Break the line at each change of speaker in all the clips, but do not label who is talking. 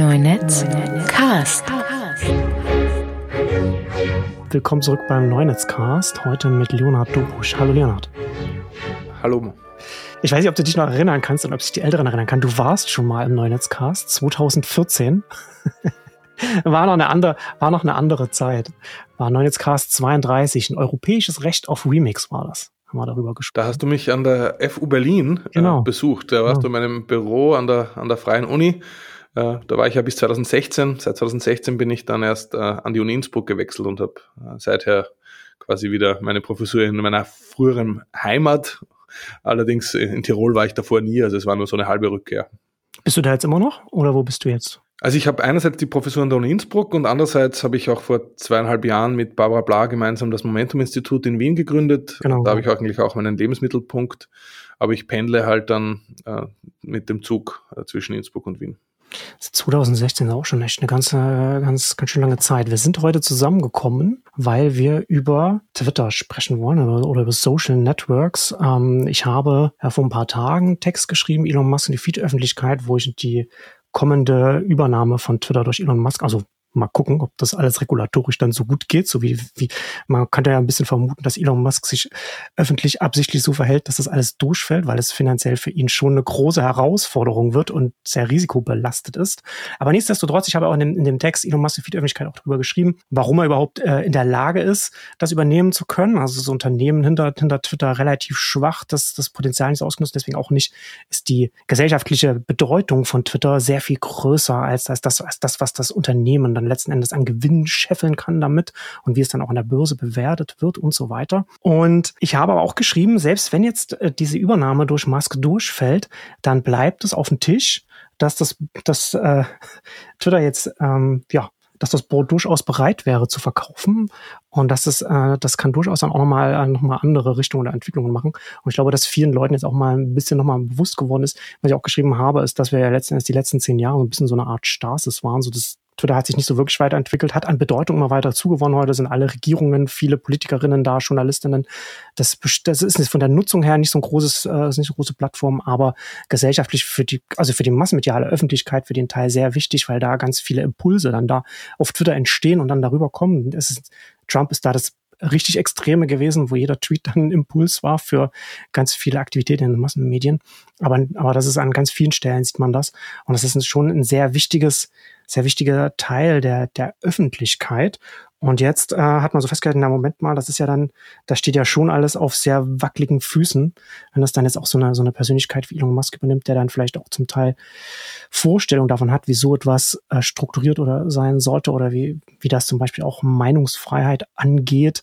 Neunetz Cast.
Willkommen zurück beim Neunetzcast. Heute mit Leonhard Dobusch. Hallo Leonhard.
Hallo.
Ich weiß nicht, ob du dich noch erinnern kannst und ob sich die Älteren erinnern kann. Du warst schon mal im Neunetzcast 2014. war, noch eine andere, war noch eine andere Zeit. War Neunetzcast 32. Ein europäisches Recht auf Remix war das haben wir darüber gesprochen.
Da hast du mich an der FU Berlin äh,
Genau.
besucht. Da warst
Ja.
du in meinem Büro an der, an der Freien Uni. Äh, da war ich ja bis 2016. Seit 2016 bin ich dann erst äh, an die Uni Innsbruck gewechselt und habe äh, seither quasi wieder meine Professur in meiner früheren Heimat. Allerdings in Tirol war ich davor nie, also es war nur so eine halbe Rückkehr.
Bist du da jetzt immer noch oder wo bist du jetzt?
Also ich habe einerseits die Professur an der Uni Innsbruck und andererseits habe ich auch vor zweieinhalb Jahren mit Barbara Bla gemeinsam das Momentum-Institut in Wien gegründet.
Genau.
Da habe ich eigentlich auch meinen Lebensmittelpunkt, aber ich pendle halt dann äh, mit dem Zug äh, zwischen Innsbruck und Wien.
2016 ist auch schon echt eine ganze, ganz, ganz schön lange Zeit. Wir sind heute zusammengekommen, weil wir über Twitter sprechen wollen oder, oder über Social Networks. Ähm, ich habe ja vor ein paar Tagen Text geschrieben, Elon Musk in die Feed-Öffentlichkeit, wo ich die kommende Übernahme von Twitter durch Elon Musk, also mal gucken, ob das alles regulatorisch dann so gut geht, so wie, wie man könnte ja ein bisschen vermuten, dass Elon Musk sich öffentlich absichtlich so verhält, dass das alles durchfällt, weil es finanziell für ihn schon eine große Herausforderung wird und sehr risikobelastet ist. Aber nichtsdestotrotz, ich habe auch in dem, in dem Text Elon Musk für die Öffentlichkeit auch darüber geschrieben, warum er überhaupt äh, in der Lage ist, das übernehmen zu können. Also das Unternehmen hinter, hinter Twitter relativ schwach, das, das Potenzial nicht ausgenutzt, deswegen auch nicht ist die gesellschaftliche Bedeutung von Twitter sehr viel größer als, als, das, als das, was das Unternehmen dann letzten Endes an Gewinn scheffeln kann damit und wie es dann auch an der Börse bewertet wird und so weiter. Und ich habe aber auch geschrieben, selbst wenn jetzt äh, diese Übernahme durch Musk durchfällt, dann bleibt es auf dem Tisch, dass das, dass äh, Twitter jetzt ähm, ja dass das Board durchaus bereit wäre zu verkaufen und dass es, äh, das kann durchaus dann auch nochmal äh, noch mal andere Richtungen oder Entwicklungen machen. Und ich glaube, dass vielen Leuten jetzt auch mal ein bisschen nochmal bewusst geworden ist, was ich auch geschrieben habe, ist, dass wir ja letzten Endes die letzten zehn Jahre so ein bisschen so eine Art Stasis waren, so das Twitter hat sich nicht so wirklich weiterentwickelt, hat an Bedeutung immer weiter zugewonnen. Heute sind alle Regierungen, viele Politikerinnen da, Journalistinnen. Das, das ist von der Nutzung her nicht so ein großes, äh, ist nicht so eine große Plattform, aber gesellschaftlich für die, also für die massenmediale Öffentlichkeit, für den Teil sehr wichtig, weil da ganz viele Impulse dann da auf Twitter entstehen und dann darüber kommen. Es ist, Trump ist da das richtig Extreme gewesen, wo jeder Tweet dann ein Impuls war für ganz viele Aktivitäten in den Massenmedien. Aber, aber das ist an ganz vielen Stellen sieht man das. Und das ist schon ein sehr wichtiges, sehr wichtiger Teil der, der Öffentlichkeit. Und jetzt äh, hat man so festgehalten, na Moment mal, das ist ja dann, da steht ja schon alles auf sehr wackeligen Füßen. Wenn das dann jetzt auch so eine, so eine Persönlichkeit wie Elon Musk übernimmt, der dann vielleicht auch zum Teil Vorstellung davon hat, wieso etwas äh, strukturiert oder sein sollte oder wie, wie das zum Beispiel auch Meinungsfreiheit angeht.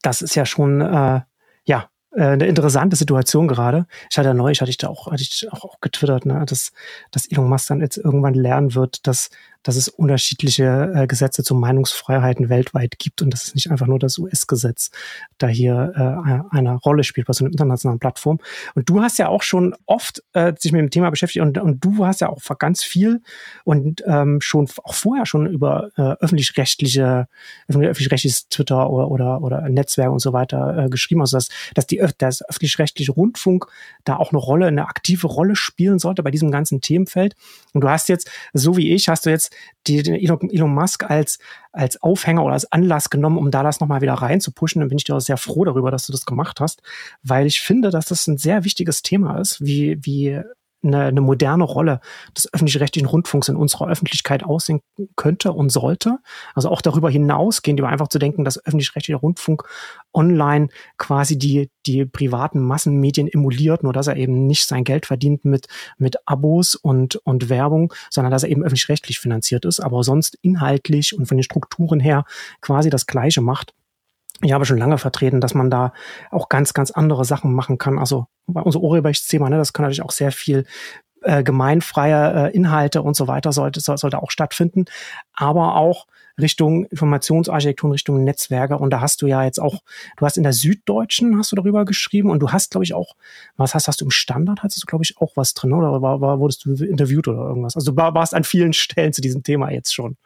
Das ist ja schon, äh, ja, äh, eine interessante Situation gerade. Ich hatte ja neulich, hatte ich da auch, hatte ich auch, auch getwittert, ne, dass, dass Elon Musk dann jetzt irgendwann lernen wird, dass, dass es unterschiedliche äh, Gesetze zu Meinungsfreiheiten weltweit gibt und dass es nicht einfach nur das US-Gesetz da hier äh, eine Rolle spielt bei so einer internationalen Plattform. Und du hast ja auch schon oft äh, sich mit dem Thema beschäftigt und, und du hast ja auch ganz viel und ähm, schon auch vorher schon über äh, öffentlich-rechtliche, öffentlich-rechtliches Twitter oder, oder, oder Netzwerke und so weiter äh, geschrieben, also dass, dass die Öf- das öffentlich-rechtliche Rundfunk da auch eine Rolle, eine aktive Rolle spielen sollte bei diesem ganzen Themenfeld. Und du hast jetzt, so wie ich, hast du jetzt die, den Elon, Musk als, als Aufhänger oder als Anlass genommen, um da das nochmal wieder reinzupushen. Dann bin ich dir auch sehr froh darüber, dass du das gemacht hast, weil ich finde, dass das ein sehr wichtiges Thema ist, wie, wie eine, eine moderne Rolle des öffentlich-rechtlichen Rundfunks in unserer Öffentlichkeit aussehen könnte und sollte. Also auch darüber hinausgehend, über einfach zu denken, dass öffentlich-rechtlicher Rundfunk online quasi die, die privaten Massenmedien emuliert, nur dass er eben nicht sein Geld verdient mit, mit Abos und, und Werbung, sondern dass er eben öffentlich-rechtlich finanziert ist, aber sonst inhaltlich und von den Strukturen her quasi das Gleiche macht. Ich habe schon lange vertreten, dass man da auch ganz, ganz andere Sachen machen kann. Also bei unser Urheberrechtsthema, ne, das kann natürlich auch sehr viel äh, gemeinfreie äh, Inhalte und so weiter sollte, soll, sollte auch stattfinden, aber auch Richtung Informationsarchitektur, Richtung Netzwerke. Und da hast du ja jetzt auch, du hast in der Süddeutschen hast du darüber geschrieben und du hast, glaube ich, auch, was hast, hast du im Standard, hattest du, glaube ich, auch was drin, oder war, war, wurdest du interviewt oder irgendwas? Also du war, warst an vielen Stellen zu diesem Thema jetzt schon.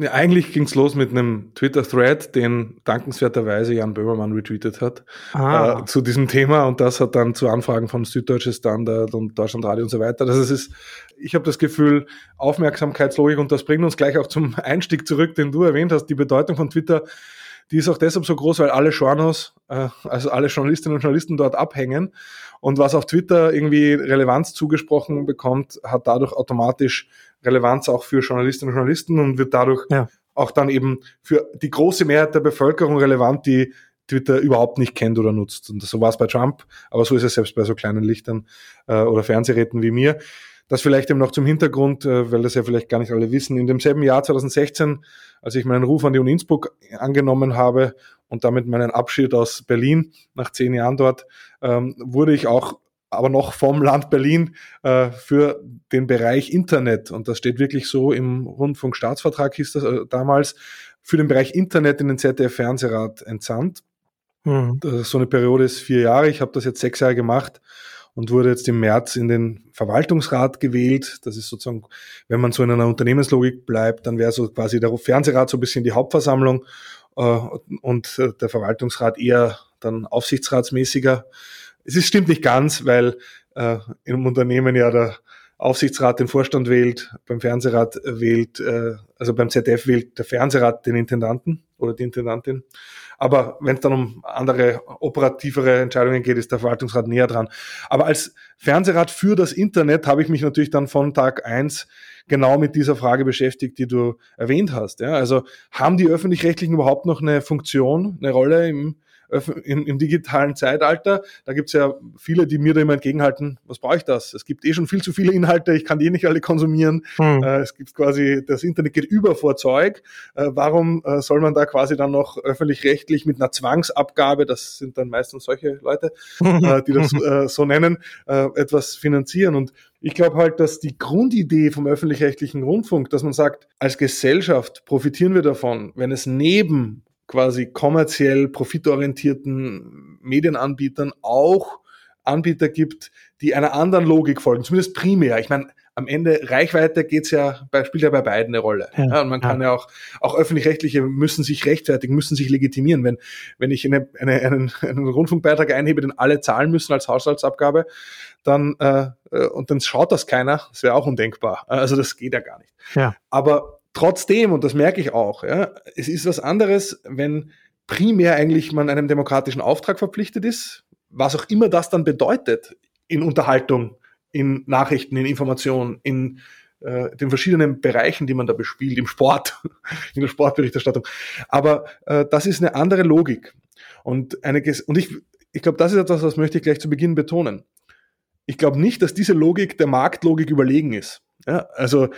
Ja, eigentlich ging's los mit einem Twitter-Thread, den dankenswerterweise Jan Böhmermann retweetet hat
Ah.
äh, zu diesem Thema und das hat dann zu Anfragen von Süddeutsche Standard und Deutschlandradio und so weiter. Das ist, ich habe das Gefühl, Aufmerksamkeitslogik und das bringt uns gleich auch zum Einstieg zurück, den du erwähnt hast, die Bedeutung von Twitter. Die ist auch deshalb so groß, weil alle Journos, äh, also alle Journalistinnen und Journalisten dort abhängen. Und was auf Twitter irgendwie Relevanz zugesprochen bekommt, hat dadurch automatisch Relevanz auch für Journalistinnen und Journalisten und wird dadurch
Ja.
auch dann eben für die große Mehrheit der Bevölkerung relevant, die Twitter überhaupt nicht kennt oder nutzt. Und so war es bei Trump, aber so ist es selbst bei so kleinen Lichtern äh, oder Fernsehräten wie mir. Das vielleicht eben noch zum Hintergrund, äh, weil das ja vielleicht gar nicht alle wissen. In demselben Jahr 2016, als ich meinen Ruf an die Uni Innsbruck angenommen habe und damit meinen Abschied aus Berlin nach zehn Jahren dort, ähm, wurde ich auch aber noch vom Land Berlin äh, für den Bereich Internet, und das steht wirklich so im Rundfunkstaatsvertrag, hieß das äh, damals, für den Bereich Internet in den ZDF-Fernsehrat entsandt.
Mhm.
So eine Periode ist vier Jahre. Ich habe das jetzt sechs Jahre gemacht und wurde jetzt im März in den Verwaltungsrat gewählt. Das ist sozusagen, wenn man so in einer Unternehmenslogik bleibt, dann wäre so quasi der Fernsehrat so ein bisschen die Hauptversammlung äh, und äh, der Verwaltungsrat eher dann aufsichtsratsmäßiger. Es ist, stimmt nicht ganz, weil äh, im Unternehmen ja der Aufsichtsrat den Vorstand wählt, beim Fernsehrat wählt, äh, also beim ZDF wählt der Fernsehrat den Intendanten oder die Intendantin. Aber wenn es dann um andere operativere Entscheidungen geht, ist der Verwaltungsrat näher dran. Aber als Fernsehrat für das Internet habe ich mich natürlich dann von Tag eins genau mit dieser Frage beschäftigt, die du erwähnt hast. Ja, also haben die öffentlich-rechtlichen überhaupt noch eine Funktion, eine Rolle im, im, im digitalen Zeitalter? Da gibt es ja viele, die mir da immer entgegenhalten, was brauche ich das? Es gibt eh schon viel zu viele Inhalte, ich kann die eh nicht alle konsumieren.
Mhm.
Äh, es gibt quasi, das Internet geht über vor Zeug. Äh, warum äh, soll man da quasi dann noch öffentlich-rechtlich mit einer Zwangsabgabe, das sind dann meistens solche Leute, die das so nennen, etwas finanzieren? Und ich glaube halt, dass die Grundidee vom öffentlich-rechtlichen Rundfunk, dass man sagt, als Gesellschaft profitieren wir davon, wenn es neben quasi kommerziell profitorientierten Medienanbietern auch Anbieter gibt, die einer anderen Logik folgen, zumindest primär. Ich meine, am Ende Reichweite geht's ja, bei, spielt ja bei beiden eine Rolle.
Ja,
Ja, und man kann ja, auch, auch öffentlich-rechtliche müssen sich rechtfertigen, müssen sich legitimieren. Wenn, wenn ich eine, eine, einen, einen Rundfunkbeitrag einhebe, den alle zahlen müssen als Haushaltsabgabe, dann äh, äh, und dann schaut das keiner, das wäre auch undenkbar. Also das geht ja gar nicht.
Ja.
Aber trotzdem, und das merke ich auch, ja, es ist was anderes, wenn primär eigentlich man einem demokratischen Auftrag verpflichtet ist, was auch immer das dann bedeutet in Unterhaltung, in Nachrichten, in Information, in äh, den verschiedenen Bereichen, die man da bespielt, im Sport, in der Sportberichterstattung. Aber äh, das ist eine andere Logik. Und, eine, und ich, ich glaube, das ist etwas, was möchte ich gleich zu Beginn betonen. Ich glaube nicht, dass diese Logik der Marktlogik überlegen ist. Ja, also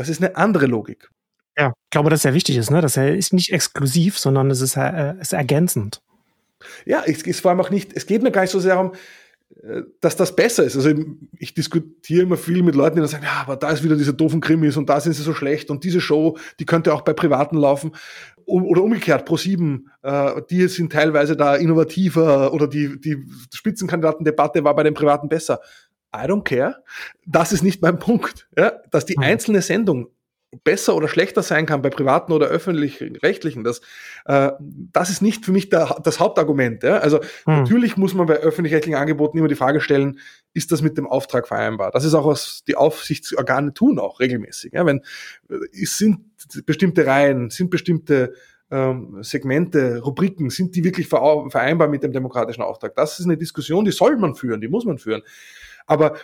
das ist eine andere Logik.
Ja, ich glaube, dass sehr wichtig ist, ne? Das ist nicht exklusiv, sondern es ist, äh, ist ergänzend.
Ja, es ist vor allem auch nicht, es geht mir gar nicht so sehr darum, äh, dass das besser ist. Also ich diskutiere immer viel mit Leuten, die dann sagen, ja, aber da ist wieder diese doofen Krimis und da sind sie so schlecht und diese Show, die könnte auch bei Privaten laufen. Oder umgekehrt, Pro7, äh, die sind teilweise da innovativer oder die, die Spitzenkandidatendebatte war bei den Privaten besser. I don't care. Das ist nicht mein Punkt. Ja? Dass die
Mhm.
einzelne Sendung besser oder schlechter sein kann bei privaten oder öffentlich-rechtlichen, das, äh, das ist nicht für mich der, das Hauptargument. Ja? Also
Hm.
natürlich muss man bei öffentlich-rechtlichen Angeboten immer die Frage stellen, ist das mit dem Auftrag vereinbar? Das ist auch, was die Aufsichtsorgane tun, auch regelmäßig. Ja? Wenn, äh, sind bestimmte Reihen, sind bestimmte ähm, Segmente, Rubriken, sind die wirklich vereinbar mit dem demokratischen Auftrag? Das ist eine Diskussion, die soll man führen, die muss man führen. Aber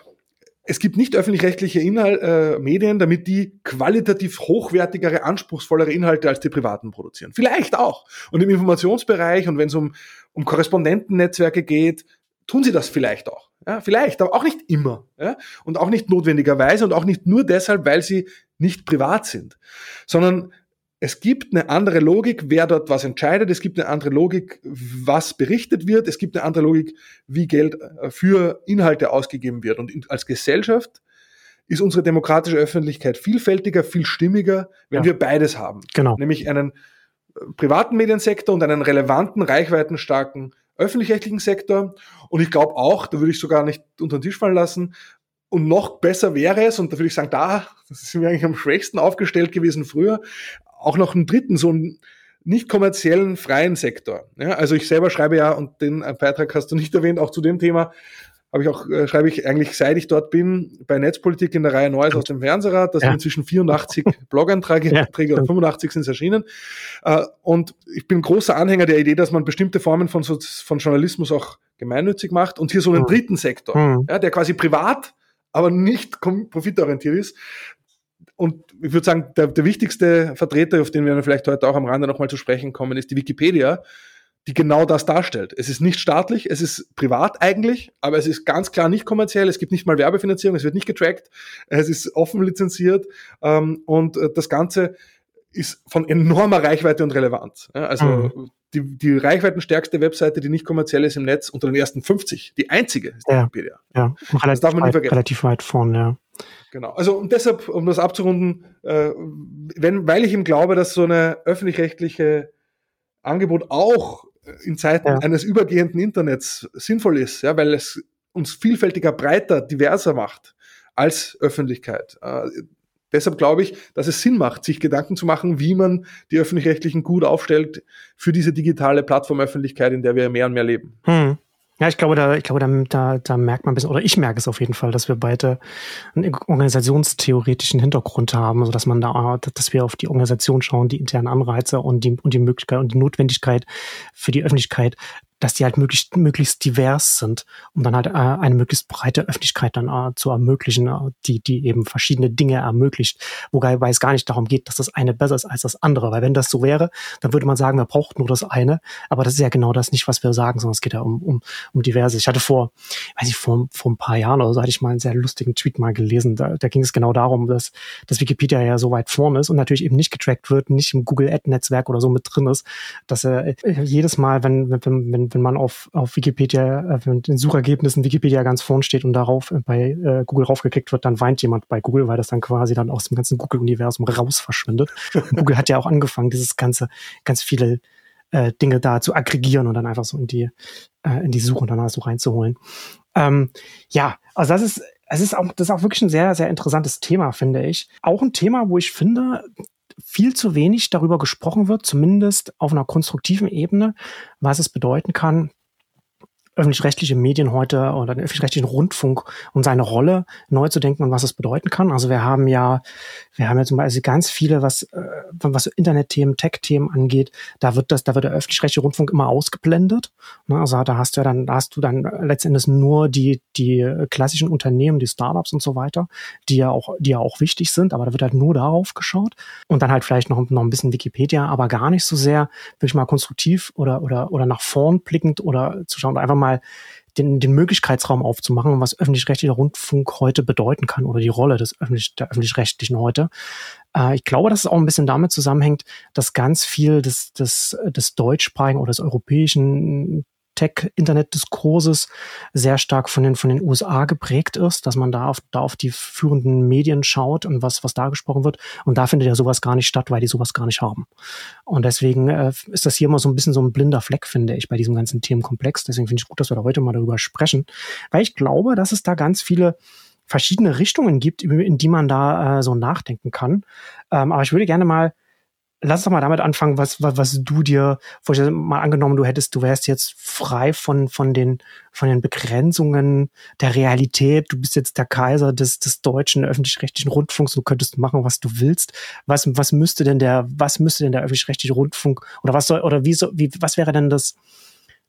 es gibt nicht öffentlich-rechtliche Inhal äh, Medien, damit die qualitativ hochwertigere, anspruchsvollere Inhalte als die privaten produzieren. Vielleicht auch. Und im Informationsbereich und wenn es um, um Korrespondentennetzwerke geht, tun sie das vielleicht auch. Ja, vielleicht, aber auch nicht immer. Ja? Und auch nicht notwendigerweise und auch nicht nur deshalb, weil sie nicht privat sind, sondern es gibt eine andere Logik, wer dort was entscheidet. Es gibt eine andere Logik, was berichtet wird. Es gibt eine andere Logik, wie Geld äh, für Inhalte ausgegeben wird. Und als Gesellschaft ist unsere demokratische Öffentlichkeit vielfältiger, viel stimmiger, wenn
Ja.
wir beides haben.
Genau.
Nämlich einen äh, privaten Mediensektor und einen relevanten, reichweitenstarken öffentlich-rechtlichen Sektor. Und ich glaube auch, da würde ich sogar nicht unter den Tisch fallen lassen, und noch besser wäre es, und da würde ich sagen, da sind wir eigentlich am schwächsten aufgestellt gewesen früher, auch noch einen dritten, so einen nicht kommerziellen freien Sektor. Ja, also ich selber schreibe ja, und den Beitrag hast du nicht erwähnt, auch zu dem Thema, habe ich auch, äh, schreibe ich eigentlich, seit ich dort bin, bei Netzpolitik in der Reihe Neues aus dem Fernsehrat. Das ja. sind inzwischen 84 Blog-Einträge, ja. oder 85 sind es erschienen. Äh, und ich bin großer Anhänger der Idee, dass man bestimmte Formen von, von Journalismus auch gemeinnützig macht und hier so einen mhm. dritten Sektor, mhm. ja, der quasi privat, aber nicht profitorientiert ist. Und ich würde sagen, der, der wichtigste Vertreter, auf den wir vielleicht heute auch am Rande nochmal zu sprechen kommen, ist die Wikipedia, die genau das darstellt. Es ist nicht staatlich, es ist privat eigentlich, aber es ist ganz klar nicht kommerziell, es gibt nicht mal Werbefinanzierung, es wird nicht getrackt, es ist offen lizenziert ähm, und äh, das Ganze ist von enormer Reichweite und Relevanz. Ja, also mhm. die, die reichweitenstärkste Webseite, die nicht kommerziell ist im Netz, unter den ersten 50, die einzige ist
ja, Wikipedia. Ja, relativ, das darf man nicht vergessen. relativ weit vorne, ja.
Genau. Also und deshalb, um das abzurunden, äh, wenn, weil ich ihm glaube, dass so eine öffentlich-rechtliche Angebot auch in Zeiten ja. eines übergehenden Internets sinnvoll ist, ja, weil es uns vielfältiger, breiter, diverser macht als Öffentlichkeit. Äh, deshalb glaube ich, dass es Sinn macht, sich Gedanken zu machen, wie man die öffentlich-rechtlichen gut aufstellt für diese digitale Plattformöffentlichkeit, in der wir mehr und mehr leben. Hm.
Ja, ich glaube, da, ich glaube, da, da, da merkt man ein bisschen, oder ich merke es auf jeden Fall, dass wir beide einen organisationstheoretischen Hintergrund haben, so dass man da, dass wir auf die Organisation schauen, die internen Anreize und die, und die Möglichkeit und die Notwendigkeit für die Öffentlichkeit, dass die halt möglichst, möglichst divers sind, um dann halt äh, eine möglichst breite Öffentlichkeit dann äh, zu ermöglichen, äh, die, die eben verschiedene Dinge ermöglicht. Wobei es gar nicht darum geht, dass das eine besser ist als das andere. Weil wenn das so wäre, dann würde man sagen, wir brauchen nur das eine. Aber das ist ja genau das nicht, was wir sagen, sondern es geht ja um, um, um diverse. Ich hatte vor, weiß ich, vor, vor ein paar Jahren oder so hatte ich mal einen sehr lustigen Tweet mal gelesen. Da, da ging es genau darum, dass, dass Wikipedia ja so weit vorne ist und natürlich eben nicht getrackt wird, nicht im Google Ad Netzwerk oder so mit drin ist, dass er äh, jedes Mal, wenn, wenn, wenn wenn, man auf, auf Wikipedia, äh, wenn in Suchergebnissen Wikipedia ganz vorn steht und darauf äh, bei äh, Google raufgeklickt wird, dann weint jemand bei Google, weil das dann quasi dann aus dem ganzen Google-Universum raus verschwindet. Google hat ja auch angefangen, dieses ganze, ganz viele äh, Dinge da zu aggregieren und dann einfach so in die, äh, in die Suche dann so reinzuholen. Ähm, ja, also das ist, es ist auch, das ist auch wirklich ein sehr, sehr interessantes Thema, finde ich. Auch ein Thema, wo ich finde, viel zu wenig darüber gesprochen wird, zumindest auf einer konstruktiven Ebene, was es bedeuten kann, öffentlich-rechtliche Medien heute oder den öffentlich-rechtlichen Rundfunk und seine Rolle neu zu denken und was es bedeuten kann. Also wir haben ja, wir haben ja zum Beispiel ganz viele, was, äh, was Internetthemen, Tech-Themen angeht, da wird das, da wird der öffentlich-rechtliche Rundfunk immer ausgeblendet. Ne? Also da hast du ja dann, da hast du dann letztendlich nur die, die klassischen Unternehmen, die Startups und so weiter, die ja auch, die ja auch wichtig sind, aber da wird halt nur darauf geschaut und dann halt vielleicht noch, noch ein bisschen Wikipedia, aber gar nicht so sehr wirklich mal konstruktiv oder, oder, oder nach vorn blickend oder zu schauen, einfach mal mal den, den Möglichkeitsraum aufzumachen, was öffentlich-rechtlicher Rundfunk heute bedeuten kann oder die Rolle des öffentlich, der öffentlich-rechtlichen heute. Äh, ich glaube, dass es auch ein bisschen damit zusammenhängt, dass ganz viel des, des, des deutschsprachigen oder des europäischen Tech-Internet-Diskurses sehr stark von den, von den USA geprägt ist, dass man da auf, da auf die führenden Medien schaut und was, was da gesprochen wird. Und da findet ja sowas gar nicht statt, weil die sowas gar nicht haben. Und deswegen äh, ist das hier immer so ein bisschen so ein blinder Fleck, finde ich, bei diesem ganzen Themenkomplex. Deswegen finde ich gut, dass wir da heute mal darüber sprechen, weil ich glaube, dass es da ganz viele verschiedene Richtungen gibt, in die man da äh, so nachdenken kann. Ähm, aber ich würde gerne mal lass doch mal damit anfangen, was, was, was du dir vorstellst. Mal angenommen, du hättest, du wärst jetzt frei von, von den, von den Begrenzungen der Realität. Du bist jetzt der Kaiser des, des deutschen öffentlich-rechtlichen Rundfunks. Du könntest machen, was du willst. Was, was müsste denn der, was müsste denn der öffentlich-rechtliche Rundfunk oder was soll, oder wie, so, wie, was wäre denn das,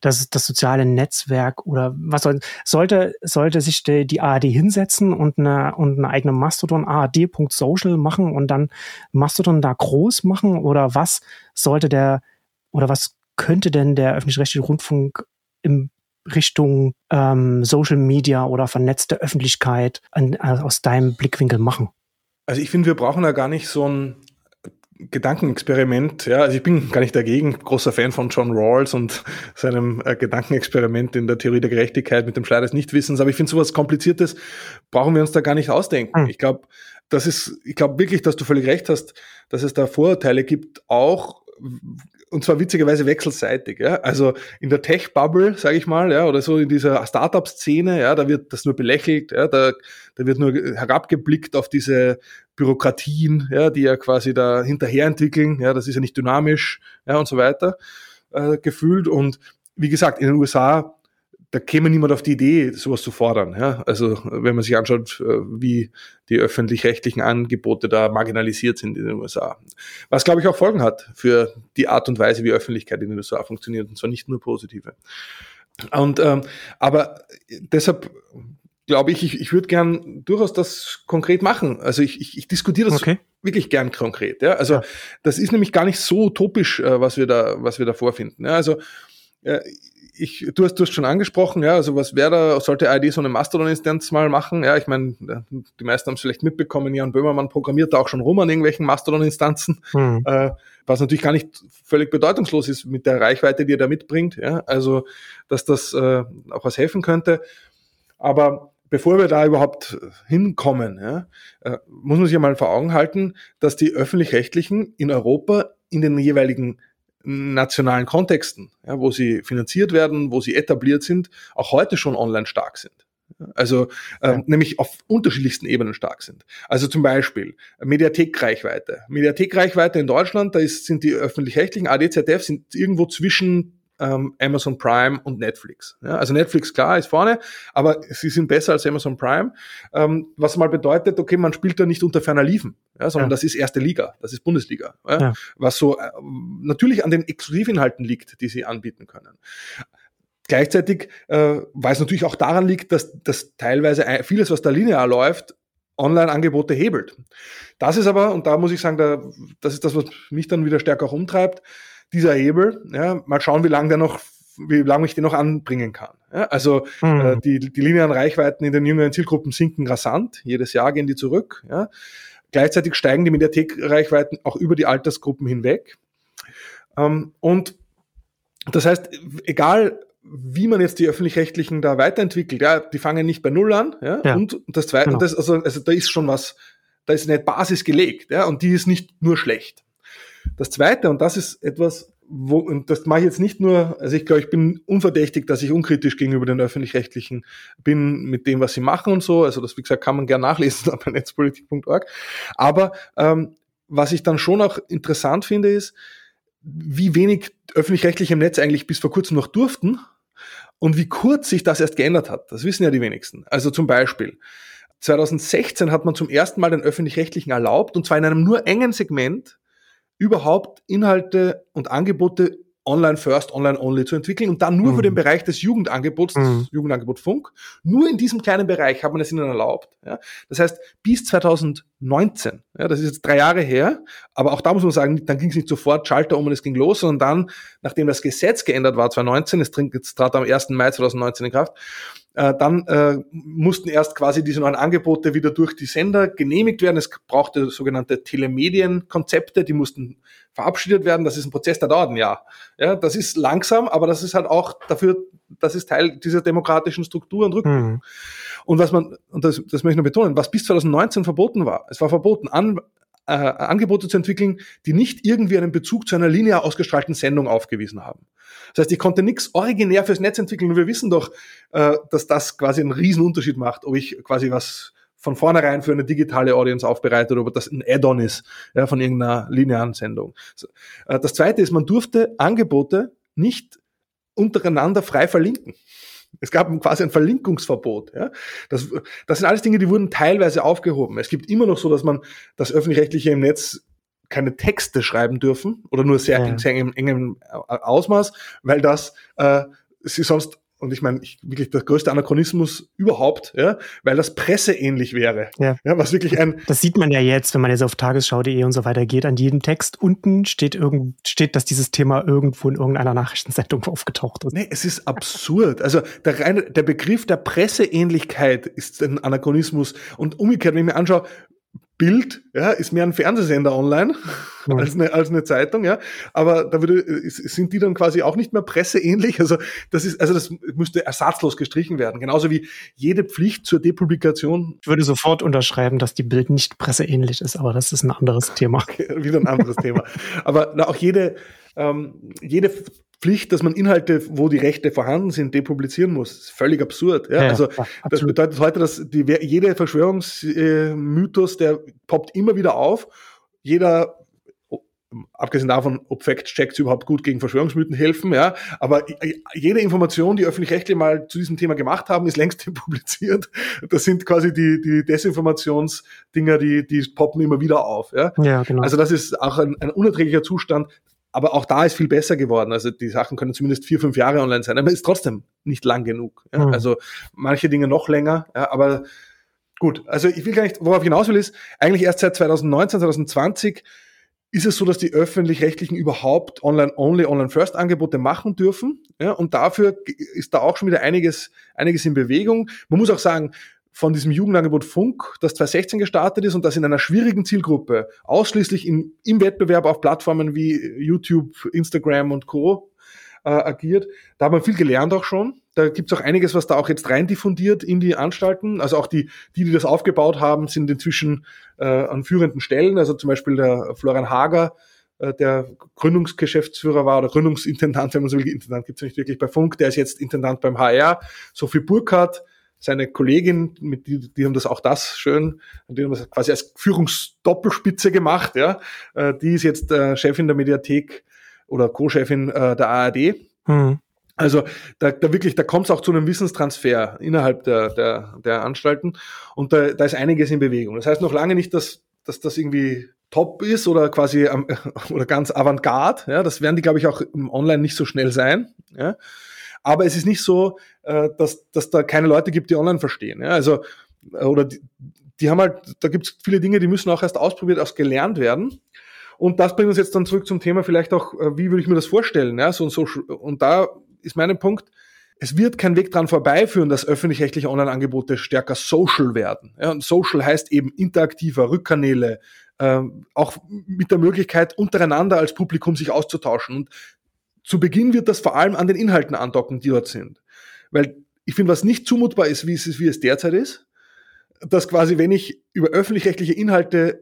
das, das soziale Netzwerk oder was soll, sollte, sollte sich die, die ARD hinsetzen und eine, und eine eigene Mastodon ARD.social machen und dann Mastodon da groß machen oder was sollte der oder was könnte denn der öffentlich-rechtliche Rundfunk im Richtung ähm, Social Media oder vernetzte Öffentlichkeit an, aus deinem Blickwinkel machen?
Also ich finde, wir brauchen da gar nicht so ein Gedankenexperiment, ja, also ich bin gar nicht dagegen, großer Fan von John Rawls und seinem äh, Gedankenexperiment in der Theorie der Gerechtigkeit mit dem Schleier des Nichtwissens, aber ich finde sowas Kompliziertes brauchen wir uns da gar nicht ausdenken. Mhm. Ich glaube, das ist, ich glaube wirklich, dass du völlig recht hast, dass es da Vorurteile gibt, auch und zwar witzigerweise wechselseitig. Ja? Also in der Tech-Bubble, sage ich mal, ja, oder so in dieser Startup-Szene, ja, da wird das nur belächelt, ja, da, da wird nur herabgeblickt auf diese Bürokratien, ja, die ja quasi da hinterher entwickeln, ja, das ist ja nicht dynamisch, ja, und so weiter äh, gefühlt. Und wie gesagt, in den USA da käme niemand auf die Idee, sowas zu fordern. Ja? Also wenn man sich anschaut, äh, wie die öffentlich-rechtlichen Angebote da marginalisiert sind in den USA. Was, glaube ich, auch Folgen hat für die Art und Weise, wie Öffentlichkeit in den USA funktioniert, und zwar nicht nur positive. Und ähm, aber deshalb glaube ich, ich, ich würde gern durchaus das konkret machen. Also ich, ich, ich diskutiere das okay. wirklich gern konkret. Ja? Also ja. das ist nämlich gar nicht so utopisch, äh, was wir da, was wir da vorfinden. Ja? Also äh, ich, du hast, du hast schon angesprochen, ja, also was wäre da, sollte ID so eine Mastodon-Instanz mal machen? Ja, ich meine, die meisten haben es vielleicht mitbekommen, Jan Böhmermann programmiert da auch schon rum an irgendwelchen Mastodon-Instanzen, mhm. äh, was natürlich gar nicht völlig bedeutungslos ist mit der Reichweite, die er da mitbringt, ja, also, dass das äh, auch was helfen könnte. Aber bevor wir da überhaupt hinkommen, ja, äh, muss man sich ja mal vor Augen halten, dass die Öffentlich-Rechtlichen in Europa in den jeweiligen nationalen Kontexten, ja, wo sie finanziert werden, wo sie etabliert sind, auch heute schon online stark sind. Also ähm, ja. nämlich auf unterschiedlichsten Ebenen stark sind. Also zum Beispiel Mediathekreichweite. Mediathekreichweite in Deutschland, da ist, sind die öffentlich-rechtlichen ADZF sind irgendwo zwischen ähm, Amazon Prime und Netflix. Ja, also Netflix, klar, ist vorne, aber sie sind besser als Amazon Prime. Ähm, was mal bedeutet, okay, man spielt da nicht unter ferner Liefen, ja, sondern ja. das ist erste Liga, das ist Bundesliga. Was so äh, natürlich an den Exklusivinhalten liegt, die sie anbieten können. Gleichzeitig, äh, weil es natürlich auch daran liegt, dass, dass teilweise vieles, was da linear läuft, Online-Angebote hebelt. Das ist aber, und da muss ich sagen, da, das ist das, was mich dann wieder stärker auch umtreibt, dieser Hebel, ja, mal schauen, wie lange der noch wie lange ich den noch anbringen kann. Ja, also mhm. äh, die, die linearen Reichweiten in den jüngeren Zielgruppen sinken rasant. Jedes Jahr gehen die zurück. Ja. Gleichzeitig steigen die Mediathek-Reichweiten auch über die Altersgruppen hinweg. Ähm, und das heißt, egal wie man jetzt die öffentlich-rechtlichen da weiterentwickelt, ja, die fangen nicht bei Null an. Ja, ja. Und das Zweite, genau. das, also, also da ist schon was, da ist eine Basis gelegt, ja, und die ist nicht nur schlecht. Das Zweite, und das ist etwas, wo, und das mache ich jetzt nicht nur, also ich glaube, ich bin unverdächtig, dass ich unkritisch gegenüber den Öffentlich-Rechtlichen bin mit dem, was sie machen und so. Also das, wie gesagt, kann man gerne nachlesen bei netzpolitik.org. Aber ähm, was ich dann schon auch interessant finde, ist, wie wenig öffentlich-rechtliche im Netz eigentlich bis vor kurzem noch durften und wie kurz sich das erst geändert hat. Das wissen ja die wenigsten. Also zum Beispiel, 2016 hat man zum ersten Mal den öffentlich-rechtlichen erlaubt, und zwar in einem nur engen Segment, überhaupt Inhalte und Angebote online first, online only zu entwickeln und dann nur mhm. für den Bereich des Jugendangebots, mhm. das Jugendangebot Funk. Nur in diesem kleinen Bereich hat man es ihnen erlaubt. Ja. Das heißt, bis 2019, ja, das ist jetzt drei Jahre her, aber auch da muss man sagen, dann ging es nicht sofort Schalter um und es ging los, sondern dann, nachdem das Gesetz geändert war, 2019, es trat am 1. Mai 2019 in Kraft, dann äh, mussten erst quasi diese neuen Angebote wieder durch die Sender genehmigt werden. Es brauchte sogenannte Telemedienkonzepte, die mussten verabschiedet werden. Das ist ein Prozess, der dauert ein Jahr. Ja, das ist langsam, aber das ist halt auch dafür, das ist Teil dieser demokratischen Struktur und Rückbildung. Mhm. Und was man, und das, das möchte ich noch betonen, was bis 2019 verboten war, es war verboten, an, äh, Angebote zu entwickeln, die nicht irgendwie einen Bezug zu einer linear ausgestrahlten Sendung aufgewiesen haben. Das heißt, ich konnte nichts originär fürs Netz entwickeln und wir wissen doch, äh, dass das quasi einen riesen Unterschied macht, ob ich quasi was von vornherein für eine digitale Audience aufbereite oder ob das ein Add-on ist ja, von irgendeiner linearen Sendung. Äh, das zweite ist, man durfte Angebote nicht untereinander frei verlinken. Es gab quasi ein Verlinkungsverbot. Ja? Das, das sind alles Dinge, die wurden teilweise aufgehoben. Es gibt immer noch so, dass man das öffentlich-rechtliche im Netz keine Texte schreiben dürfen oder nur sehr, ja. sehr engem, engem Ausmaß, weil das äh, sie sonst und ich meine, ich, wirklich der größte Anachronismus überhaupt, ja, weil das presseähnlich wäre. Ja. ja. Was wirklich ein.
Das sieht man ja jetzt, wenn man jetzt auf tagesschau.de und so weiter geht. An jedem Text unten steht irgend, steht, dass dieses Thema irgendwo in irgendeiner Nachrichtensendung aufgetaucht ist.
Nee, es ist absurd. Also der reine, der Begriff der Presseähnlichkeit ist ein Anachronismus. Und umgekehrt, wenn ich mir anschaue, Bild, ja, ist mehr ein Fernsehsender online mhm. als, eine, als eine Zeitung, ja. Aber da würde, sind die dann quasi auch nicht mehr presseähnlich. Also das ist, also das müsste ersatzlos gestrichen werden. Genauso wie jede Pflicht zur Depublikation.
Ich würde sofort unterschreiben, dass die Bild nicht presseähnlich ist, aber das ist ein anderes Thema.
Wieder ein anderes Thema. Aber auch jede, ähm, jede Pflicht, dass man Inhalte, wo die Rechte vorhanden sind, depublizieren muss. Ist völlig absurd. Ja? ja also ja, das bedeutet heute, dass die, jede Verschwörungsmythos, der poppt immer wieder auf. Jeder, abgesehen davon, ob Fact-Checks überhaupt gut gegen Verschwörungsmythen helfen, ja, aber jede Information, die öffentlich-rechtliche mal zu diesem Thema gemacht haben, ist längst publiziert. Das sind quasi die, die Desinformationsdinger, die, die poppen immer wieder auf. Ja? Ja, genau. Also das ist auch ein, ein unerträglicher Zustand. Aber auch da ist viel besser geworden. Also die Sachen können zumindest vier, fünf Jahre online sein, aber ist trotzdem nicht lang genug. Ja? Mhm. Also manche Dinge noch länger, ja, aber gut. Also ich will gar nicht, worauf ich hinaus will, ist, eigentlich erst seit 2019, 2020 ist es so, dass die öffentlich-rechtlichen überhaupt Online-Only, Online-First-Angebote machen dürfen. Ja, und dafür ist da auch schon wieder einiges, einiges in Bewegung. Man muss auch sagen, von diesem Jugendangebot Funk, das 2016 gestartet ist und das in einer schwierigen Zielgruppe ausschließlich in, im Wettbewerb auf Plattformen wie YouTube, Instagram und Co. Äh, agiert. Da hat man viel gelernt auch schon. Da gibt's auch einiges, was da auch jetzt rein diffundiert in die Anstalten. Also auch die, die, die das aufgebaut haben, sind inzwischen äh, an führenden Stellen. Also zum Beispiel der Florian Hager, äh, der Gründungsgeschäftsführer war oder Gründungsintendant, wenn man so will, Intendant gibt's nicht wirklich bei Funk, der ist jetzt Intendant beim HR. Sophie Burkhardt, seine Kollegin, mit die, die haben das auch das schön, die haben das quasi als Führungsdoppelspitze gemacht, ja. Äh, die ist jetzt äh, Chefin der Mediathek oder Co-Chefin äh, der ARD. Mhm. Also da, da wirklich, da kommt es auch zu einem Wissenstransfer innerhalb der, der, der Anstalten und da, da ist einiges in Bewegung. Das heißt noch lange nicht, dass, dass das irgendwie top ist oder quasi oder ganz avantgarde. Ja, das werden die, glaube ich, auch Online nicht so schnell sein. Ja. Aber es ist nicht so, äh, dass, dass da keine Leute gibt, die online verstehen. Ja? Also, äh, oder die, die haben halt, da gibt es viele Dinge, die müssen auch erst ausprobiert, erst gelernt werden. Und das bringt uns jetzt dann zurück zum Thema vielleicht auch, äh, wie würde ich mir das vorstellen? Ja? So, und, so, und da ist mein Punkt, es wird kein Weg dran vorbeiführen, dass öffentlich-rechtliche Online-Angebote stärker social werden. Ja, und social heißt eben interaktiver, Rückkanäle, ähm, auch mit der Möglichkeit, untereinander als Publikum sich auszutauschen. Und zu Beginn wird das vor allem an den Inhalten andocken, die dort sind. Weil ich finde, was nicht zumutbar ist, wie es, wie es derzeit ist, dass quasi, wenn ich über öffentlich-rechtliche Inhalte,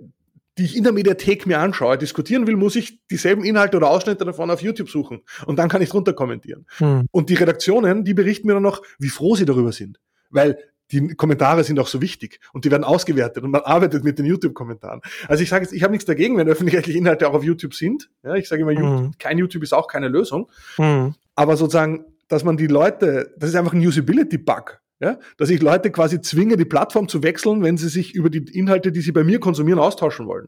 die ich in der Mediathek mir anschaue, diskutieren will, muss ich dieselben Inhalte oder Ausschnitte davon auf YouTube suchen. Und dann kann ich drunter kommentieren. Hm. Und die Redaktionen, die berichten mir dann noch, wie froh sie darüber sind. Weil die Kommentare sind auch so wichtig und die werden ausgewertet und man arbeitet mit den YouTube-Kommentaren. Also ich sage jetzt, ich habe nichts dagegen, wenn öffentlich-rechtliche Inhalte auch auf YouTube sind. Ja, ich sage immer, mhm. kein YouTube ist auch keine Lösung. Mhm. Aber sozusagen, dass man die Leute, das ist einfach ein Usability-Bug. Ja, dass ich Leute quasi zwinge, die Plattform zu wechseln, wenn sie sich über die Inhalte, die sie bei mir konsumieren, austauschen wollen.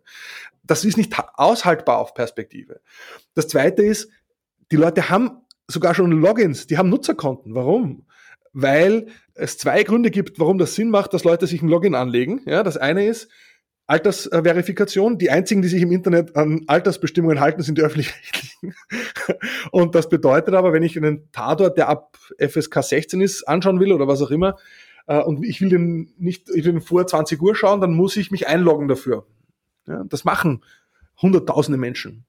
Das ist nicht aushaltbar auf Perspektive. Das zweite ist, die Leute haben sogar schon Logins, die haben Nutzerkonten. Warum? weil es zwei Gründe gibt, warum das Sinn macht, dass Leute sich ein Login anlegen. Ja, das eine ist Altersverifikation. Die einzigen, die sich im Internet an Altersbestimmungen halten, sind die öffentlich-rechtlichen. Und das bedeutet aber, wenn ich einen Tatort, der ab FSK 16 ist, anschauen will oder was auch immer, äh, und ich will den nicht, ich will den vor 20 Uhr schauen, dann muss ich mich einloggen dafür. Ja, das machen hunderttausende Menschen.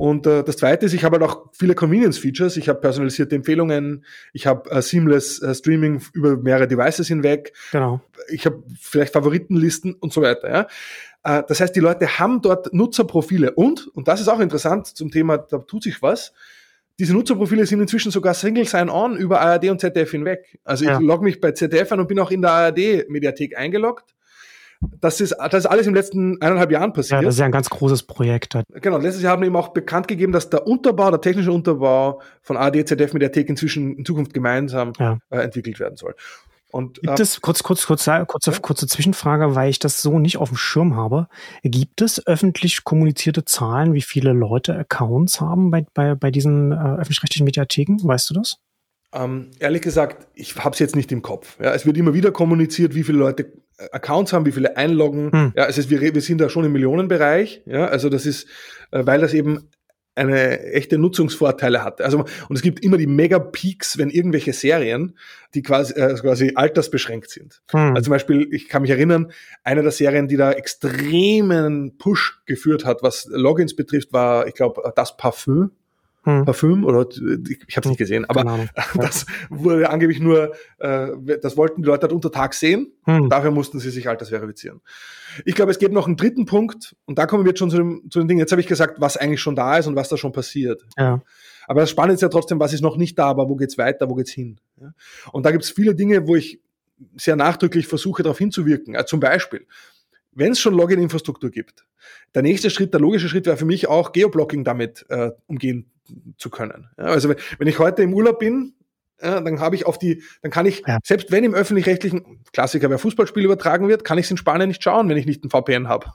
Und äh, das Zweite ist, ich habe halt auch viele Convenience-Features. Ich habe personalisierte Empfehlungen, ich habe äh, seamless äh, Streaming über mehrere Devices hinweg. Genau. Ich habe vielleicht Favoritenlisten und so weiter. Ja? Äh, das heißt, die Leute haben dort Nutzerprofile und, und das ist auch interessant zum Thema, da tut sich was, diese Nutzerprofile sind inzwischen sogar Single Sign-On über ARD und ZDF hinweg. Also ich ja. logge mich bei ZDF an und bin auch in der ARD-Mediathek eingeloggt das ist, das ist alles im letzten eineinhalb Jahren passiert.
Ja, das ist ja ein ganz großes Projekt.
Genau, letztes Jahr haben wir eben auch bekannt gegeben, dass der Unterbau, der technische Unterbau von AD, ZDF Mediathek inzwischen in Zukunft gemeinsam ja. äh, entwickelt werden soll.
Und, gibt äh, es, kurz, kurz, kurz, kurze, ja? kurze Zwischenfrage, weil ich das so nicht auf dem Schirm habe. Gibt es öffentlich kommunizierte Zahlen, wie viele Leute Accounts haben bei, bei, bei diesen äh, öffentlich-rechtlichen Mediatheken? Weißt du das?
Ähm, ehrlich gesagt, ich habe es jetzt nicht im Kopf. Ja, es wird immer wieder kommuniziert, wie viele Leute äh, Accounts haben, wie viele einloggen. Hm. Ja, also wir, wir sind da schon im Millionenbereich. Ja, also das ist, äh, weil das eben eine echte Nutzungsvorteile hat. Also, und es gibt immer die Mega-Peaks, wenn irgendwelche Serien, die quasi, äh, quasi altersbeschränkt sind. Hm. Also zum Beispiel, ich kann mich erinnern, eine der Serien, die da extremen Push geführt hat, was Logins betrifft, war, ich glaube, das Parfüm hm. Parfüm oder ich habe es nicht gesehen, aber das wurde angeblich nur, äh, das wollten die Leute halt unter Tag sehen. Hm. Dafür mussten sie sich altersverifizieren. Ich glaube, es gibt noch einen dritten Punkt und da kommen wir jetzt schon zu, dem, zu den Dingen. Jetzt habe ich gesagt, was eigentlich schon da ist und was da schon passiert. Ja. Aber das Spannende ist ja trotzdem, was ist noch nicht da, aber wo geht's weiter, wo geht's hin? Ja? Und da gibt es viele Dinge, wo ich sehr nachdrücklich versuche, darauf hinzuwirken. Also zum Beispiel, wenn es schon Login-Infrastruktur gibt, der nächste Schritt, der logische Schritt wäre für mich auch Geoblocking damit äh, umgehen zu können. Ja, also wenn, wenn ich heute im Urlaub bin, ja, dann habe ich auf die, dann kann ich, ja. selbst wenn im öffentlich-rechtlichen Klassiker, wer Fußballspiel übertragen wird, kann ich es in Spanien nicht schauen, wenn ich nicht ein VPN habe.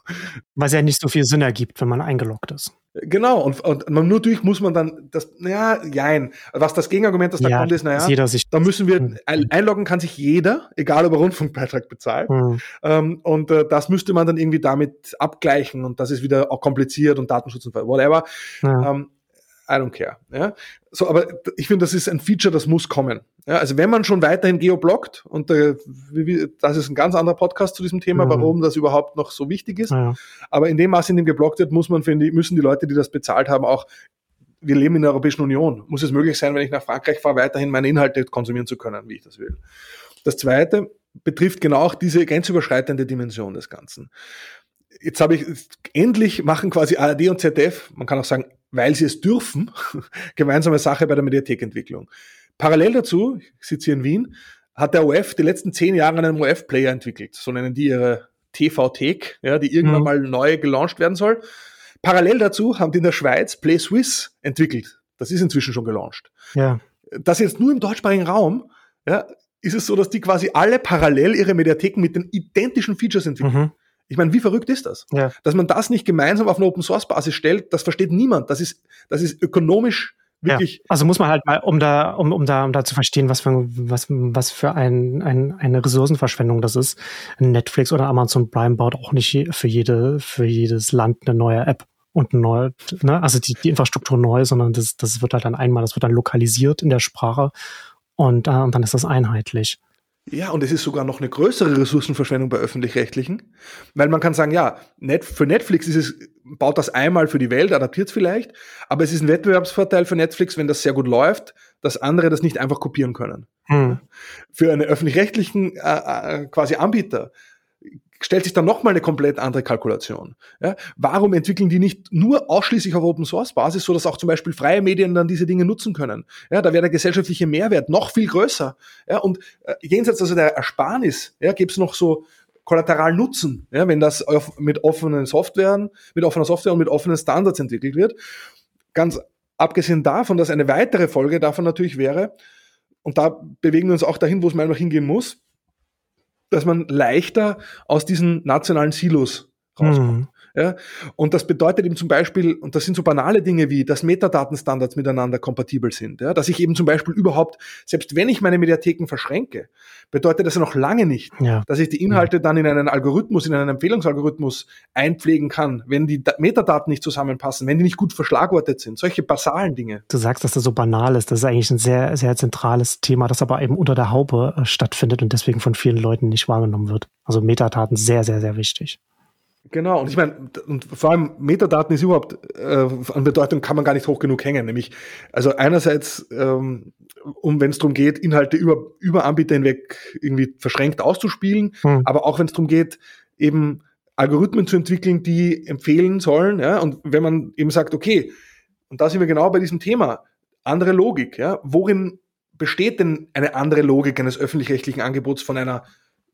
Was ja nicht so viel Sinn ergibt, wenn man eingeloggt ist.
Genau, und, und nur durch muss man dann das, naja, jein. Was das Gegenargument, das da ja, kommt, ist, naja, jeder sich da müssen wir, hm. einloggen kann sich jeder, egal ob er Rundfunkbeitrag bezahlt. Mhm. Ähm, und äh, das müsste man dann irgendwie damit abgleichen und das ist wieder auch kompliziert und Datenschutz und whatever. Ja. Ähm, I don't care. Ja? So, aber ich finde, das ist ein Feature, das muss kommen. Ja? Also wenn man schon weiterhin geoblockt, und äh, das ist ein ganz anderer Podcast zu diesem Thema, mhm. warum das überhaupt noch so wichtig ist. Ja. Aber in dem Maße, in dem geblockt wird, muss man, finde müssen die Leute, die das bezahlt haben, auch wir leben in der Europäischen Union. Muss es möglich sein, wenn ich nach Frankreich fahre, weiterhin meine Inhalte konsumieren zu können, wie ich das will. Das zweite betrifft genau auch diese grenzüberschreitende Dimension des Ganzen. Jetzt habe ich, endlich machen quasi ARD und ZDF, man kann auch sagen weil sie es dürfen, gemeinsame Sache bei der Mediathekentwicklung. Parallel dazu, ich sitze hier in Wien, hat der OF die letzten zehn Jahre einen OF-Player entwickelt. So nennen die ihre TV-Thek, ja, die irgendwann mhm. mal neu gelauncht werden soll. Parallel dazu haben die in der Schweiz Play Swiss entwickelt. Das ist inzwischen schon gelauncht. Ja. Das jetzt nur im deutschsprachigen Raum, ja, ist es so, dass die quasi alle parallel ihre Mediatheken mit den identischen Features entwickeln. Mhm. Ich meine, wie verrückt ist das? Ja. Dass man das nicht gemeinsam auf eine Open Source Basis stellt, das versteht niemand. Das ist, das ist ökonomisch wirklich.
Ja. Also muss man halt mal, um da, um, um da, um da zu verstehen, was für, was, was für ein, ein, eine Ressourcenverschwendung das ist. Netflix oder Amazon Prime baut auch nicht für jede, für jedes Land eine neue App und neu, ne, also die, die Infrastruktur neu, sondern das, das wird halt dann einmal, das wird dann lokalisiert in der Sprache und, äh, und dann ist das einheitlich.
Ja, und es ist sogar noch eine größere Ressourcenverschwendung bei öffentlich-rechtlichen, weil man kann sagen, ja, Net für Netflix ist es, baut das einmal für die Welt, adaptiert es vielleicht, aber es ist ein Wettbewerbsvorteil für Netflix, wenn das sehr gut läuft, dass andere das nicht einfach kopieren können. Hm. Für einen öffentlich-rechtlichen äh, äh, quasi Anbieter stellt sich dann nochmal eine komplett andere Kalkulation. Ja, warum entwickeln die nicht nur ausschließlich auf Open Source Basis, so dass auch zum Beispiel freie Medien dann diese Dinge nutzen können? Ja, da wäre der gesellschaftliche Mehrwert noch viel größer. Ja, und äh, jenseits also der Ersparnis, ja, gäbe es noch so kollateral Nutzen, ja, wenn das mit offenen Softwaren, mit offener Software und mit offenen Standards entwickelt wird. Ganz abgesehen davon, dass eine weitere Folge davon natürlich wäre, und da bewegen wir uns auch dahin, wo es mal noch hingehen muss, dass man leichter aus diesen nationalen Silos rauskommt. Mhm. Ja? Und das bedeutet eben zum Beispiel, und das sind so banale Dinge wie, dass Metadatenstandards miteinander kompatibel sind, ja? dass ich eben zum Beispiel überhaupt, selbst wenn ich meine Mediatheken verschränke, bedeutet das ja noch lange nicht, ja. dass ich die Inhalte dann in einen Algorithmus, in einen Empfehlungsalgorithmus einpflegen kann, wenn die Metadaten nicht zusammenpassen, wenn die nicht gut verschlagwortet sind, solche basalen Dinge.
Du sagst, dass das so banal ist, das ist eigentlich ein sehr, sehr zentrales Thema, das aber eben unter der Haube äh, stattfindet und deswegen von vielen Leuten nicht wahrgenommen wird. Also Metadaten sehr, sehr, sehr wichtig.
Genau, und ich meine, und vor allem Metadaten ist überhaupt äh, an Bedeutung kann man gar nicht hoch genug hängen. Nämlich, also einerseits, ähm, um wenn es darum geht, Inhalte über, über Anbieter hinweg irgendwie verschränkt auszuspielen, hm. aber auch wenn es darum geht, eben Algorithmen zu entwickeln, die empfehlen sollen. Ja, und wenn man eben sagt, okay, und da sind wir genau bei diesem Thema, andere Logik, ja, worin besteht denn eine andere Logik eines öffentlich-rechtlichen Angebots von einer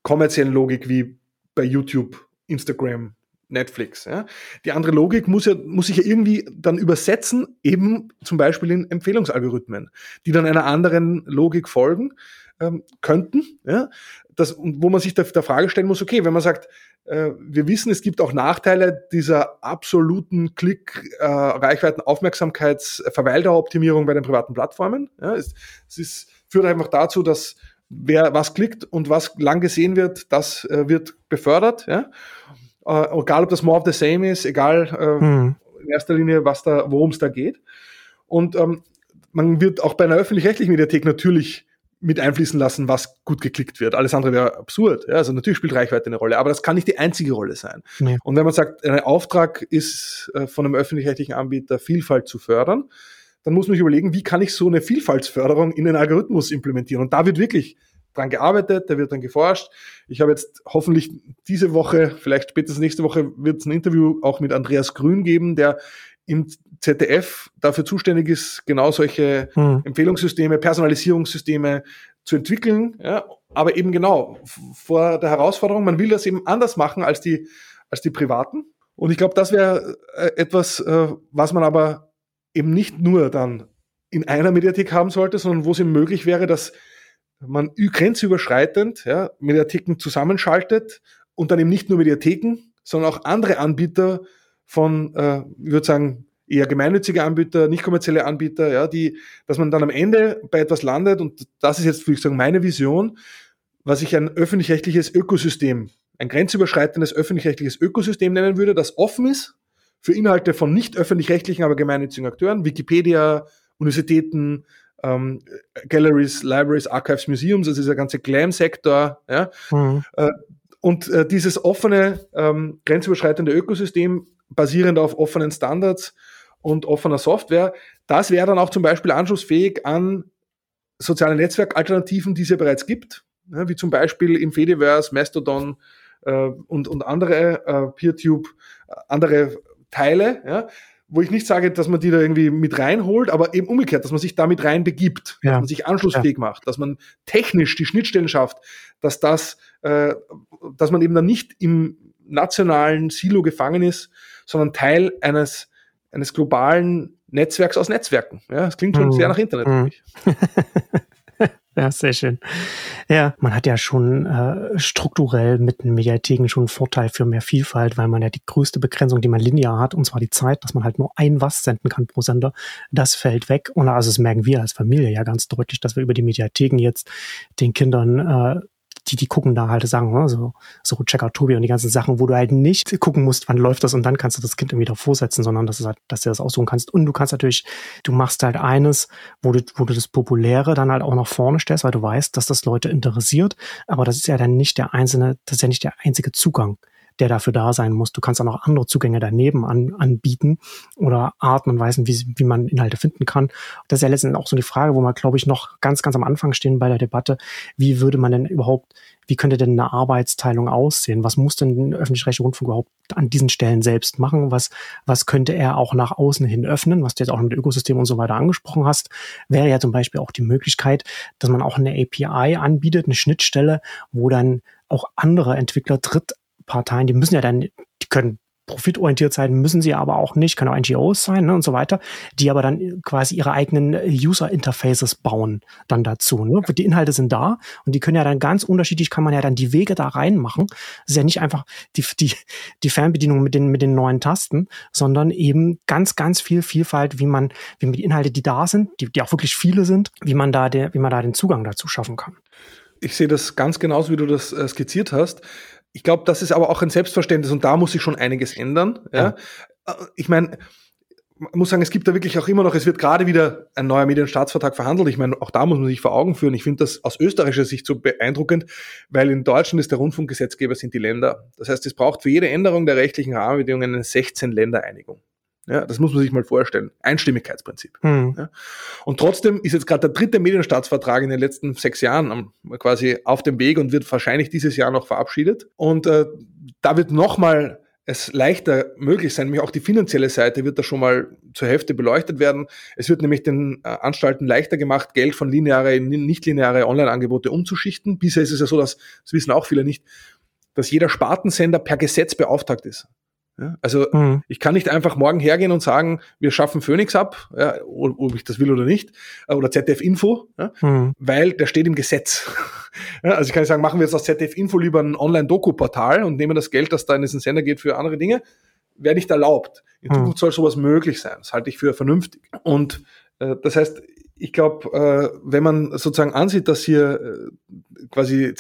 kommerziellen Logik wie bei YouTube, Instagram, Netflix. Ja? Die andere Logik muss ja muss sich ja irgendwie dann übersetzen, eben zum Beispiel in Empfehlungsalgorithmen, die dann einer anderen Logik folgen ähm, könnten. Ja? Das, wo man sich der, der Frage stellen muss: Okay, wenn man sagt, äh, wir wissen, es gibt auch Nachteile dieser absoluten Klick, äh, Reichweiten, Aufmerksamkeits, Verweildaueroptimierung bei den privaten Plattformen. Ja? Es, es ist, führt einfach dazu, dass wer was klickt und was lang gesehen wird, das äh, wird befördert. Ja? Äh, egal ob das more of the same ist, egal, äh, hm. in erster Linie, was da, worum es da geht. Und ähm, man wird auch bei einer öffentlich-rechtlichen Mediathek natürlich mit einfließen lassen, was gut geklickt wird. Alles andere wäre absurd. Ja, also natürlich spielt Reichweite eine Rolle, aber das kann nicht die einzige Rolle sein. Nee. Und wenn man sagt, ein Auftrag ist äh, von einem öffentlich-rechtlichen Anbieter Vielfalt zu fördern, dann muss man sich überlegen, wie kann ich so eine Vielfaltsförderung in den Algorithmus implementieren? Und da wird wirklich dran gearbeitet, da wird dann geforscht. Ich habe jetzt hoffentlich diese Woche, vielleicht spätestens nächste Woche, wird es ein Interview auch mit Andreas Grün geben, der im ZDF dafür zuständig ist, genau solche hm. Empfehlungssysteme, Personalisierungssysteme zu entwickeln. Ja, aber eben genau vor der Herausforderung, man will das eben anders machen als die, als die Privaten. Und ich glaube, das wäre äh, etwas, äh, was man aber eben nicht nur dann in einer Mediathek haben sollte, sondern wo es eben möglich wäre, dass man grenzüberschreitend ja, Mediatheken zusammenschaltet und dann eben nicht nur Mediatheken, sondern auch andere Anbieter von, äh, ich würde sagen, eher gemeinnützige Anbieter, nicht kommerzielle Anbieter, ja, die, dass man dann am Ende bei etwas landet. Und das ist jetzt, würde ich sagen, meine Vision, was ich ein öffentlich-rechtliches Ökosystem, ein grenzüberschreitendes öffentlich-rechtliches Ökosystem nennen würde, das offen ist für Inhalte von nicht öffentlich-rechtlichen, aber gemeinnützigen Akteuren, Wikipedia, Universitäten, ähm, Galleries, Libraries, Archives, Museums, also dieser ganze Glam-Sektor, ja, mhm. äh, und äh, dieses offene, ähm, grenzüberschreitende Ökosystem basierend auf offenen Standards und offener Software, das wäre dann auch zum Beispiel anschlussfähig an soziale Netzwerkalternativen, die es ja bereits gibt, ja, wie zum Beispiel im Fediverse, Mastodon äh, und, und andere äh, PeerTube, äh, andere Teile, ja, wo ich nicht sage, dass man die da irgendwie mit reinholt, aber eben umgekehrt, dass man sich damit rein begibt, ja. dass man sich anschlussfähig ja. macht, dass man technisch die Schnittstellen schafft, dass das, äh, dass man eben dann nicht im nationalen Silo gefangen ist, sondern Teil eines, eines globalen Netzwerks aus Netzwerken. Ja, das klingt schon mhm. sehr nach Internet für mich.
Ja, sehr schön. Ja, man hat ja schon äh, strukturell mit den Mediatheken schon einen Vorteil für mehr Vielfalt, weil man ja die größte Begrenzung, die man linear hat, und zwar die Zeit, dass man halt nur ein was senden kann pro Sender, das fällt weg. Und also das merken wir als Familie ja ganz deutlich, dass wir über die Mediatheken jetzt den Kindern äh, die, die gucken da halt sagen, ne, so, so Checker Tobi und die ganzen Sachen, wo du halt nicht gucken musst, wann läuft das und dann kannst du das Kind irgendwie davor setzen, sondern dass, es halt, dass du das aussuchen kannst. Und du kannst natürlich, du machst halt eines, wo du, wo du das Populäre dann halt auch nach vorne stellst, weil du weißt, dass das Leute interessiert. Aber das ist ja dann nicht der einzelne, das ist ja nicht der einzige Zugang der dafür da sein muss. Du kannst auch noch andere Zugänge daneben an, anbieten oder Art und Weisen, wie, wie man Inhalte finden kann. Das ist ja letztendlich auch so die Frage, wo wir, glaube ich, noch ganz, ganz am Anfang stehen bei der Debatte. Wie würde man denn überhaupt, wie könnte denn eine Arbeitsteilung aussehen? Was muss denn der öffentlich-rechtliche Rundfunk überhaupt an diesen Stellen selbst machen? Was, was könnte er auch nach außen hin öffnen? Was du jetzt auch mit Ökosystem und so weiter angesprochen hast, wäre ja zum Beispiel auch die Möglichkeit, dass man auch eine API anbietet, eine Schnittstelle, wo dann auch andere Entwickler dritt Parteien, die müssen ja dann, die können profitorientiert sein, müssen sie aber auch nicht, können auch NGOs sein ne, und so weiter, die aber dann quasi ihre eigenen User-Interfaces bauen dann dazu. Ne? Die Inhalte sind da und die können ja dann ganz unterschiedlich, kann man ja dann die Wege da reinmachen. Das ist ja nicht einfach die, die, die Fernbedienung mit den, mit den neuen Tasten, sondern eben ganz, ganz viel Vielfalt, wie man, wie man die Inhalte, die da sind, die, die auch wirklich viele sind, wie man da, der, wie man da den Zugang dazu schaffen kann.
Ich sehe das ganz genauso, wie du das äh, skizziert hast. Ich glaube, das ist aber auch ein Selbstverständnis und da muss sich schon einiges ändern. Ja. ja. Ich meine, man muss sagen, es gibt da wirklich auch immer noch, es wird gerade wieder ein neuer Medienstaatsvertrag verhandelt. Ich meine, auch da muss man sich vor Augen führen. Ich finde das aus österreichischer Sicht so beeindruckend, weil in Deutschland ist der Rundfunkgesetzgeber sind die Länder. Das heißt, es braucht für jede Änderung der rechtlichen Rahmenbedingungen eine 16-Länder-Einigung. Ja, das muss man sich mal vorstellen. Einstimmigkeitsprinzip. Mhm. Ja. Und trotzdem ist jetzt gerade der dritte Medienstaatsvertrag in den letzten sechs Jahren am, quasi auf dem Weg und wird wahrscheinlich dieses Jahr noch verabschiedet. Und äh, da wird nochmal es leichter möglich sein, nämlich auch die finanzielle Seite wird da schon mal zur Hälfte beleuchtet werden. Es wird nämlich den äh, Anstalten leichter gemacht, Geld von lineare in nicht-lineare Online-Angebote umzuschichten. Bisher ist es ja so, dass, das wissen auch viele nicht, dass jeder Spartensender per Gesetz beauftragt ist. Ja, also mhm. ich kann nicht einfach morgen hergehen und sagen, wir schaffen Phoenix ab, ja, ob ich das will oder nicht, äh, oder ZDF Info, ja, mhm. weil der steht im Gesetz. also ich kann nicht sagen, machen wir jetzt aus ZDF Info lieber ein Online-Doku-Portal und nehmen das Geld, das da in diesen Sender geht, für andere Dinge. Wäre nicht erlaubt. In mhm. Zukunft soll sowas möglich sein. Das halte ich für vernünftig. Und äh, das heißt, ich glaube, äh, wenn man sozusagen ansieht, dass hier äh, quasi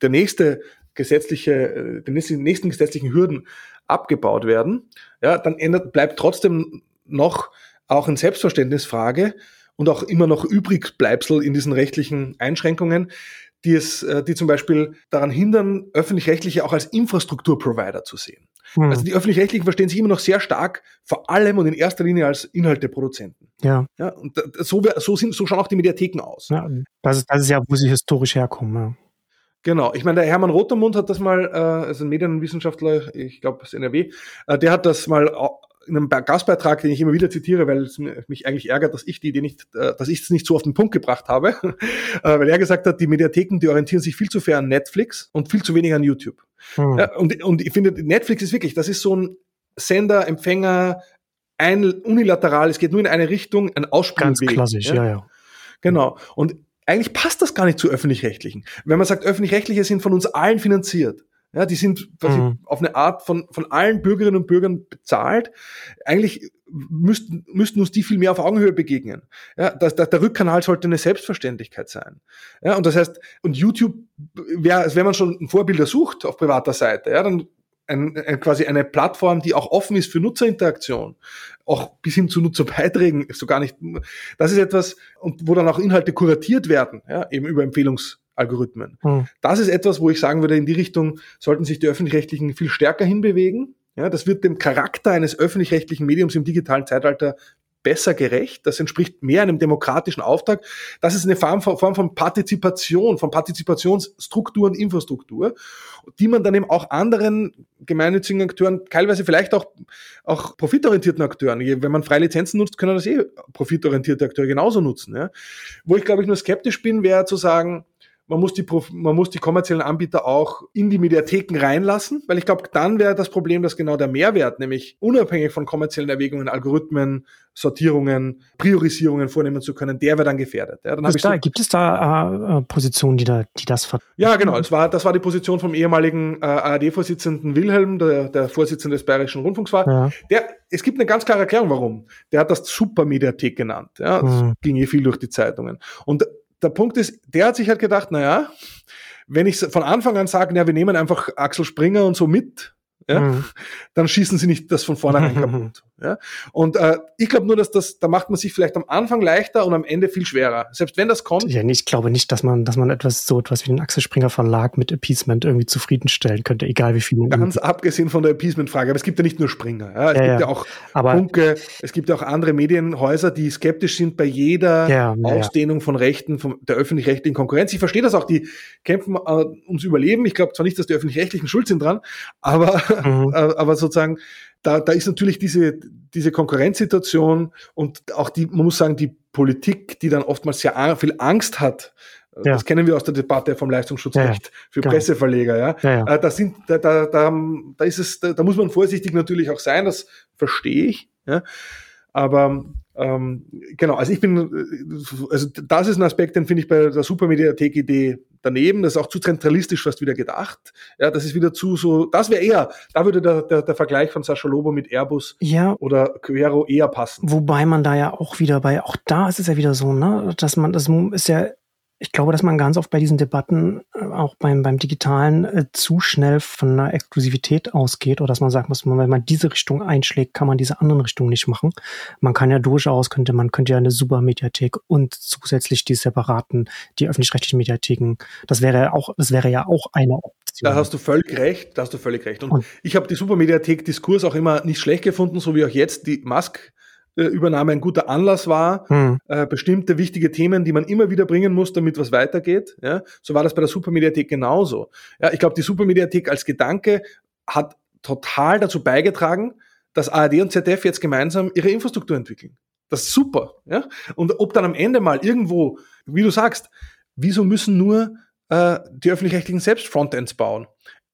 der nächste gesetzliche, äh, die nächsten gesetzlichen Hürden abgebaut werden, ja, dann ändert, bleibt trotzdem noch auch ein Selbstverständnisfrage und auch immer noch übrig Bleibsel in diesen rechtlichen Einschränkungen, die es, äh, die zum Beispiel daran hindern, öffentlich-rechtliche auch als Infrastrukturprovider zu sehen. Hm. Also die öffentlich-rechtlichen verstehen sich immer noch sehr stark, vor allem und in erster Linie als Inhalteproduzenten.
Ja.
ja und so, so, sind, so schauen auch die Mediatheken aus.
Ja, das, ist, das ist ja, wo sie historisch herkommen. Ja.
Genau, ich meine, der Hermann Rotermund hat das mal, äh, also ein Medienwissenschaftler, ich glaube aus NRW, äh, der hat das mal in einem Gastbeitrag, den ich immer wieder zitiere, weil es mich eigentlich ärgert, dass ich die Idee nicht, äh, dass ich es nicht so auf den Punkt gebracht habe, äh, weil er gesagt hat, die Mediatheken, die orientieren sich viel zu sehr an Netflix und viel zu wenig an YouTube. Hm. Ja, und, und ich finde, Netflix ist wirklich, das ist so ein Sender, Empfänger, ein unilateral, es geht nur in eine Richtung, ein Ausspielweg.
Ganz klassisch, ja, ja. ja.
Genau. Und eigentlich passt das gar nicht zu öffentlich-rechtlichen. Wenn man sagt, öffentlich-rechtliche sind von uns allen finanziert, ja, die sind quasi mhm. auf eine Art von, von allen Bürgerinnen und Bürgern bezahlt. Eigentlich müssten, müssten uns die viel mehr auf Augenhöhe begegnen. Ja, das, das, der Rückkanal sollte eine Selbstverständlichkeit sein. Ja, und das heißt, und YouTube wäre, wenn man schon ein Vorbilder sucht auf privater Seite, ja, dann ein, ein, quasi eine Plattform, die auch offen ist für Nutzerinteraktion, auch bis hin zu Nutzerbeiträgen, so gar nicht. Das ist etwas, und wo dann auch Inhalte kuratiert werden, ja, eben über Empfehlungs Algorithmen. Hm. Das ist etwas, wo ich sagen würde, in die Richtung sollten sich die öffentlich-rechtlichen viel stärker hinbewegen. Ja, das wird dem Charakter eines öffentlich-rechtlichen Mediums im digitalen Zeitalter besser gerecht. Das entspricht mehr einem demokratischen Auftrag. Das ist eine Form, Form von Partizipation, von Partizipationsstruktur und Infrastruktur, die man dann eben auch anderen gemeinnützigen Akteuren, teilweise vielleicht auch, auch profitorientierten Akteuren, wenn man freie Lizenzen nutzt, können das eh profitorientierte Akteure genauso nutzen. Ja. Wo ich glaube ich nur skeptisch bin, wäre zu sagen, man muss die, man muss die kommerziellen Anbieter auch in die Mediatheken reinlassen, weil ich glaube, dann wäre das Problem, dass genau der Mehrwert, nämlich unabhängig von kommerziellen Erwägungen, Algorithmen, Sortierungen, Priorisierungen vornehmen zu können, der wäre dann gefährdet. Ja, dann
da, so, gibt es da äh, Positionen, die, da, die das ver
Ja, genau. Das war, das war die Position vom ehemaligen äh, ARD-Vorsitzenden Wilhelm, der, der Vorsitzende des Bayerischen Rundfunks war. Ja. Der, es gibt eine ganz klare Erklärung, warum. Der hat das Supermediathek genannt. Ja, das mhm. ging eh viel durch die Zeitungen. Und der Punkt ist, der hat sich halt gedacht, naja, wenn ich von Anfang an sage, ja, wir nehmen einfach Axel Springer und so mit, ja, mhm. dann schießen sie nicht das von vornherein kaputt. Ja? Und äh, ich glaube nur, dass das, da macht man sich vielleicht am Anfang leichter und am Ende viel schwerer. Selbst wenn das kommt.
Ja, ich glaube nicht, dass man, dass man etwas so etwas wie den Axel Springer Verlag mit Appeasement irgendwie zufriedenstellen könnte, egal wie viel.
Ganz abgesehen von der Appeasement-Frage, aber es gibt ja nicht nur Springer. Ja? Es ja, gibt ja, auch aber, Funke, es gibt ja auch andere Medienhäuser, die skeptisch sind bei jeder Ausdehnung von Rechten von der öffentlich-rechtlichen Konkurrenz. Ich verstehe das auch, die kämpfen äh, ums Überleben. Ich glaube zwar nicht, dass die öffentlich-rechtlichen schuld sind dran, aber, mhm. äh, aber sozusagen da, da ist natürlich diese, diese Konkurrenzsituation und auch die, man muss sagen, die Politik, die dann oftmals sehr viel Angst hat, ja. Das kennen wir aus der Debatte vom Leistungsschutzrecht ja, für genau. Presseverleger. Ja, ja, äh, Da, sind, da, da, da, da ist es, da, da muss man vorsichtig natürlich auch sein. Das verstehe ich. Ja, aber ähm, genau, also ich bin, äh, also das ist ein Aspekt, den finde ich bei der Supermediathek-Idee daneben. Das ist auch zu zentralistisch fast wieder gedacht. Ja, das ist wieder zu so, das wäre eher, da würde der, der, der Vergleich von Sascha Lobo mit Airbus
ja.
oder Quero eher passen.
Wobei man da ja auch wieder bei, auch da ist es ja wieder so, ne, dass man, das ist ja ich glaube, dass man ganz oft bei diesen Debatten, äh, auch beim, beim Digitalen, äh, zu schnell von einer Exklusivität ausgeht oder dass man sagt, man, wenn man diese Richtung einschlägt, kann man diese anderen Richtungen nicht machen. Man kann ja durchaus, könnte man könnte ja eine super Mediathek und zusätzlich die separaten, die öffentlich-rechtlichen Mediatheken, das wäre auch, das wäre ja auch eine Option.
Da hast du völlig recht, da hast du völlig recht. Und, und ich habe die Supermediathek-Diskurs auch immer nicht schlecht gefunden, so wie auch jetzt die Musk Übernahme ein guter Anlass war, hm. äh, bestimmte wichtige Themen, die man immer wieder bringen muss, damit was weitergeht. Ja? So war das bei der Supermediathek genauso. Ja, ich glaube, die Supermediathek als Gedanke hat total dazu beigetragen, dass ARD und ZDF jetzt gemeinsam ihre Infrastruktur entwickeln. Das ist super. Ja? Und ob dann am Ende mal irgendwo, wie du sagst, wieso müssen nur äh, die öffentlich-rechtlichen selbst Frontends bauen?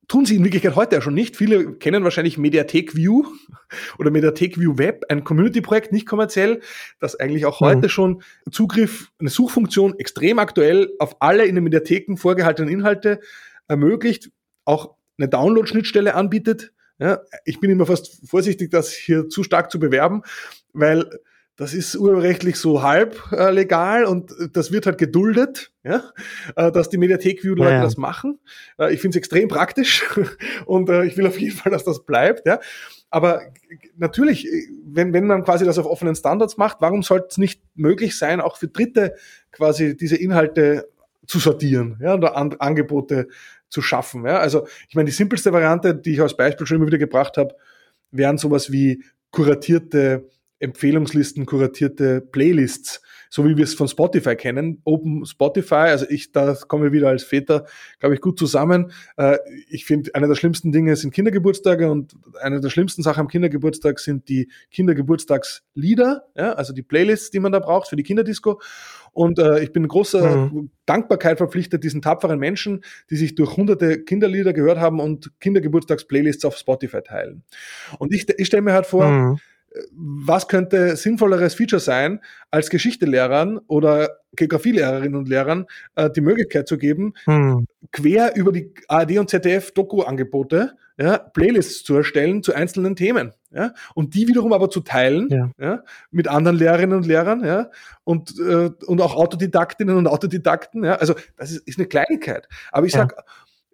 Tun sie in Wirklichkeit heute ja schon nicht. Viele kennen wahrscheinlich Mediathek View oder Mediathek View Web, ein Community-Projekt, nicht kommerziell, das eigentlich auch heute mhm. schon Zugriff, eine Suchfunktion extrem aktuell auf alle in den Mediatheken vorgehaltenen Inhalte ermöglicht, auch eine Download-Schnittstelle anbietet. Ja, ich bin immer fast vorsichtig, das hier zu stark zu bewerben, weil das ist urrechtlich so halb äh, legal und das wird halt geduldet, ja, äh, dass die Mediathek-View-Leute ja, ja. das machen. Äh, ich finde es extrem praktisch und äh, ich will auf jeden Fall, dass das bleibt, ja. Aber natürlich, wenn, wenn man quasi das auf offenen Standards macht, warum sollte es nicht möglich sein, auch für Dritte quasi diese Inhalte zu sortieren, ja, oder An Angebote zu schaffen, ja. Also, ich meine, die simpelste Variante, die ich als Beispiel schon immer wieder gebracht habe, wären sowas wie kuratierte Empfehlungslisten, kuratierte Playlists, so wie wir es von Spotify kennen. Open Spotify, also ich, da kommen wir wieder als Väter, glaube ich, gut zusammen. Äh, ich finde, einer der schlimmsten Dinge sind Kindergeburtstage und eine der schlimmsten Sachen am Kindergeburtstag sind die Kindergeburtstagslieder, ja, also die Playlists, die man da braucht für die Kinderdisco. Und äh, ich bin großer mhm. Dankbarkeit verpflichtet diesen tapferen Menschen, die sich durch hunderte Kinderlieder gehört haben und Kindergeburtstagsplaylists auf Spotify teilen. Und ich, ich stelle mir halt vor, mhm was könnte sinnvolleres Feature sein, als Geschichtelehrern oder Geografielehrerinnen und Lehrern äh, die Möglichkeit zu geben, hm. quer über die ARD und ZDF Doku-Angebote ja, Playlists zu erstellen zu einzelnen Themen. Ja, und die wiederum aber zu teilen ja. Ja, mit anderen Lehrerinnen und Lehrern ja, und, äh, und auch Autodidaktinnen und Autodidakten. Ja, also das ist, ist eine Kleinigkeit. Aber ich ja. sag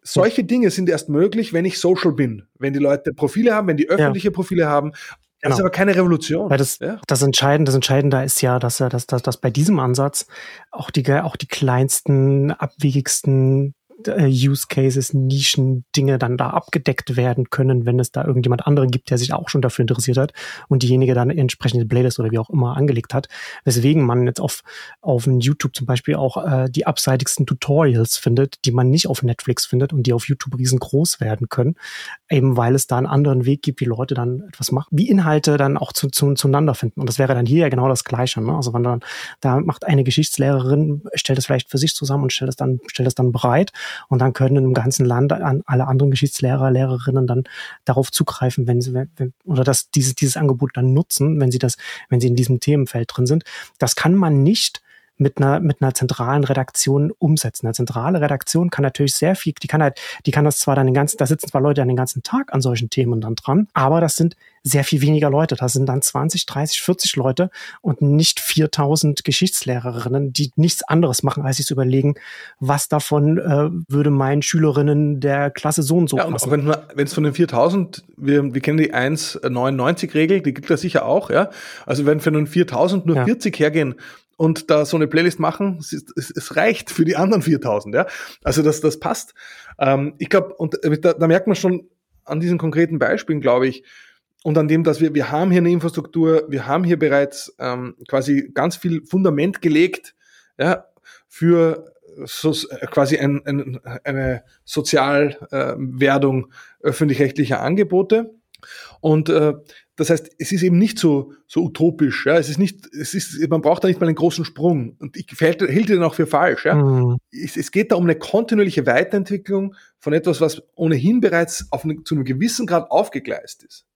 solche Dinge sind erst möglich, wenn ich social bin, wenn die Leute Profile haben, wenn die öffentliche Profile haben, das ist genau. aber keine Revolution.
Weil das, ja? das Entscheidende, das Entscheidende ist ja, dass, dass, dass, dass bei diesem Ansatz auch die, auch die kleinsten, abwegigsten Use Cases, Nischen, Dinge dann da abgedeckt werden können, wenn es da irgendjemand anderen gibt, der sich auch schon dafür interessiert hat und diejenige dann entsprechende Playlist oder wie auch immer angelegt hat. Weswegen man jetzt auf, auf YouTube zum Beispiel auch äh, die abseitigsten Tutorials findet, die man nicht auf Netflix findet und die auf YouTube riesengroß werden können, eben weil es da einen anderen Weg gibt, wie Leute dann etwas machen, wie Inhalte dann auch zu, zu, zueinander finden. Und das wäre dann hier ja genau das Gleiche. Ne? Also wenn dann, da macht eine Geschichtslehrerin, stellt es vielleicht für sich zusammen und stellt es dann, stellt es dann bereit und dann können im ganzen Land an alle anderen Geschichtslehrer, Lehrerinnen dann darauf zugreifen, wenn sie, wenn, oder dass dieses, dieses Angebot dann nutzen, wenn sie das, wenn sie in diesem Themenfeld drin sind. Das kann man nicht mit einer, mit einer zentralen Redaktion umsetzen. Eine zentrale Redaktion kann natürlich sehr viel, die kann halt, die kann das zwar dann den ganzen, da sitzen zwar Leute dann den ganzen Tag an solchen Themen dann dran, aber das sind sehr viel weniger Leute. Das sind dann 20, 30, 40 Leute und nicht 4000 Geschichtslehrerinnen, die nichts anderes machen, als sich zu überlegen, was davon äh, würde meinen Schülerinnen der Klasse so und so
ja, passen. Und wenn es von den 4000, wir, wir kennen die 1,99-Regel, die gibt es sicher auch, ja. Also wenn von den 4000 nur ja. 40 hergehen, und da so eine Playlist machen, es, es, es reicht für die anderen 4000, ja. Also das, das passt. Ähm, ich glaube, und da, da merkt man schon an diesen konkreten Beispielen, glaube ich, und an dem, dass wir, wir haben hier eine Infrastruktur, wir haben hier bereits ähm, quasi ganz viel Fundament gelegt, ja, für so, quasi ein, ein, eine Sozialwerdung äh, öffentlich-rechtlicher Angebote. Und äh, das heißt, es ist eben nicht so, so utopisch. Ja? Es ist nicht, es ist, man braucht da nicht mal einen großen Sprung. Und ich hielt, hielt den auch für falsch. Ja? Mhm. Es, es, geht da um eine kontinuierliche Weiterentwicklung von etwas, was ohnehin bereits auf eine, zu einem gewissen Grad aufgegleist ist.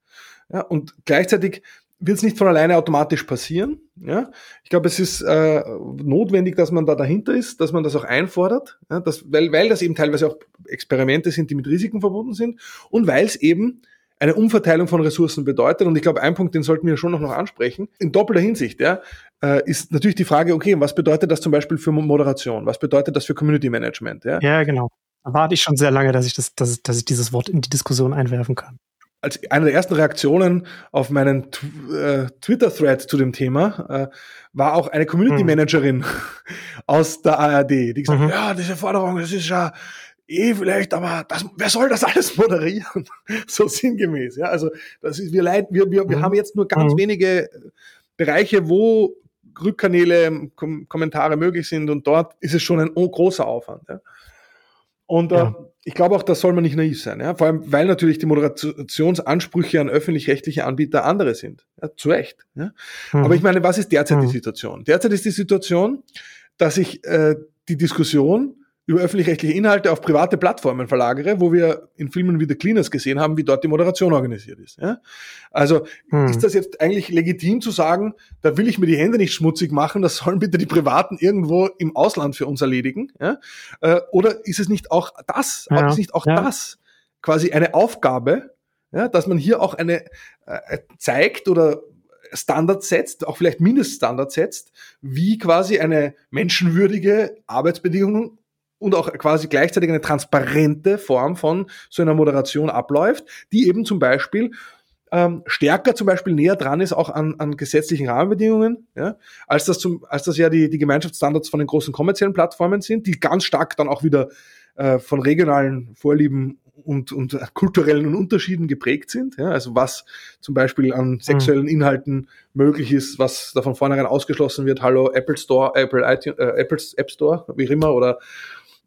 Ja? Und gleichzeitig wird es nicht von alleine automatisch passieren. Ja? Ich glaube, es ist äh, notwendig, dass man da dahinter ist, dass man das auch einfordert, ja? dass, weil, weil das eben teilweise auch Experimente sind, die mit Risiken verbunden sind und weil es eben eine Umverteilung von Ressourcen bedeutet. Und ich glaube, ein Punkt, den sollten wir schon noch, noch ansprechen, in doppelter Hinsicht, ja, äh, ist natürlich die Frage, okay, was bedeutet das zum Beispiel für Moderation? Was bedeutet das für Community Management? Ja,
ja genau. Da warte ich schon sehr lange, dass ich, das, dass, dass ich dieses Wort in die Diskussion einwerfen kann
als eine der ersten Reaktionen auf meinen äh, Twitter-Thread zu dem Thema äh, war auch eine Community mhm. Managerin mhm. aus der ARD, die gesagt hat, mhm. ja, diese Forderung, das ist ja eh vielleicht, aber das, wer soll das alles moderieren? so sinngemäß, ja. Also das ist, wir leid, wir, wir, wir mhm. haben jetzt nur ganz mhm. wenige Bereiche, wo Rückkanäle, Kom Kommentare möglich sind und dort ist es schon ein großer Aufwand. Ja. Und äh, ja. ich glaube auch, das soll man nicht naiv sein, ja. Vor allem, weil natürlich die Moderationsansprüche an öffentlich-rechtliche Anbieter andere sind. Ja, zu Recht. Ja. Mhm. Aber ich meine, was ist derzeit die mhm. Situation? Derzeit ist die Situation, dass ich äh, die Diskussion über öffentlich-rechtliche Inhalte auf private Plattformen verlagere, wo wir in Filmen wie The Cleaners gesehen haben, wie dort die Moderation organisiert ist. Ja? Also hm. ist das jetzt eigentlich legitim zu sagen, da will ich mir die Hände nicht schmutzig machen, das sollen bitte die Privaten irgendwo im Ausland für uns erledigen? Ja? Äh, oder ist es nicht auch das, ja. ist nicht auch ja. das quasi eine Aufgabe, ja, dass man hier auch eine äh, zeigt oder Standards setzt, auch vielleicht Mindeststandards setzt, wie quasi eine menschenwürdige Arbeitsbedingung und auch quasi gleichzeitig eine transparente Form von so einer Moderation abläuft, die eben zum Beispiel ähm, stärker zum Beispiel näher dran ist auch an, an gesetzlichen Rahmenbedingungen, ja, als das zum, als das ja die, die Gemeinschaftsstandards von den großen kommerziellen Plattformen sind, die ganz stark dann auch wieder äh, von regionalen Vorlieben und, und kulturellen Unterschieden geprägt sind. Ja, also was zum Beispiel an sexuellen Inhalten möglich ist, was da von vornherein ausgeschlossen wird. Hallo Apple Store, Apple, iTunes, äh, Apple's App Store, wie immer, oder äh,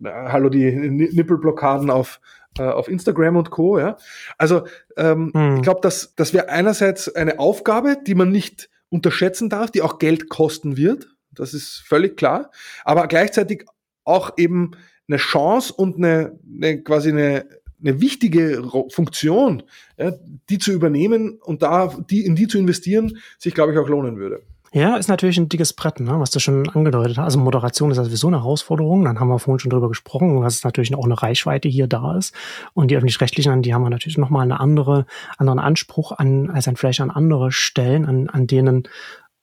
hallo die Nippelblockaden auf äh, auf Instagram und Co. Ja? Also ähm, hm. ich glaube, dass das wäre einerseits eine Aufgabe, die man nicht unterschätzen darf, die auch Geld kosten wird. Das ist völlig klar. Aber gleichzeitig auch eben eine Chance und eine, eine quasi eine, eine wichtige Funktion, ja, die zu übernehmen und da die in die zu investieren, sich glaube ich auch lohnen würde.
Ja, ist natürlich ein dickes Brett, ne, was du schon angedeutet hast. Also Moderation ist sowieso eine Herausforderung. Dann haben wir vorhin schon drüber gesprochen, dass natürlich auch eine Reichweite hier da ist. Und die öffentlich-rechtlichen, die haben natürlich nochmal eine andere, anderen Anspruch an, als an vielleicht an andere Stellen, an, an denen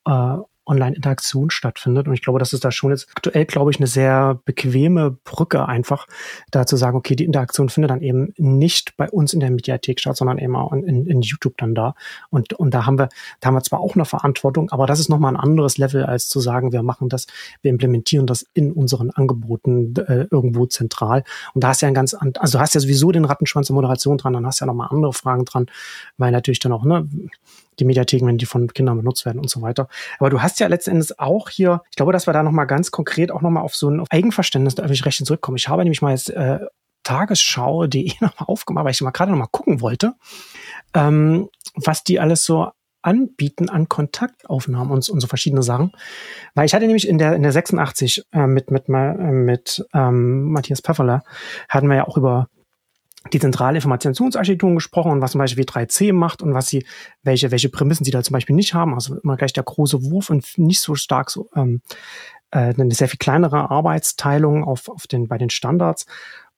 äh, Online-Interaktion stattfindet. Und ich glaube, das ist da schon jetzt aktuell, glaube ich, eine sehr bequeme Brücke einfach, da zu sagen, okay, die Interaktion findet dann eben nicht bei uns in der Mediathek statt, sondern eben auch in, in YouTube dann da. Und, und da haben wir, da haben wir zwar auch eine Verantwortung, aber das ist nochmal ein anderes Level, als zu sagen, wir machen das, wir implementieren das in unseren Angeboten äh, irgendwo zentral. Und da hast ja ein ganz, also hast ja sowieso den Rattenschwanz der Moderation dran, dann hast ja nochmal andere Fragen dran, weil natürlich dann auch, ne, die Mediatheken, wenn die von Kindern benutzt werden und so weiter. Aber du hast ja letztendlich auch hier, ich glaube, dass wir da nochmal ganz konkret auch nochmal auf so ein Eigenverständnis der öffentlich Rechte zurückkommen. Ich habe nämlich mal jetzt äh, tagesschau.de nochmal aufgemacht, weil ich mal gerade nochmal gucken wollte, ähm, was die alles so anbieten an Kontaktaufnahmen und, und so verschiedene Sachen. Weil ich hatte nämlich in der, in der 86 äh, mit, mit, äh, mit ähm, Matthias Pfefferler hatten wir ja auch über die zentrale Informationsarchitektur gesprochen und was zum Beispiel W3C macht und was sie, welche, welche Prämissen sie da zum Beispiel nicht haben. Also immer gleich der große Wurf und nicht so stark so ähm, äh, eine sehr viel kleinere Arbeitsteilung auf, auf den, bei den Standards.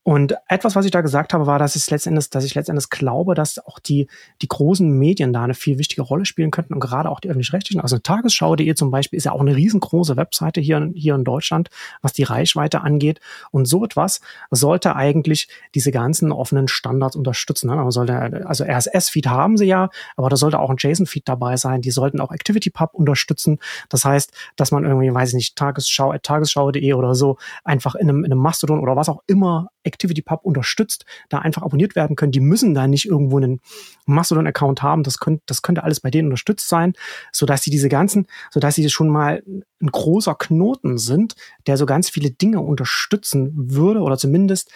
Und etwas, was ich da gesagt habe, war, dass ich letztendlich, dass ich letztendlich glaube, dass auch die, die großen Medien da eine viel wichtige Rolle spielen könnten und gerade auch die öffentlich-rechtlichen. Also Tagesschau.de zum Beispiel ist ja auch eine riesengroße Webseite hier, hier in Deutschland, was die Reichweite angeht. Und so etwas sollte eigentlich diese ganzen offenen Standards unterstützen. Ne? Also, also RSS-Feed haben sie ja, aber da sollte auch ein JSON-Feed dabei sein. Die sollten auch ActivityPub unterstützen. Das heißt, dass man irgendwie, weiß ich nicht, Tagesschau, tagesschau.de oder so einfach in einem, in einem Mastodon oder was auch immer ActivityPub unterstützt, da einfach abonniert werden können. Die müssen da nicht irgendwo einen Mastodon-Account haben. Das könnte, das könnte alles bei denen unterstützt sein, sodass sie diese ganzen, sodass sie schon mal ein großer Knoten sind, der so ganz viele Dinge unterstützen würde oder zumindest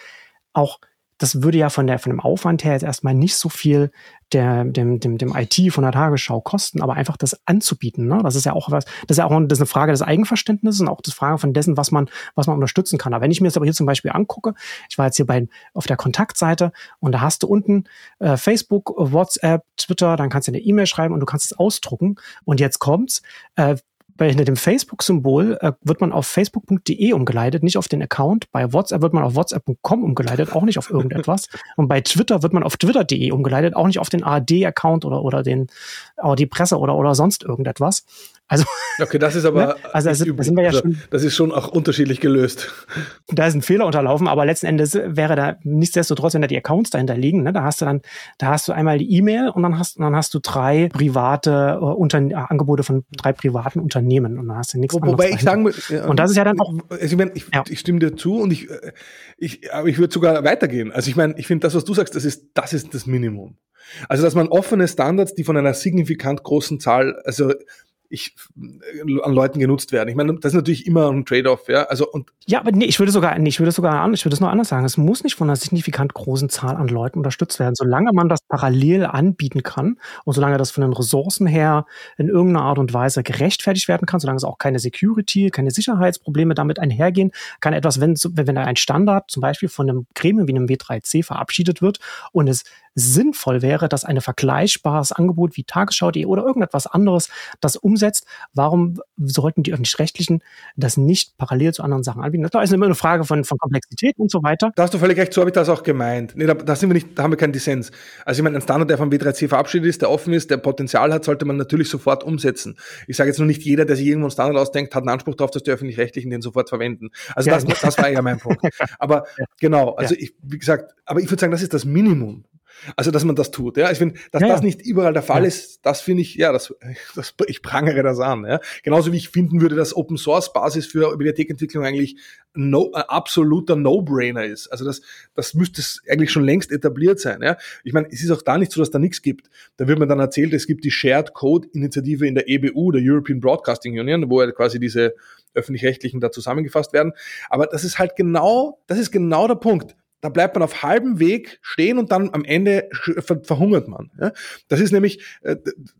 auch das würde ja von der von dem Aufwand her jetzt erstmal nicht so viel der, dem, dem, dem IT von der Tagesschau kosten, aber einfach das anzubieten. Ne? Das ist ja auch was, das ist ja auch das ist eine Frage des Eigenverständnisses und auch das Frage von dessen, was man, was man unterstützen kann. Aber wenn ich mir das aber hier zum Beispiel angucke, ich war jetzt hier bei auf der Kontaktseite und da hast du unten äh, Facebook, WhatsApp, Twitter, dann kannst du eine E-Mail schreiben und du kannst es ausdrucken. Und jetzt kommt's, äh, bei hinter dem Facebook-Symbol äh, wird man auf facebook.de umgeleitet, nicht auf den Account. Bei WhatsApp wird man auf whatsapp.com umgeleitet, auch nicht auf irgendetwas. Und bei Twitter wird man auf twitter.de umgeleitet, auch nicht auf den ARD-Account oder, oder den ARD-Presse oder, oder sonst irgendetwas. Also,
okay, das ist aber ne?
also, also, da sind wir ja
also, schon, das ist schon auch unterschiedlich gelöst.
Da ist ein Fehler unterlaufen, aber letzten Endes wäre da nichtsdestotrotz, wenn da die Accounts dahinter liegen, ne, da hast du dann, da hast du einmal die E-Mail und dann hast, dann hast du drei private äh, unter, äh, Angebote von drei privaten Unternehmen und dann hast du nichts
Wo, Wobei ich sagen muss,
und das ist ja dann auch.
Also ich, mein, ich, ja. ich stimme dir zu und ich, ich, aber ich würde sogar weitergehen. Also ich meine, ich finde das, was du sagst, das ist, das ist das Minimum. Also dass man offene Standards, die von einer signifikant großen Zahl, also ich, äh, an Leuten genutzt werden. Ich meine, das ist natürlich immer ein Trade-off, ja. Also und
ja, aber nee, ich würde sogar, nee, ich würde sogar, ich würde es nur anders sagen. Es muss nicht von einer signifikant großen Zahl an Leuten unterstützt werden, solange man das parallel anbieten kann und solange das von den Ressourcen her in irgendeiner Art und Weise gerechtfertigt werden kann, solange es auch keine Security, keine Sicherheitsprobleme damit einhergehen, kann etwas, wenn wenn da ein Standard zum Beispiel von einem Gremium wie einem W3C verabschiedet wird und es sinnvoll wäre, dass ein vergleichbares Angebot wie Tagesschau.de oder irgendetwas anderes das umsetzt. Warum sollten die öffentlich-rechtlichen das nicht parallel zu anderen Sachen anbieten? Das ist immer eine Frage von, von Komplexität und so weiter.
Da hast du völlig recht, so habe ich das auch gemeint. Nee, da, da sind wir nicht, da haben wir keinen Dissens. Also ich meine, ein Standard, der vom W3C verabschiedet ist, der offen ist, der Potenzial hat, sollte man natürlich sofort umsetzen. Ich sage jetzt nur nicht jeder, der sich irgendwo einen Standard ausdenkt, hat einen Anspruch darauf, dass die öffentlich-rechtlichen den sofort verwenden. Also ja, das, das war ja mein Punkt. Aber ja. genau, also ja. ich, wie gesagt, aber ich würde sagen, das ist das Minimum. Also, dass man das tut. Ja, ich finde, dass ja, das nicht überall der Fall ja. ist, das finde ich, ja, das, das, ich prangere das an. Ja. Genauso wie ich finden würde, dass Open Source Basis für Bibliothekentwicklung eigentlich no, ein absoluter No-Brainer ist. Also, das, das müsste eigentlich schon längst etabliert sein. Ja. Ich meine, es ist auch da nicht so, dass da nichts gibt. Da wird man dann erzählt, es gibt die Shared Code Initiative in der EBU, der European Broadcasting Union, wo ja quasi diese öffentlich-rechtlichen da zusammengefasst werden. Aber das ist halt genau, das ist genau der Punkt da bleibt man auf halbem Weg stehen und dann am Ende verhungert man. Ja? Das ist nämlich, äh,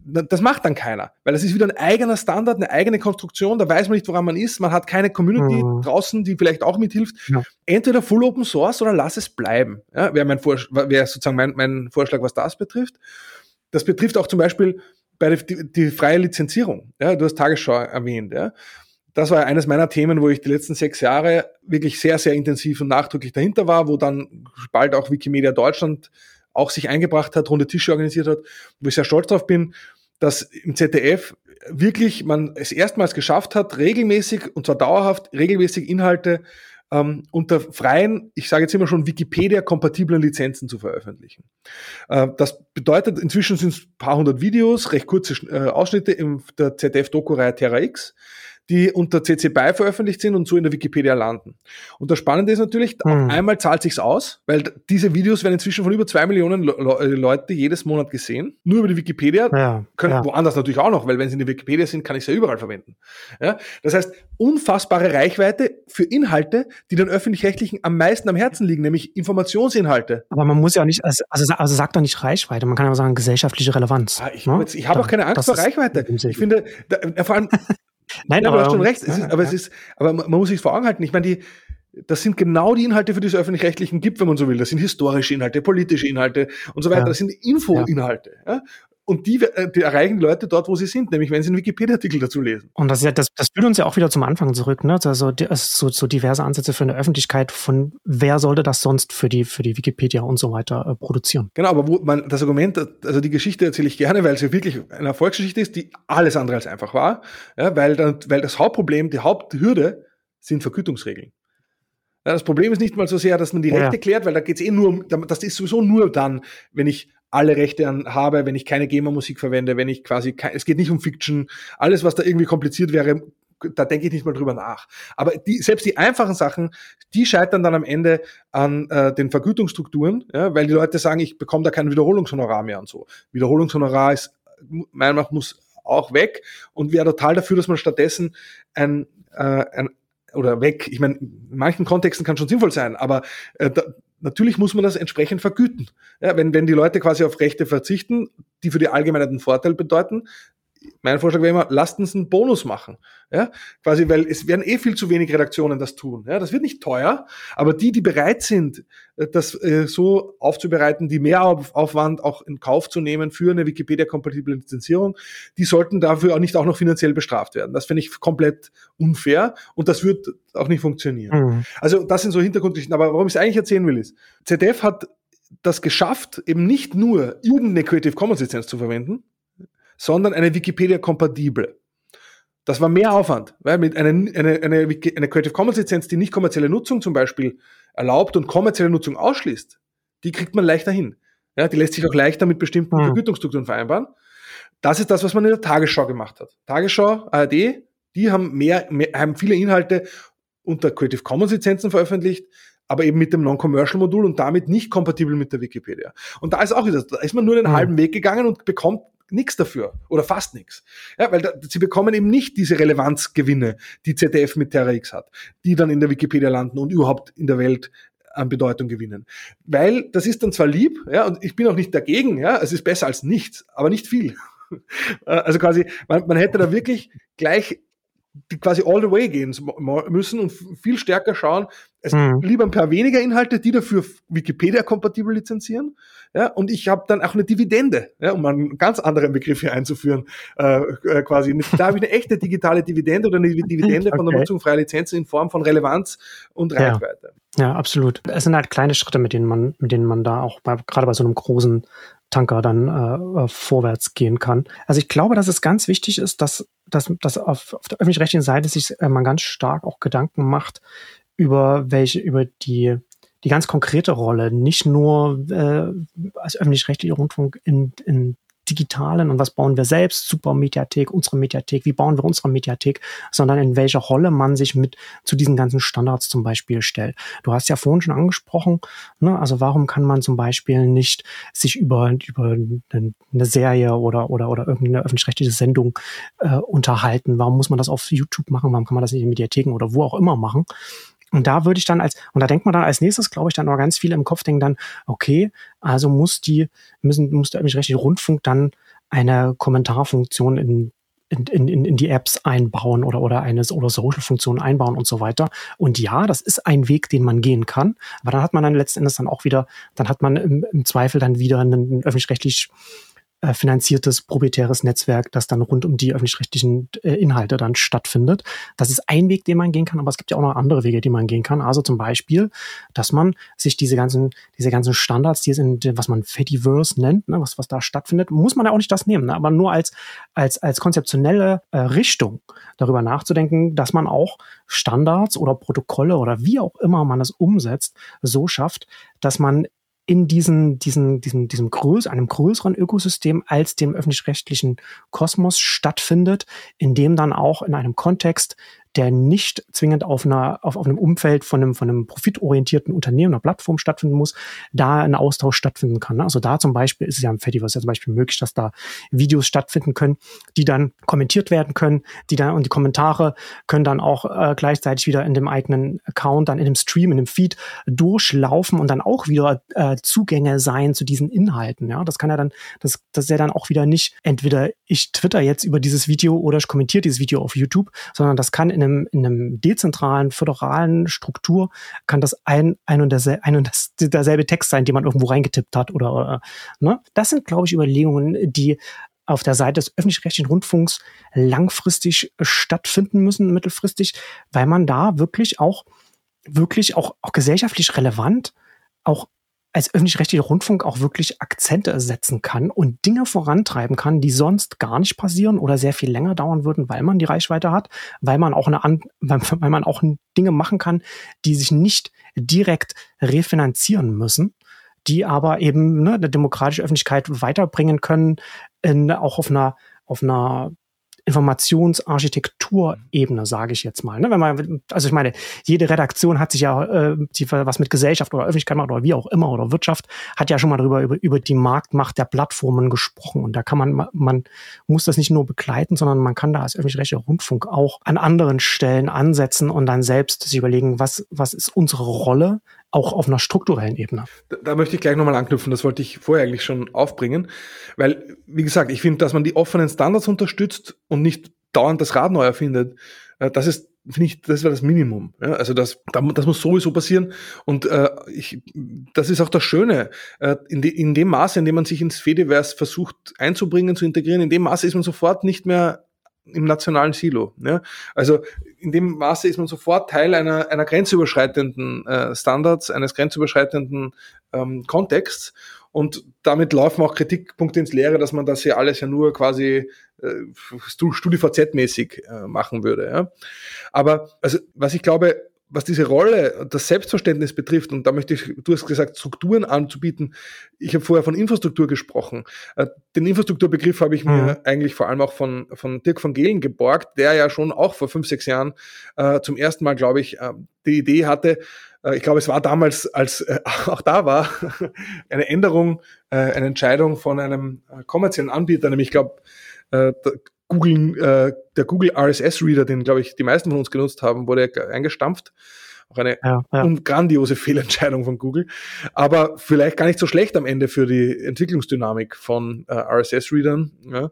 das macht dann keiner, weil das ist wieder ein eigener Standard, eine eigene Konstruktion, da weiß man nicht, woran man ist, man hat keine Community mhm. draußen, die vielleicht auch mithilft. Ja. Entweder Full Open Source oder lass es bleiben, ja? wäre mein wäre sozusagen mein, mein Vorschlag, was das betrifft. Das betrifft auch zum Beispiel bei der, die, die freie Lizenzierung. Ja? Du hast Tagesschau erwähnt. Ja? Das war eines meiner Themen, wo ich die letzten sechs Jahre wirklich sehr, sehr intensiv und nachdrücklich dahinter war, wo dann bald auch Wikimedia Deutschland auch sich eingebracht hat, runde Tische organisiert hat, wo ich sehr stolz drauf bin, dass im ZDF wirklich man es erstmals geschafft hat, regelmäßig, und zwar dauerhaft, regelmäßig Inhalte ähm, unter freien, ich sage jetzt immer schon Wikipedia-kompatiblen Lizenzen zu veröffentlichen. Äh, das bedeutet, inzwischen sind es paar hundert Videos, recht kurze äh, Ausschnitte in der ZDF-Doku-Reihe Terra X die unter CC BY veröffentlicht sind und so in der Wikipedia landen. Und das Spannende ist natürlich, hm. einmal zahlt sich's aus, weil diese Videos werden inzwischen von über zwei Millionen Le äh, Leute jedes Monat gesehen. Nur über die Wikipedia. Ja, können ja. woanders natürlich auch noch, weil wenn sie in der Wikipedia sind, kann ich sie ja überall verwenden. Ja? Das heißt, unfassbare Reichweite für Inhalte, die den öffentlich-rechtlichen am meisten am Herzen liegen, nämlich Informationsinhalte.
Aber man muss ja nicht, also, also, also sagt doch nicht Reichweite, man kann aber sagen gesellschaftliche Relevanz.
Ah, ich, ne? ich habe auch keine Angst vor Reichweite. Ich finde, da, vor allem Nein, ja, aber du hast schon recht. Es ist, aber es ist, aber man muss sich vor Augen halten. Ich meine, die, das sind genau die Inhalte, für die es öffentlich-rechtlichen gibt, wenn man so will. Das sind historische Inhalte, politische Inhalte und so weiter. Das sind Info-Inhalte. Ja. Und die, äh, die erreichen Leute dort, wo sie sind, nämlich wenn sie einen Wikipedia-Artikel dazu lesen.
Und das, das, das führt uns ja auch wieder zum Anfang zurück, ne? Also so, so diverse Ansätze für eine Öffentlichkeit von wer sollte das sonst für die, für die Wikipedia und so weiter äh, produzieren.
Genau, aber wo man das Argument, also die Geschichte erzähle ich gerne, weil sie wirklich eine Erfolgsgeschichte ist, die alles andere als einfach war. Ja, weil, dann, weil das Hauptproblem, die Haupthürde sind Vergütungsregeln. Ja, das Problem ist nicht mal so sehr, dass man die Rechte ja. klärt, weil da geht es eh nur um, das ist sowieso nur dann, wenn ich alle Rechte an, habe, wenn ich keine GEMA-Musik verwende, wenn ich quasi, es geht nicht um Fiction, alles, was da irgendwie kompliziert wäre, da denke ich nicht mal drüber nach. Aber die, selbst die einfachen Sachen, die scheitern dann am Ende an äh, den Vergütungsstrukturen, ja, weil die Leute sagen, ich bekomme da kein Wiederholungshonorar mehr und so. Wiederholungshonorar ist, meiner Meinung nach, muss auch weg und wäre total dafür, dass man stattdessen ein, äh, ein oder weg. Ich meine, in manchen Kontexten kann schon sinnvoll sein, aber äh, da, natürlich muss man das entsprechend vergüten. Ja, wenn, wenn die Leute quasi auf Rechte verzichten, die für die Allgemeinheit einen Vorteil bedeuten, mein Vorschlag wäre immer, lasst uns einen Bonus machen. Ja, quasi, weil es werden eh viel zu wenig Redaktionen das tun. Ja, das wird nicht teuer, aber die, die bereit sind, äh, das äh, so aufzubereiten, die mehr Aufwand auch in Kauf zu nehmen für eine Wikipedia-kompatible Lizenzierung, die sollten dafür auch nicht auch noch finanziell bestraft werden. Das finde ich komplett unfair und das wird auch nicht funktionieren. Mhm. Also das sind so Hintergrundgeschichten. Aber warum ich es eigentlich erzählen will, ist, ZDF hat das geschafft, eben nicht nur irgendeine Creative Commons Lizenz zu verwenden, sondern eine Wikipedia-kompatible. Das war mehr Aufwand, weil mit einer eine, eine, eine Creative Commons Lizenz, die nicht kommerzielle Nutzung zum Beispiel erlaubt und kommerzielle Nutzung ausschließt, die kriegt man leichter hin. Ja, die lässt sich auch leichter mit bestimmten mhm. Vergütungsstrukturen vereinbaren. Das ist das, was man in der Tagesschau gemacht hat. Tagesschau, ARD, die haben mehr, mehr haben viele Inhalte unter Creative Commons Lizenzen veröffentlicht, aber eben mit dem Non-Commercial-Modul und damit nicht kompatibel mit der Wikipedia. Und da ist auch wieder, da ist man nur den mhm. halben Weg gegangen und bekommt nichts dafür oder fast nichts. Ja, weil da, sie bekommen eben nicht diese Relevanzgewinne, die ZDF mit Terra X hat, die dann in der Wikipedia landen und überhaupt in der Welt an Bedeutung gewinnen. Weil das ist dann zwar lieb, ja, und ich bin auch nicht dagegen, ja, es ist besser als nichts, aber nicht viel. Also quasi, man, man hätte da wirklich gleich die quasi all the way gehen müssen und viel stärker schauen, es mhm. lieber ein paar weniger Inhalte, die dafür Wikipedia-kompatibel lizenzieren. Ja, und ich habe dann auch eine Dividende, ja, um einen ganz anderen Begriff hier einzuführen, äh, äh, quasi. Da habe ich eine echte digitale Dividende oder eine Dividende okay. von der Nutzung freier Lizenzen in Form von Relevanz und Reichweite.
Ja. ja, absolut. Es sind halt kleine Schritte, mit denen man, mit denen man da auch bei, gerade bei so einem großen Tanker dann äh, äh, vorwärts gehen kann. Also ich glaube, dass es ganz wichtig ist, dass, dass, dass auf, auf der öffentlich-rechtlichen Seite sich äh, man ganz stark auch Gedanken macht über welche, über die die ganz konkrete Rolle, nicht nur äh, als öffentlich-rechtlicher Rundfunk in, in Digitalen und was bauen wir selbst, super Mediathek, unsere Mediathek, wie bauen wir unsere Mediathek, sondern in welcher Rolle man sich mit zu diesen ganzen Standards zum Beispiel stellt. Du hast ja vorhin schon angesprochen, ne, also warum kann man zum Beispiel nicht sich über, über eine Serie oder, oder, oder irgendeine öffentlich-rechtliche Sendung äh, unterhalten? Warum muss man das auf YouTube machen? Warum kann man das nicht in Mediatheken oder wo auch immer machen? Und da würde ich dann als, und da denkt man dann als nächstes, glaube ich, dann noch ganz viel im Kopf denken dann, okay, also muss die, müssen, muss der öffentlich-rechtliche Rundfunk dann eine Kommentarfunktion in in, in, in die Apps einbauen oder, oder eine oder Social-Funktionen einbauen und so weiter. Und ja, das ist ein Weg, den man gehen kann. Aber dann hat man dann letzten Endes dann auch wieder, dann hat man im, im Zweifel dann wieder einen öffentlich-rechtlich äh, finanziertes proprietäres Netzwerk, das dann rund um die öffentlich-rechtlichen äh, Inhalte dann stattfindet. Das ist ein Weg, den man gehen kann, aber es gibt ja auch noch andere Wege, die man gehen kann. Also zum Beispiel, dass man sich diese ganzen, diese ganzen Standards, die es in, was man Fediverse nennt, ne, was, was da stattfindet, muss man ja auch nicht das nehmen, ne, aber nur als, als, als konzeptionelle äh, Richtung darüber nachzudenken, dass man auch Standards oder Protokolle oder wie auch immer man es umsetzt, so schafft, dass man in diesen, diesen, diesen, diesem größ, einem größeren Ökosystem als dem öffentlich-rechtlichen Kosmos stattfindet, in dem dann auch in einem Kontext der nicht zwingend auf einer, auf, auf einem Umfeld von einem, von einem profitorientierten Unternehmen, einer Plattform stattfinden muss, da ein Austausch stattfinden kann. Ne? Also da zum Beispiel ist es ja im Fediverse ja zum Beispiel möglich, dass da Videos stattfinden können, die dann kommentiert werden können, die dann, und die Kommentare können dann auch äh, gleichzeitig wieder in dem eigenen Account, dann in dem Stream, in dem Feed durchlaufen und dann auch wieder äh, Zugänge sein zu diesen Inhalten. Ja, das kann ja dann, das, das ist ja dann auch wieder nicht entweder ich twitter jetzt über dieses Video oder ich kommentiere dieses Video auf YouTube, sondern das kann in einem, in einem dezentralen, föderalen Struktur kann das ein, ein und, derselbe, ein und derselbe Text sein, den man irgendwo reingetippt hat oder, oder ne? Das sind, glaube ich, Überlegungen, die auf der Seite des öffentlich-rechtlichen Rundfunks langfristig stattfinden müssen, mittelfristig, weil man da wirklich auch, wirklich auch, auch gesellschaftlich relevant auch als öffentlich-rechtlicher Rundfunk auch wirklich Akzente setzen kann und Dinge vorantreiben kann, die sonst gar nicht passieren oder sehr viel länger dauern würden, weil man die Reichweite hat, weil man auch eine weil man auch Dinge machen kann, die sich nicht direkt refinanzieren müssen, die aber eben ne, eine demokratische Öffentlichkeit weiterbringen können, in, auch auf einer auf einer Informationsarchitekturebene, sage ich jetzt mal. Ne? Wenn man, also ich meine, jede Redaktion hat sich ja, äh, die was mit Gesellschaft oder Öffentlichkeit macht oder wie auch immer oder Wirtschaft, hat ja schon mal darüber über, über die Marktmacht der Plattformen gesprochen. Und da kann man, man muss das nicht nur begleiten, sondern man kann da als öffentlich-rechtlicher Rundfunk auch an anderen Stellen ansetzen und dann selbst sich überlegen, was, was ist unsere Rolle auch auf einer strukturellen Ebene.
Da, da möchte ich gleich nochmal anknüpfen, das wollte ich vorher eigentlich schon aufbringen, weil, wie gesagt, ich finde, dass man die offenen Standards unterstützt und nicht dauernd das Rad neu erfindet, äh, das ist finde ich, das wäre das Minimum. Ja, also das, das muss sowieso passieren. Und äh, ich, das ist auch das Schöne. Äh, in, de, in dem Maße, in dem man sich ins Fediverse versucht einzubringen, zu integrieren, in dem Maße ist man sofort nicht mehr im nationalen Silo. Ja? Also in dem Maße ist man sofort Teil einer, einer grenzüberschreitenden äh, Standards, eines grenzüberschreitenden ähm, Kontexts. Und damit laufen auch Kritikpunkte ins Leere, dass man das hier alles ja nur quasi äh, StudiVZ-mäßig äh, machen würde. Ja? Aber also, was ich glaube, was diese Rolle, das Selbstverständnis betrifft, und da möchte ich, du hast gesagt, Strukturen anzubieten. Ich habe vorher von Infrastruktur gesprochen. Äh, den Infrastrukturbegriff habe ich mhm. mir eigentlich vor allem auch von, von Dirk von Gehlen geborgt, der ja schon auch vor fünf, sechs Jahren äh, zum ersten Mal, glaube ich, äh, die Idee hatte, äh, ich glaube, es war damals, als äh, auch da war, eine Änderung, äh, eine Entscheidung von einem kommerziellen Anbieter, nämlich ich glaube, Google, äh, der Google RSS Reader, den glaube ich die meisten von uns genutzt haben, wurde eingestampft. auch eine ja, ja. grandiose Fehlentscheidung von Google. Aber vielleicht gar nicht so schlecht am Ende für die Entwicklungsdynamik von äh, RSS-Readern. Ja.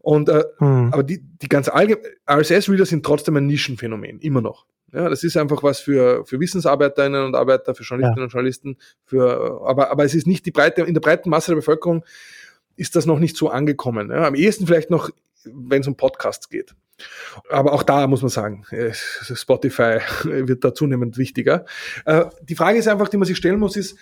Und äh, hm. aber die, die ganze allgemeine RSS-Reader sind trotzdem ein Nischenphänomen, immer noch. Ja, das ist einfach was für, für Wissensarbeiterinnen und Arbeiter, für Journalistinnen ja. und Journalisten, für, aber, aber es ist nicht die breite, in der breiten Masse der Bevölkerung ist das noch nicht so angekommen. Ja, am ehesten vielleicht noch, wenn es um Podcasts geht. Aber auch da muss man sagen, äh, Spotify wird da zunehmend wichtiger. Äh, die Frage ist einfach, die man sich stellen muss, ist,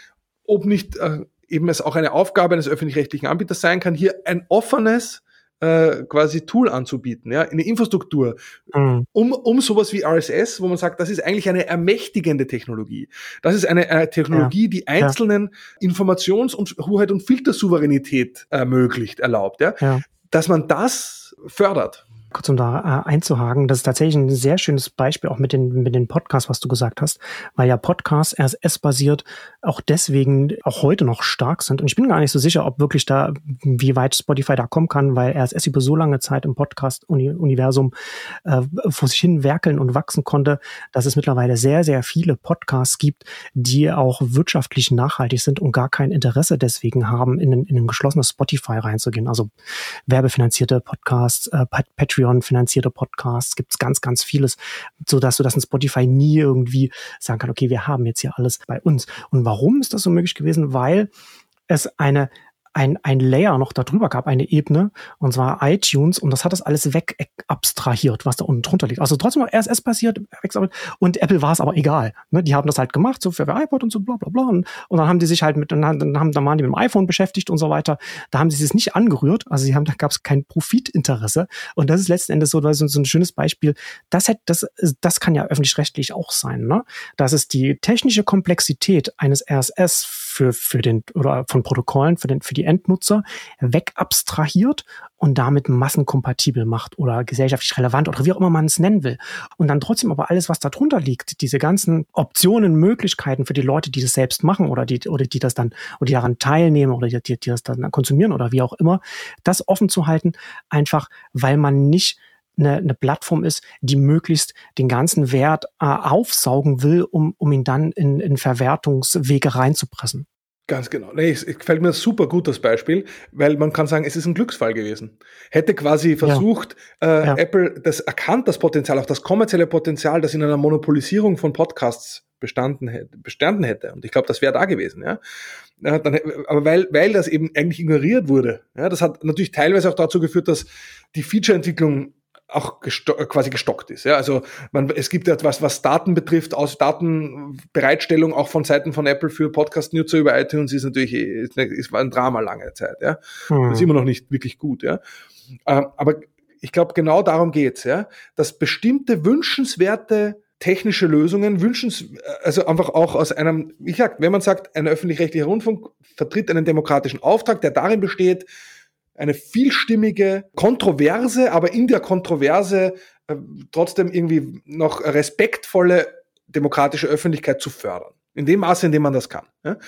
ob nicht äh, eben es auch eine Aufgabe eines öffentlich-rechtlichen Anbieters sein kann, hier ein offenes äh, quasi Tool anzubieten, ja, eine Infrastruktur, mhm. um, um sowas wie RSS, wo man sagt, das ist eigentlich eine ermächtigende Technologie. Das ist eine, eine Technologie, ja. die einzelnen ja. Informations- und Hoheit und Filtersouveränität ermöglicht, erlaubt, ja. ja. Dass man das fördert
kurz um da äh, einzuhaken, das ist tatsächlich ein sehr schönes Beispiel auch mit den, mit den Podcasts, was du gesagt hast, weil ja Podcasts RSS-basiert auch deswegen auch heute noch stark sind. Und ich bin gar nicht so sicher, ob wirklich da, wie weit Spotify da kommen kann, weil RSS über so lange Zeit im Podcast-Universum äh, vor sich hin werkeln und wachsen konnte, dass es mittlerweile sehr, sehr viele Podcasts gibt, die auch wirtschaftlich nachhaltig sind und gar kein Interesse deswegen haben, in in ein geschlossenes Spotify reinzugehen. Also werbefinanzierte Podcasts, äh, Patreon Patreon-finanzierte Podcasts, gibt es ganz, ganz vieles, so dass du das in Spotify nie irgendwie sagen kann, okay, wir haben jetzt hier alles bei uns. Und warum ist das so möglich gewesen? Weil es eine ein, ein Layer noch darüber gab, eine Ebene, und zwar iTunes, und das hat das alles weg abstrahiert, was da unten drunter liegt. Also trotzdem noch RSS passiert, und Apple war es aber egal. Ne? Die haben das halt gemacht, so für iPod und so bla bla bla. Und, und dann haben die sich halt mit, dann, haben, dann waren die mit dem iPhone beschäftigt und so weiter. Da haben sie es nicht angerührt, also sie haben, da gab es kein Profitinteresse. Und das ist letzten Endes so, so, so ein schönes Beispiel. Das, hätte, das, das kann ja öffentlich-rechtlich auch sein, ne? Das ist die technische Komplexität eines RSS für, für den, oder von Protokollen für den, für die Endnutzer wegabstrahiert und damit massenkompatibel macht oder gesellschaftlich relevant oder wie auch immer man es nennen will. Und dann trotzdem aber alles, was darunter liegt, diese ganzen Optionen, Möglichkeiten für die Leute, die das selbst machen oder die, oder die das dann, oder die daran teilnehmen oder die, die, die das dann konsumieren oder wie auch immer, das offen zu halten, einfach weil man nicht eine, eine Plattform ist, die möglichst den ganzen Wert äh, aufsaugen will, um, um ihn dann in, in Verwertungswege reinzupressen.
Ganz genau. Nee, es gefällt mir super gut das Beispiel, weil man kann sagen, es ist ein Glücksfall gewesen. Hätte quasi versucht, ja. Äh, ja. Apple das erkannt, das Potenzial, auch das kommerzielle Potenzial, das in einer Monopolisierung von Podcasts bestanden hätte, bestanden hätte. Und ich glaube, das wäre da gewesen, ja. ja dann, aber weil, weil das eben eigentlich ignoriert wurde, ja, das hat natürlich teilweise auch dazu geführt, dass die Feature-Entwicklung auch gesto äh, quasi gestockt ist. Ja, also man, es gibt etwas, was Daten betrifft, aus Datenbereitstellung auch von Seiten von Apple für Podcast-Nutzer über iTunes ist natürlich ist, ist ein Drama lange Zeit. Ja, hm. das ist immer noch nicht wirklich gut. Ja, ähm, aber ich glaube genau darum geht's. Ja, dass bestimmte wünschenswerte technische Lösungen wünschens, also einfach auch aus einem, wie gesagt, wenn man sagt, ein öffentlich-rechtlicher Rundfunk vertritt einen demokratischen Auftrag, der darin besteht, eine vielstimmige Kontroverse, aber in der Kontroverse äh, trotzdem irgendwie noch respektvolle demokratische Öffentlichkeit zu fördern. In dem Maße, in dem man das kann. Ja?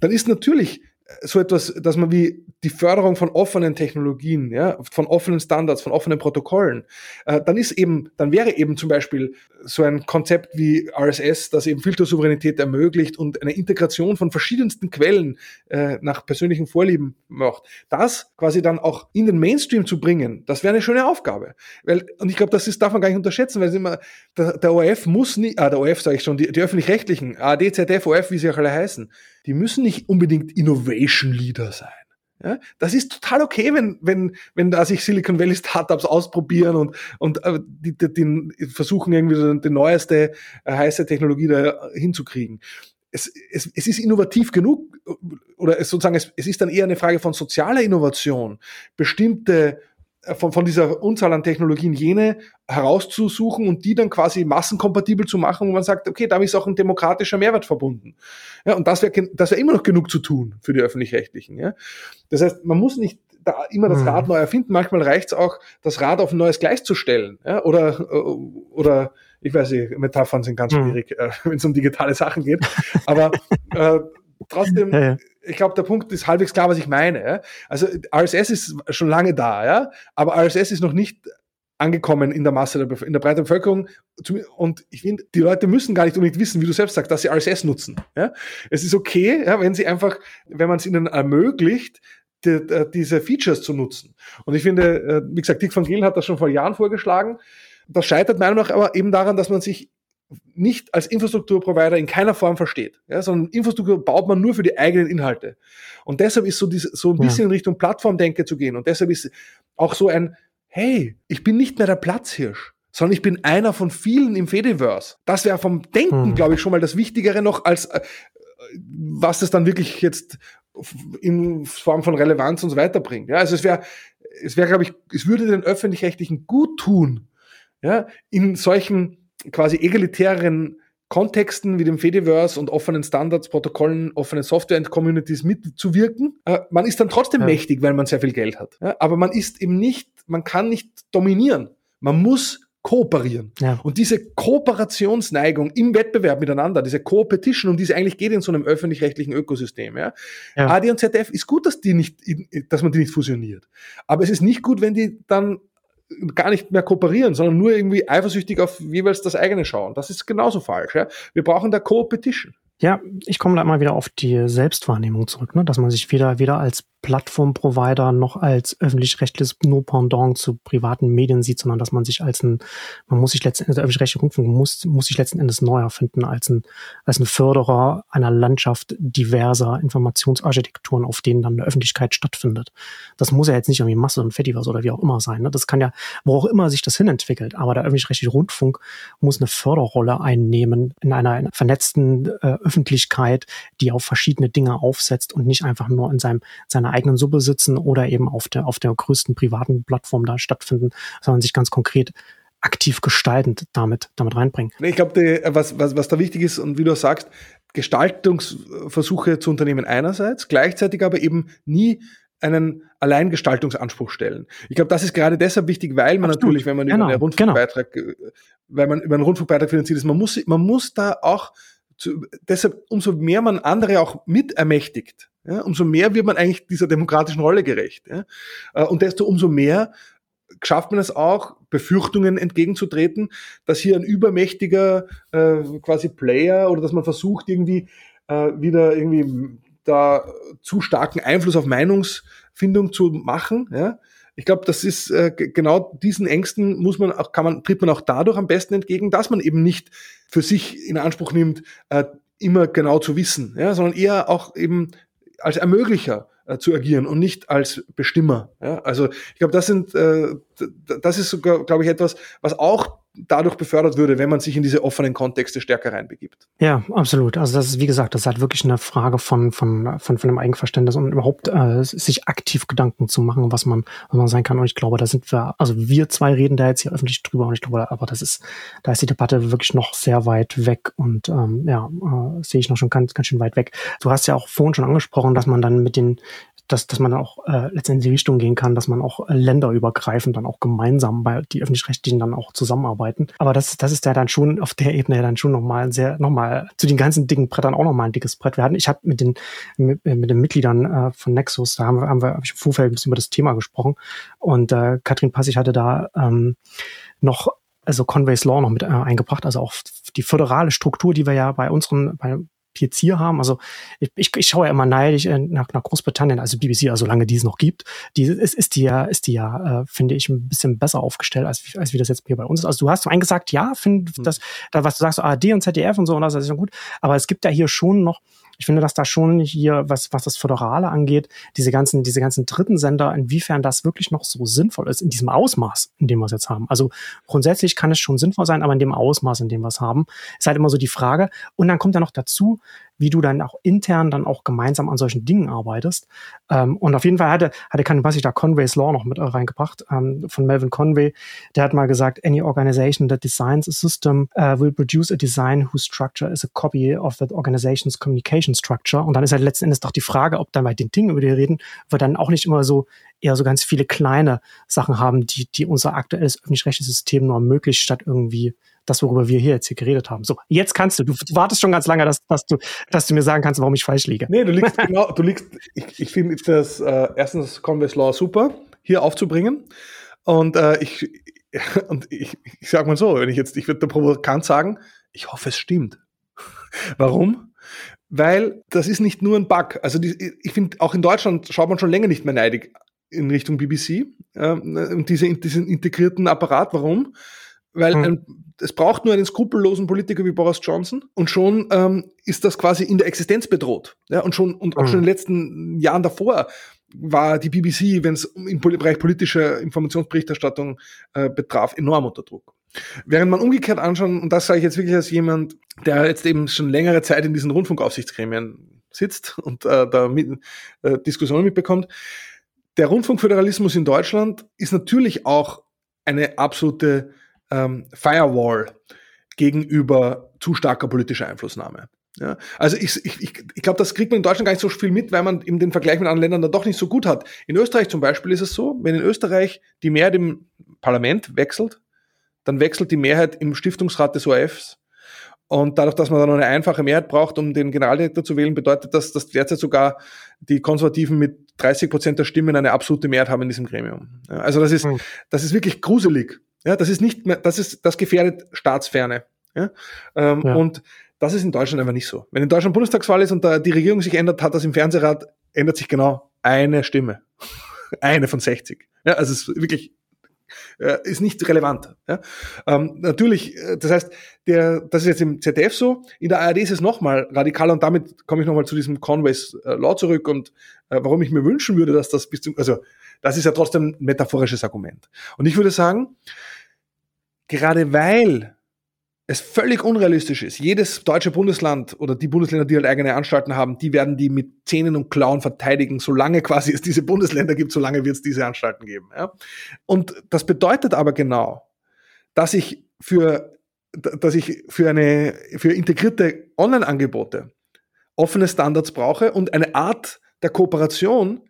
Dann ist natürlich so etwas, dass man wie die Förderung von offenen Technologien, ja, von offenen Standards, von offenen Protokollen, äh, dann ist eben, dann wäre eben zum Beispiel so ein Konzept wie RSS, das eben Filtersouveränität ermöglicht und eine Integration von verschiedensten Quellen äh, nach persönlichen Vorlieben macht. Das quasi dann auch in den Mainstream zu bringen, das wäre eine schöne Aufgabe. Weil, und ich glaube, das ist, darf man gar nicht unterschätzen, weil es immer, der, der ORF muss nicht, ah, der ORF sage ich schon, die, die öffentlich-rechtlichen, AD, ZDF, ORF, wie sie auch alle heißen, die müssen nicht unbedingt Innovation Leader sein. Ja, das ist total okay, wenn, wenn, wenn da sich Silicon Valley Startups ausprobieren und, und äh, die, die, die versuchen irgendwie die neueste äh, heiße Technologie da hinzukriegen. Es, es, es ist innovativ genug oder es sozusagen es, es ist dann eher eine Frage von sozialer Innovation, bestimmte äh, von, von dieser Unzahl an Technologien jene herauszusuchen und die dann quasi massenkompatibel zu machen, wo man sagt, okay, damit ist auch ein demokratischer Mehrwert verbunden. Ja, und das wäre das wäre immer noch genug zu tun für die öffentlich-rechtlichen. Ja? Das heißt, man muss nicht da immer das mhm. Rad neu erfinden. Manchmal reicht es auch, das Rad auf ein neues Gleis zu stellen. Ja? Oder, äh, oder ich weiß nicht, Metaphern sind ganz mhm. schwierig, äh, wenn es um digitale Sachen geht. Aber äh, trotzdem, ja, ja. ich glaube, der Punkt ist halbwegs klar, was ich meine. Ja? Also RSS ist schon lange da, ja, aber RSS ist noch nicht angekommen in der Masse, der, in der breiten Bevölkerung. Und ich finde, die Leute müssen gar nicht unbedingt wissen, wie du selbst sagst, dass sie RSS nutzen. Ja? Es ist okay, ja, wenn sie einfach, wenn man es ihnen ermöglicht, die, die, diese Features zu nutzen. Und ich finde, äh, wie gesagt, Dick van Giel hat das schon vor Jahren vorgeschlagen. Das scheitert meiner Meinung nach aber eben daran, dass man sich nicht als Infrastrukturprovider in keiner Form versteht, ja, sondern Infrastruktur baut man nur für die eigenen Inhalte. Und deshalb ist so, diese, so ein bisschen ja. in Richtung Plattformdenke zu gehen. Und deshalb ist auch so ein, hey, ich bin nicht mehr der Platzhirsch, sondern ich bin einer von vielen im Fediverse. Das wäre vom Denken, hm. glaube ich, schon mal das Wichtigere noch, als äh, was das dann wirklich jetzt in Form von Relevanz und so weiter bringt. Ja, also es wäre, es wäre, glaube ich, es würde den öffentlich-rechtlichen gut tun, ja, in solchen quasi egalitären Kontexten wie dem Fediverse und offenen Standards, Protokollen, offenen Software und Communities mitzuwirken. Äh, man ist dann trotzdem ja. mächtig, weil man sehr viel Geld hat. Ja, aber man ist eben nicht, man kann nicht dominieren. Man muss kooperieren. Ja. Und diese Kooperationsneigung im Wettbewerb miteinander, diese Co-Petition, um die es eigentlich geht in so einem öffentlich-rechtlichen Ökosystem, ja. ja. AD und ZDF ist gut, dass die nicht, dass man die nicht fusioniert. Aber es ist nicht gut, wenn die dann gar nicht mehr kooperieren, sondern nur irgendwie eifersüchtig auf jeweils das eigene schauen. Das ist genauso falsch. Ja? Wir brauchen da Co-Petition.
Ja, ich komme da immer wieder auf die Selbstwahrnehmung zurück, ne? dass man sich weder, weder als Plattformprovider noch als öffentlich-rechtliches nur Pendant zu privaten Medien sieht, sondern dass man sich als ein, man muss sich letzten Endes, der öffentlich-rechtliche Rundfunk muss, muss sich letzten Endes neu erfinden als ein, als ein Förderer einer Landschaft diverser Informationsarchitekturen, auf denen dann eine Öffentlichkeit stattfindet. Das muss ja jetzt nicht irgendwie Masse und Fediverse oder wie auch immer sein. Ne? Das kann ja, wo auch immer sich das hinentwickelt. Aber der öffentlich-rechtliche Rundfunk muss eine Förderrolle einnehmen in einer, einer vernetzten äh, Öffentlichkeit, die auf verschiedene Dinge aufsetzt und nicht einfach nur in seinem, seiner eigenen Suppe sitzen oder eben auf der, auf der größten privaten Plattform da stattfinden, sondern sich ganz konkret aktiv gestaltend damit, damit reinbringen.
Ich glaube, was, was, was da wichtig ist und wie du sagst, Gestaltungsversuche zu unternehmen einerseits, gleichzeitig aber eben nie einen Alleingestaltungsanspruch stellen. Ich glaube, das ist gerade deshalb wichtig, weil man Absolut. natürlich, wenn man genau. über einen Rundfunkbeitrag, genau. weil man über einen Rundfunkbeitrag finanziert ist, man muss, man muss da auch zu, deshalb, umso mehr man andere auch mit ermächtigt, ja, umso mehr wird man eigentlich dieser demokratischen Rolle gerecht. Ja? Äh, und desto umso mehr schafft man es auch, Befürchtungen entgegenzutreten, dass hier ein übermächtiger äh, quasi Player oder dass man versucht, irgendwie äh, wieder irgendwie da zu starken Einfluss auf Meinungsfindung zu machen. Ja? Ich glaube, das ist äh, genau diesen Ängsten muss man auch, kann man, tritt man auch dadurch am besten entgegen, dass man eben nicht für sich in Anspruch nimmt, äh, immer genau zu wissen, ja, sondern eher auch eben als Ermöglicher äh, zu agieren und nicht als Bestimmer. Ja? Also ich glaube, das sind, äh, das ist sogar, glaube ich, etwas, was auch dadurch befördert würde, wenn man sich in diese offenen Kontexte stärker reinbegibt.
Ja, absolut. Also das ist, wie gesagt, das ist halt wirklich eine Frage von, von, von, von einem Eigenverständnis und überhaupt äh, sich aktiv Gedanken zu machen, was man, was man sein kann. Und ich glaube, da sind wir, also wir zwei reden da jetzt hier öffentlich drüber und ich glaube, aber das ist, da ist die Debatte wirklich noch sehr weit weg und ähm, ja, äh, sehe ich noch schon ganz, ganz schön weit weg. Du hast ja auch vorhin schon angesprochen, dass man dann mit den dass, dass man dann auch äh, letztendlich in die Richtung gehen kann, dass man auch äh, länderübergreifend dann auch gemeinsam bei die öffentlich-rechtlichen dann auch zusammenarbeiten. Aber das, das ist ja dann schon auf der Ebene ja dann schon nochmal sehr, nochmal zu den ganzen dicken Brettern auch nochmal ein dickes Brett. Hatten, ich habe mit den mit, mit den Mitgliedern äh, von Nexus, da haben wir, haben wir hab ich im Vorfeld ein bisschen über das Thema gesprochen und äh, Katrin Passig hatte da ähm, noch also Conway's Law noch mit äh, eingebracht, also auch die föderale Struktur, die wir ja bei unseren, bei, jetzt hier haben. Also ich, ich, ich schaue ja immer neidisch äh, nach, nach Großbritannien, also BBC, also solange die es noch gibt. Die ist, ist die ja, ist die ja, äh, finde ich, ein bisschen besser aufgestellt, als, als wie das jetzt hier bei uns ist. Also du hast so eingesagt, ja, finde hm. das, da, was du sagst, ARD und ZDF und so, und das ist ja gut. Aber es gibt ja hier schon noch ich finde, dass da schon hier, was, was das Föderale angeht, diese ganzen, diese ganzen dritten Sender, inwiefern das wirklich noch so sinnvoll ist, in diesem Ausmaß, in dem wir es jetzt haben. Also grundsätzlich kann es schon sinnvoll sein, aber in dem Ausmaß, in dem wir es haben, ist halt immer so die Frage. Und dann kommt ja noch dazu, wie du dann auch intern dann auch gemeinsam an solchen Dingen arbeitest. Ähm, und auf jeden Fall hatte, hatte Ken Bassig da Conway's Law noch mit reingebracht, ähm, von Melvin Conway. Der hat mal gesagt, any organization that designs a system uh, will produce a design whose structure is a copy of that organization's communication structure. Und dann ist halt letzten Endes doch die Frage, ob dann bei den Dingen, über die wir reden, wir dann auch nicht immer so eher so ganz viele kleine Sachen haben, die, die unser aktuelles öffentlich-rechtliches System nur ermöglicht, statt irgendwie das, worüber wir hier jetzt hier geredet haben. So, jetzt kannst du, du, wartest schon ganz lange, dass, dass, du, dass du mir sagen kannst, warum ich falsch liege.
Nee, du liegst genau, du liegst, ich, ich finde das äh, erstens Converse Law super, hier aufzubringen. Und äh, ich, und ich, ich sage mal so, wenn ich jetzt, ich würde provokant sagen, ich hoffe, es stimmt. Warum? Weil das ist nicht nur ein Bug. Also die, ich finde, auch in Deutschland schaut man schon länger nicht mehr neidig in Richtung BBC äh, und diese, diesen integrierten Apparat. Warum? Weil hm. ein, es braucht nur einen skrupellosen Politiker wie Boris Johnson und schon ähm, ist das quasi in der Existenz bedroht. Ja, und schon und auch hm. schon in den letzten Jahren davor war die BBC, wenn es im Bereich politischer Informationsberichterstattung äh, betraf, enorm unter Druck. Während man umgekehrt anschauen, und das sage ich jetzt wirklich als jemand, der jetzt eben schon längere Zeit in diesen Rundfunkaufsichtsgremien sitzt und äh, da mit, äh, Diskussionen mitbekommt, der Rundfunkföderalismus in Deutschland ist natürlich auch eine absolute ähm, Firewall gegenüber zu starker politischer Einflussnahme. Ja, also ich, ich, ich glaube, das kriegt man in Deutschland gar nicht so viel mit, weil man eben den Vergleich mit anderen Ländern dann doch nicht so gut hat. In Österreich zum Beispiel ist es so, wenn in Österreich die Mehrheit im Parlament wechselt, dann wechselt die Mehrheit im Stiftungsrat des ORFs. Und dadurch, dass man dann noch eine einfache Mehrheit braucht, um den Generaldirektor zu wählen, bedeutet das, dass derzeit sogar die Konservativen mit 30 Prozent der Stimmen eine absolute Mehrheit haben in diesem Gremium. Ja, also das ist, hm. das ist wirklich gruselig. Ja, das ist nicht mehr, das ist, das gefährdet Staatsferne. Ja? Ähm, ja. Und das ist in Deutschland einfach nicht so. Wenn in Deutschland Bundestagswahl ist und da die Regierung sich ändert, hat das im Fernsehrat, ändert sich genau eine Stimme. eine von 60. Ja, also es ist wirklich äh, ist nicht relevant. Ja? Ähm, natürlich, äh, das heißt, der, das ist jetzt im ZDF so, in der ARD ist es nochmal radikaler und damit komme ich nochmal zu diesem Conways äh, Law zurück und äh, warum ich mir wünschen würde, dass das bis zum, also das ist ja trotzdem ein metaphorisches Argument. Und ich würde sagen, gerade weil es völlig unrealistisch ist. Jedes deutsche Bundesland oder die Bundesländer, die halt eigene Anstalten haben, die werden die mit Zähnen und Klauen verteidigen, solange quasi es diese Bundesländer gibt, solange wird es diese Anstalten geben. Ja? Und das bedeutet aber genau, dass ich für, dass ich für eine, für integrierte Online-Angebote offene Standards brauche und eine Art der Kooperation,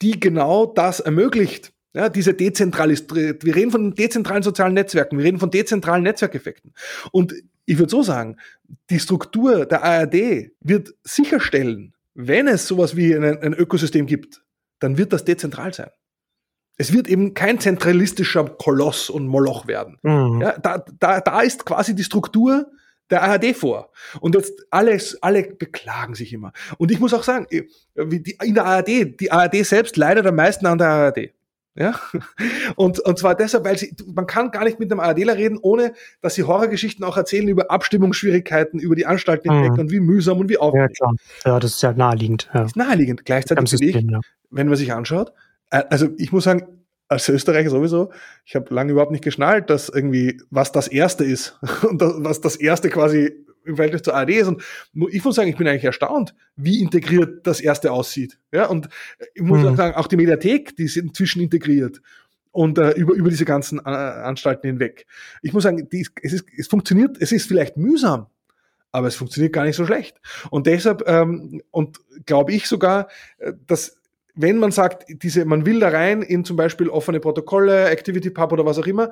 die genau das ermöglicht. Ja, diese dezentralisiert, wir reden von dezentralen sozialen Netzwerken, wir reden von dezentralen Netzwerkeffekten. Und ich würde so sagen, die Struktur der ARD wird sicherstellen, wenn es sowas wie ein, ein Ökosystem gibt, dann wird das dezentral sein. Es wird eben kein zentralistischer Koloss und Moloch werden. Mhm. Ja, da, da, da ist quasi die Struktur der ARD vor. Und jetzt alles, alle beklagen sich immer. Und ich muss auch sagen, in der ARD, die ARD selbst leidet am meisten an der ARD. Ja? Und, und zwar deshalb, weil sie, man kann gar nicht mit einem ARDler reden, ohne dass sie Horrorgeschichten auch erzählen über Abstimmungsschwierigkeiten, über die Anstalten hinweg mhm. und wie mühsam und wie aufwendig.
Ja, klar. Ja, das ist ja naheliegend. Ja.
ist naheliegend. Gleichzeitig System, ich, ja. wenn man sich anschaut, äh, also ich muss sagen, als Österreicher sowieso, ich habe lange überhaupt nicht geschnallt, dass irgendwie, was das Erste ist und das, was das Erste quasi im Verhältnis zur ARD ist. Und ich muss sagen, ich bin eigentlich erstaunt, wie integriert das erste aussieht. Ja, und ich muss mhm. sagen, auch die Mediathek, die ist inzwischen integriert und äh, über, über diese ganzen äh, Anstalten hinweg. Ich muss sagen, die, es, ist, es funktioniert, es ist vielleicht mühsam, aber es funktioniert gar nicht so schlecht. Und deshalb, ähm, und glaube ich sogar, äh, dass wenn man sagt, diese, man will da rein in zum Beispiel offene Protokolle, Activity Pub oder was auch immer,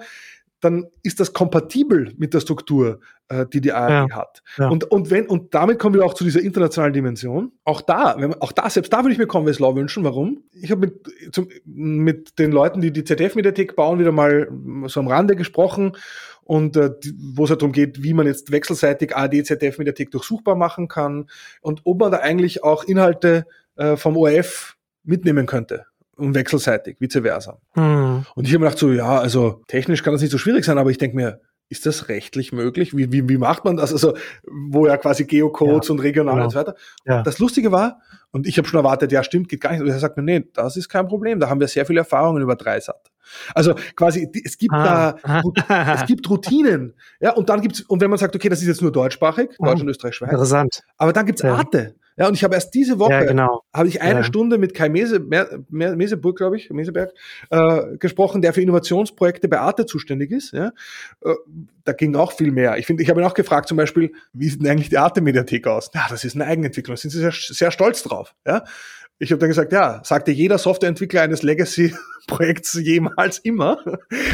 dann ist das kompatibel mit der Struktur, äh, die die ARD ja, hat. Ja. Und, und, wenn, und damit kommen wir auch zu dieser internationalen Dimension. Auch da, wenn man, auch da, selbst da würde ich mir Conway's Law wünschen. Warum? Ich habe mit, zum, mit den Leuten, die die ZDF-Mediathek bauen, wieder mal so am Rande gesprochen und äh, wo es halt darum geht, wie man jetzt wechselseitig ARD, ZDF-Mediathek durchsuchbar machen kann und ob man da eigentlich auch Inhalte äh, vom ORF mitnehmen könnte und wechselseitig, vice versa. Hm. Und ich habe mir gedacht, so, ja, also technisch kann das nicht so schwierig sein, aber ich denke mir, ist das rechtlich möglich? Wie, wie, wie macht man das? Also, wo ja quasi Geocodes ja, und regional genau. und so weiter. Ja. Das Lustige war, und ich habe schon erwartet, ja, stimmt, geht gar nicht. Und er sagt mir, nee, das ist kein Problem. Da haben wir sehr viele Erfahrungen über Dreisat. Also quasi, es gibt ah. da, es gibt Routinen. Ja, und dann gibt's, und wenn man sagt, okay, das ist jetzt nur deutschsprachig, ah. Deutschland, Österreich, Schweiz.
Interessant.
Aber dann gibt's. Arte. Ja, und ich habe erst diese Woche, ja, genau. habe ich eine ja. Stunde mit Kai Mese, Meseburg, glaube ich, Meseberg, äh, gesprochen, der für Innovationsprojekte bei Arte zuständig ist. Ja. Äh, da ging auch viel mehr. Ich finde, ich habe ihn auch gefragt, zum Beispiel, wie sieht denn eigentlich die Arte-Mediathek aus? Ja, das ist eine Eigenentwicklung, da sind sie sehr, sehr stolz drauf. Ja. Ich habe dann gesagt, ja, sagte jeder Softwareentwickler eines Legacy-Projekts jemals immer,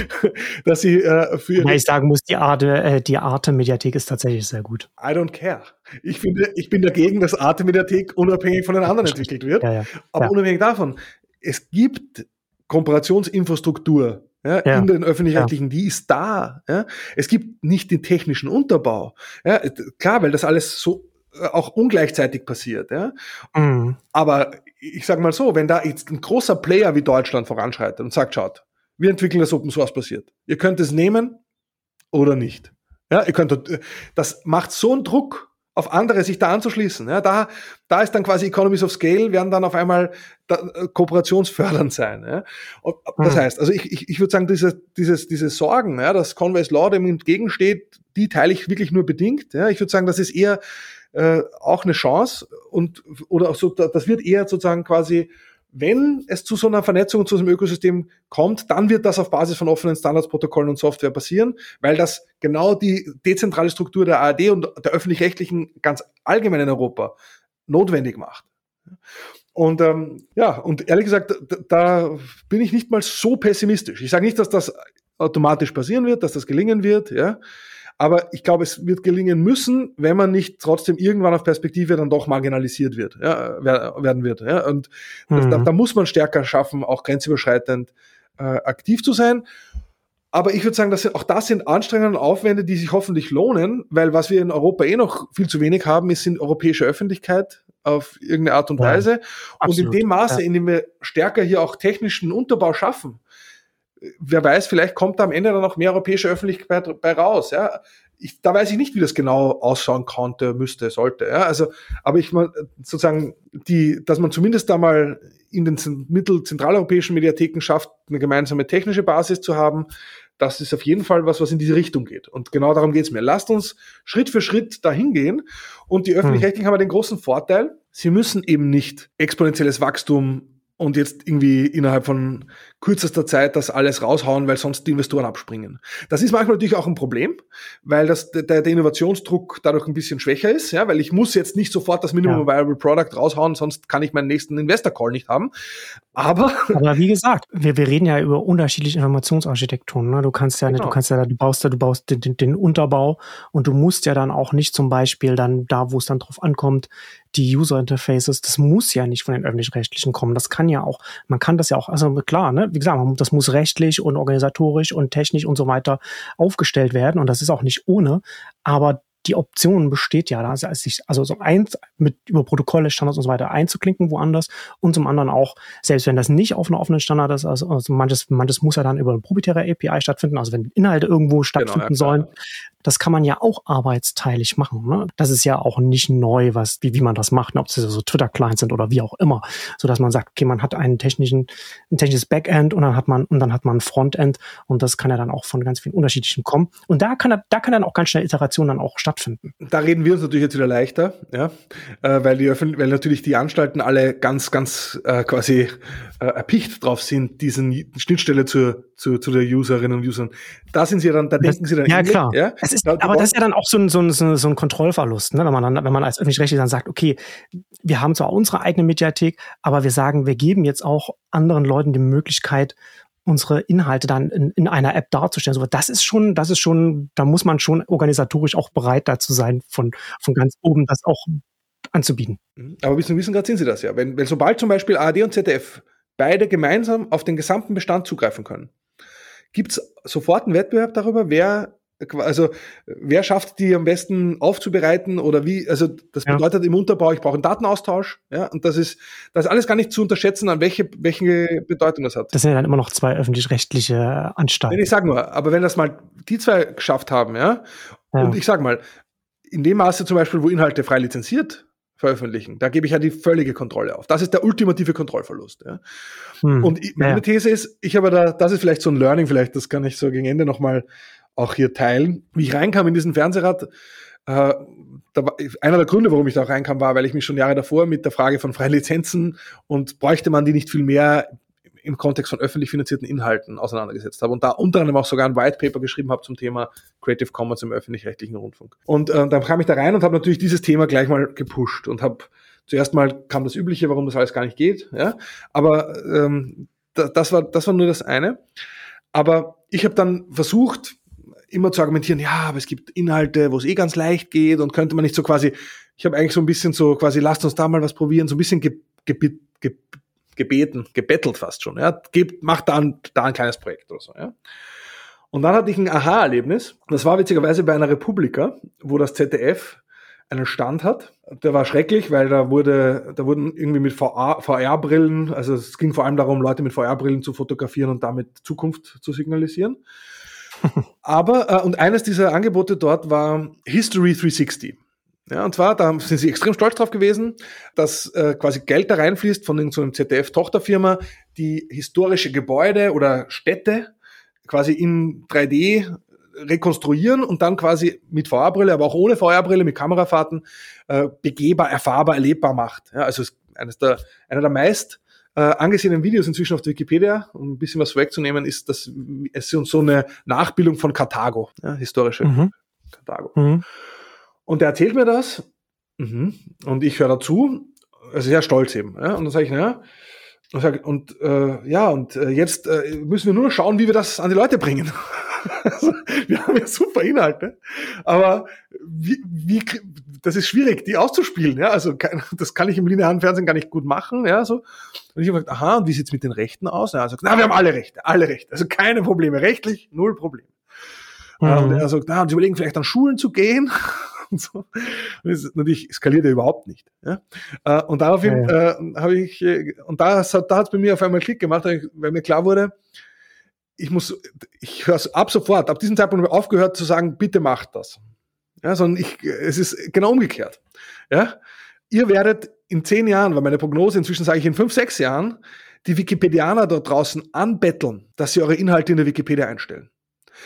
dass sie äh, für.
Ja, ich sagen muss, die Arte, äh, die Arte-Mediathek ist tatsächlich sehr gut.
I don't care. Ich finde, ich bin dagegen, dass Arte-Mediathek unabhängig von den anderen entwickelt wird. Ja, ja. Aber ja. unabhängig davon, es gibt Kooperationsinfrastruktur ja, ja. in den öffentlich-rechtlichen, ja. die ist da. Ja. Es gibt nicht den technischen Unterbau. Ja. Klar, weil das alles so auch ungleichzeitig passiert. Ja. Mhm. Aber ich sage mal so, wenn da jetzt ein großer Player wie Deutschland voranschreitet und sagt, schaut, wir entwickeln das Open Source basiert. Ihr könnt es nehmen oder nicht. Ja, ihr könnt, das macht so einen Druck auf andere, sich da anzuschließen. Ja, da, da ist dann quasi Economies of Scale, werden dann auf einmal da, äh, kooperationsfördernd sein. Ja. Und, das mhm. heißt, also ich, ich, ich würde sagen, diese, dieses, diese Sorgen, ja, dass Conway's Law dem entgegensteht, die teile ich wirklich nur bedingt. Ja. Ich würde sagen, das ist eher äh, auch eine Chance und oder so, das wird eher sozusagen quasi wenn es zu so einer Vernetzung zu so einem Ökosystem kommt, dann wird das auf Basis von offenen Standardsprotokollen und Software passieren, weil das genau die dezentrale Struktur der ARD und der öffentlich-rechtlichen ganz allgemein in Europa notwendig macht. Und ähm, ja, und ehrlich gesagt, da, da bin ich nicht mal so pessimistisch. Ich sage nicht, dass das automatisch passieren wird, dass das gelingen wird, ja. Aber ich glaube, es wird gelingen müssen, wenn man nicht trotzdem irgendwann auf Perspektive dann doch marginalisiert wird, ja, werden wird. Ja. Und mhm. da, da, muss man stärker schaffen, auch grenzüberschreitend äh, aktiv zu sein. Aber ich würde sagen, das sind, auch das sind Anstrengungen und Aufwände, die sich hoffentlich lohnen, weil was wir in Europa eh noch viel zu wenig haben, ist sind europäische Öffentlichkeit auf irgendeine Art und ja, Weise. Absolut, und in dem Maße, ja. in dem wir stärker hier auch technischen Unterbau schaffen, wer weiß, vielleicht kommt da am Ende dann noch mehr europäische Öffentlichkeit bei raus. Ja. Ich, da weiß ich nicht, wie das genau ausschauen konnte, müsste, sollte. Ja. Also, aber ich mal sozusagen die, dass man zumindest da mal in den mittelzentraleuropäischen Mediatheken schafft, eine gemeinsame technische Basis zu haben, das ist auf jeden Fall was, was in diese Richtung geht. Und genau darum geht es mir. Lasst uns Schritt für Schritt dahin gehen. Und die öffentlich-rechtlichen hm. haben den großen Vorteil, sie müssen eben nicht exponentielles Wachstum und jetzt irgendwie innerhalb von kürzester Zeit das alles raushauen, weil sonst die Investoren abspringen. Das ist manchmal natürlich auch ein Problem, weil das, der, der Innovationsdruck dadurch ein bisschen schwächer ist, ja, weil ich muss jetzt nicht sofort das Minimum ja. Viable Product raushauen, sonst kann ich meinen nächsten Investor Call nicht haben. Aber,
aber wie gesagt, wir, wir reden ja über unterschiedliche Informationsarchitekturen. Ne? Du kannst ja, genau. du kannst ja, du baust ja, du baust den, den, den Unterbau und du musst ja dann auch nicht zum Beispiel dann da, wo es dann drauf ankommt, die User Interfaces, das muss ja nicht von den öffentlich-rechtlichen kommen. Das kann ja auch, man kann das ja auch, also klar, ne, wie gesagt, das muss rechtlich und organisatorisch und technisch und so weiter aufgestellt werden und das ist auch nicht ohne, aber die Option besteht ja, also sich also so eins mit über Protokolle, Standards und so weiter einzuklinken woanders und zum anderen auch, selbst wenn das nicht auf einer offenen Standard ist, also, also manches, manches muss ja dann über eine proprietäre API stattfinden, also wenn Inhalte irgendwo stattfinden genau, ja, sollen, das kann man ja auch arbeitsteilig machen. Ne? Das ist ja auch nicht neu, was, wie, wie man das macht, ne? ob es so Twitter-Clients sind oder wie auch immer. So dass man sagt, okay, man hat einen technischen, ein technisches Backend und dann hat man, und dann hat man ein Frontend und das kann ja dann auch von ganz vielen unterschiedlichen kommen. Und da kann, da kann dann auch ganz schnell Iteration dann auch stattfinden.
Da reden wir uns natürlich jetzt wieder leichter, ja, äh, weil die Öffentlich weil natürlich die Anstalten alle ganz, ganz äh, quasi äh, erpicht drauf sind, diesen Schnittstelle zur, zu, zu der Userinnen und Usern. Da sind sie dann, da
das,
denken sie dann,
ja, klar. Ja? Es ist, aber das ist ja dann auch so ein, so ein, so ein Kontrollverlust, ne? wenn man dann, wenn man als öffentlich-rechtlich dann sagt, okay, wir haben zwar unsere eigene Mediathek, aber wir sagen, wir geben jetzt auch anderen Leuten die Möglichkeit, unsere Inhalte dann in, in einer App darzustellen. So, das ist schon, das ist schon, da muss man schon organisatorisch auch bereit dazu sein, von, von ganz oben das auch anzubieten.
Mhm. Aber bis zum Wissen gerade sind sie das ja. Wenn, wenn sobald zum Beispiel ARD und ZDF beide gemeinsam auf den gesamten Bestand zugreifen können, gibt es sofort einen Wettbewerb darüber, wer also wer schafft die am besten aufzubereiten oder wie, also das bedeutet ja. im Unterbau, ich brauche einen Datenaustausch, ja, und das ist, das ist alles gar nicht zu unterschätzen, an welche, welche Bedeutung das hat.
Das sind ja dann immer noch zwei öffentlich-rechtliche Anstalten.
Ich sag nur, aber wenn das mal die zwei geschafft haben, ja, ja. und ich sag mal, in dem Maße zum Beispiel, wo Inhalte frei lizenziert veröffentlichen, da gebe ich ja die völlige Kontrolle auf. Das ist der ultimative Kontrollverlust. Ja. Hm. Und meine ja. These ist, ich habe da, das ist vielleicht so ein Learning, vielleicht, das kann ich so gegen Ende nochmal auch hier teilen. Wie ich reinkam in diesen Fernsehrad, äh, da war, einer der Gründe, warum ich da auch reinkam, war, weil ich mich schon Jahre davor mit der Frage von freien Lizenzen und bräuchte man die nicht viel mehr im Kontext von öffentlich finanzierten Inhalten auseinandergesetzt habe und da unter anderem auch sogar ein White Paper geschrieben habe zum Thema Creative Commons im öffentlich-rechtlichen Rundfunk. Und äh, dann kam ich da rein und habe natürlich dieses Thema gleich mal gepusht und habe zuerst mal kam das Übliche, warum das alles gar nicht geht, ja, aber ähm, das war das war nur das eine. Aber ich habe dann versucht, immer zu argumentieren, ja, aber es gibt Inhalte, wo es eh ganz leicht geht und könnte man nicht so quasi, ich habe eigentlich so ein bisschen so quasi, lasst uns da mal was probieren, so ein bisschen ge, ge, ge, gebeten, gebettelt fast schon. Ja, gebt, macht da ein, da ein kleines Projekt oder so. Ja. Und dann hatte ich ein Aha-Erlebnis. Das war witzigerweise bei einer Republika, wo das ZDF einen Stand hat. Der war schrecklich, weil da wurde, da wurden irgendwie mit VR-Brillen, also es ging vor allem darum, Leute mit VR-Brillen zu fotografieren und damit Zukunft zu signalisieren. Aber, äh, und eines dieser Angebote dort war History 360. Ja, und zwar, da sind sie extrem stolz drauf gewesen, dass äh, quasi Geld da reinfließt von so einem ZDF-Tochterfirma, die historische Gebäude oder Städte quasi in 3D rekonstruieren und dann quasi mit VR-Brille, aber auch ohne VR-Brille, mit Kamerafahrten äh, begehbar, erfahrbar, erlebbar macht. Ja, also eines der, einer der meist äh, angesehenen Videos inzwischen auf der Wikipedia, um ein bisschen was vorwegzunehmen, ist, dass es uns so eine Nachbildung von Karthago, ja, historische mhm. Karthago. Mhm. Und er erzählt mir das mhm. und ich höre dazu, also sehr stolz eben. Ja, und dann sage ich, naja, und, sag, und äh, ja, und äh, jetzt äh, müssen wir nur schauen, wie wir das an die Leute bringen. also, wir haben ja super Inhalte, aber wie, wie, das ist schwierig, die auszuspielen. Ja? Also das kann ich im linearen Fernsehen gar nicht gut machen. Ja, so. Und ich habe gesagt, aha, und wie sieht's mit den Rechten aus? Ja, er sagt, na, wir haben alle Rechte, alle Rechte. Also keine Probleme. Rechtlich, null Probleme. Mhm. Und er sagt, na, und sie überlegen vielleicht an Schulen zu gehen. und so. Und das natürlich skaliert er überhaupt nicht. Ja? Äh, und daraufhin ja, ja. äh, habe ich, äh, und da, da hat es bei mir auf einmal Klick gemacht, weil mir klar wurde, ich muss, ich höre ab sofort, ab diesem Zeitpunkt aufgehört zu sagen, bitte macht das. Ja, sondern ich, es ist genau umgekehrt. Ja? Ihr werdet in zehn Jahren, weil meine Prognose inzwischen sage ich in fünf, sechs Jahren, die Wikipedianer dort draußen anbetteln, dass sie eure Inhalte in der Wikipedia einstellen.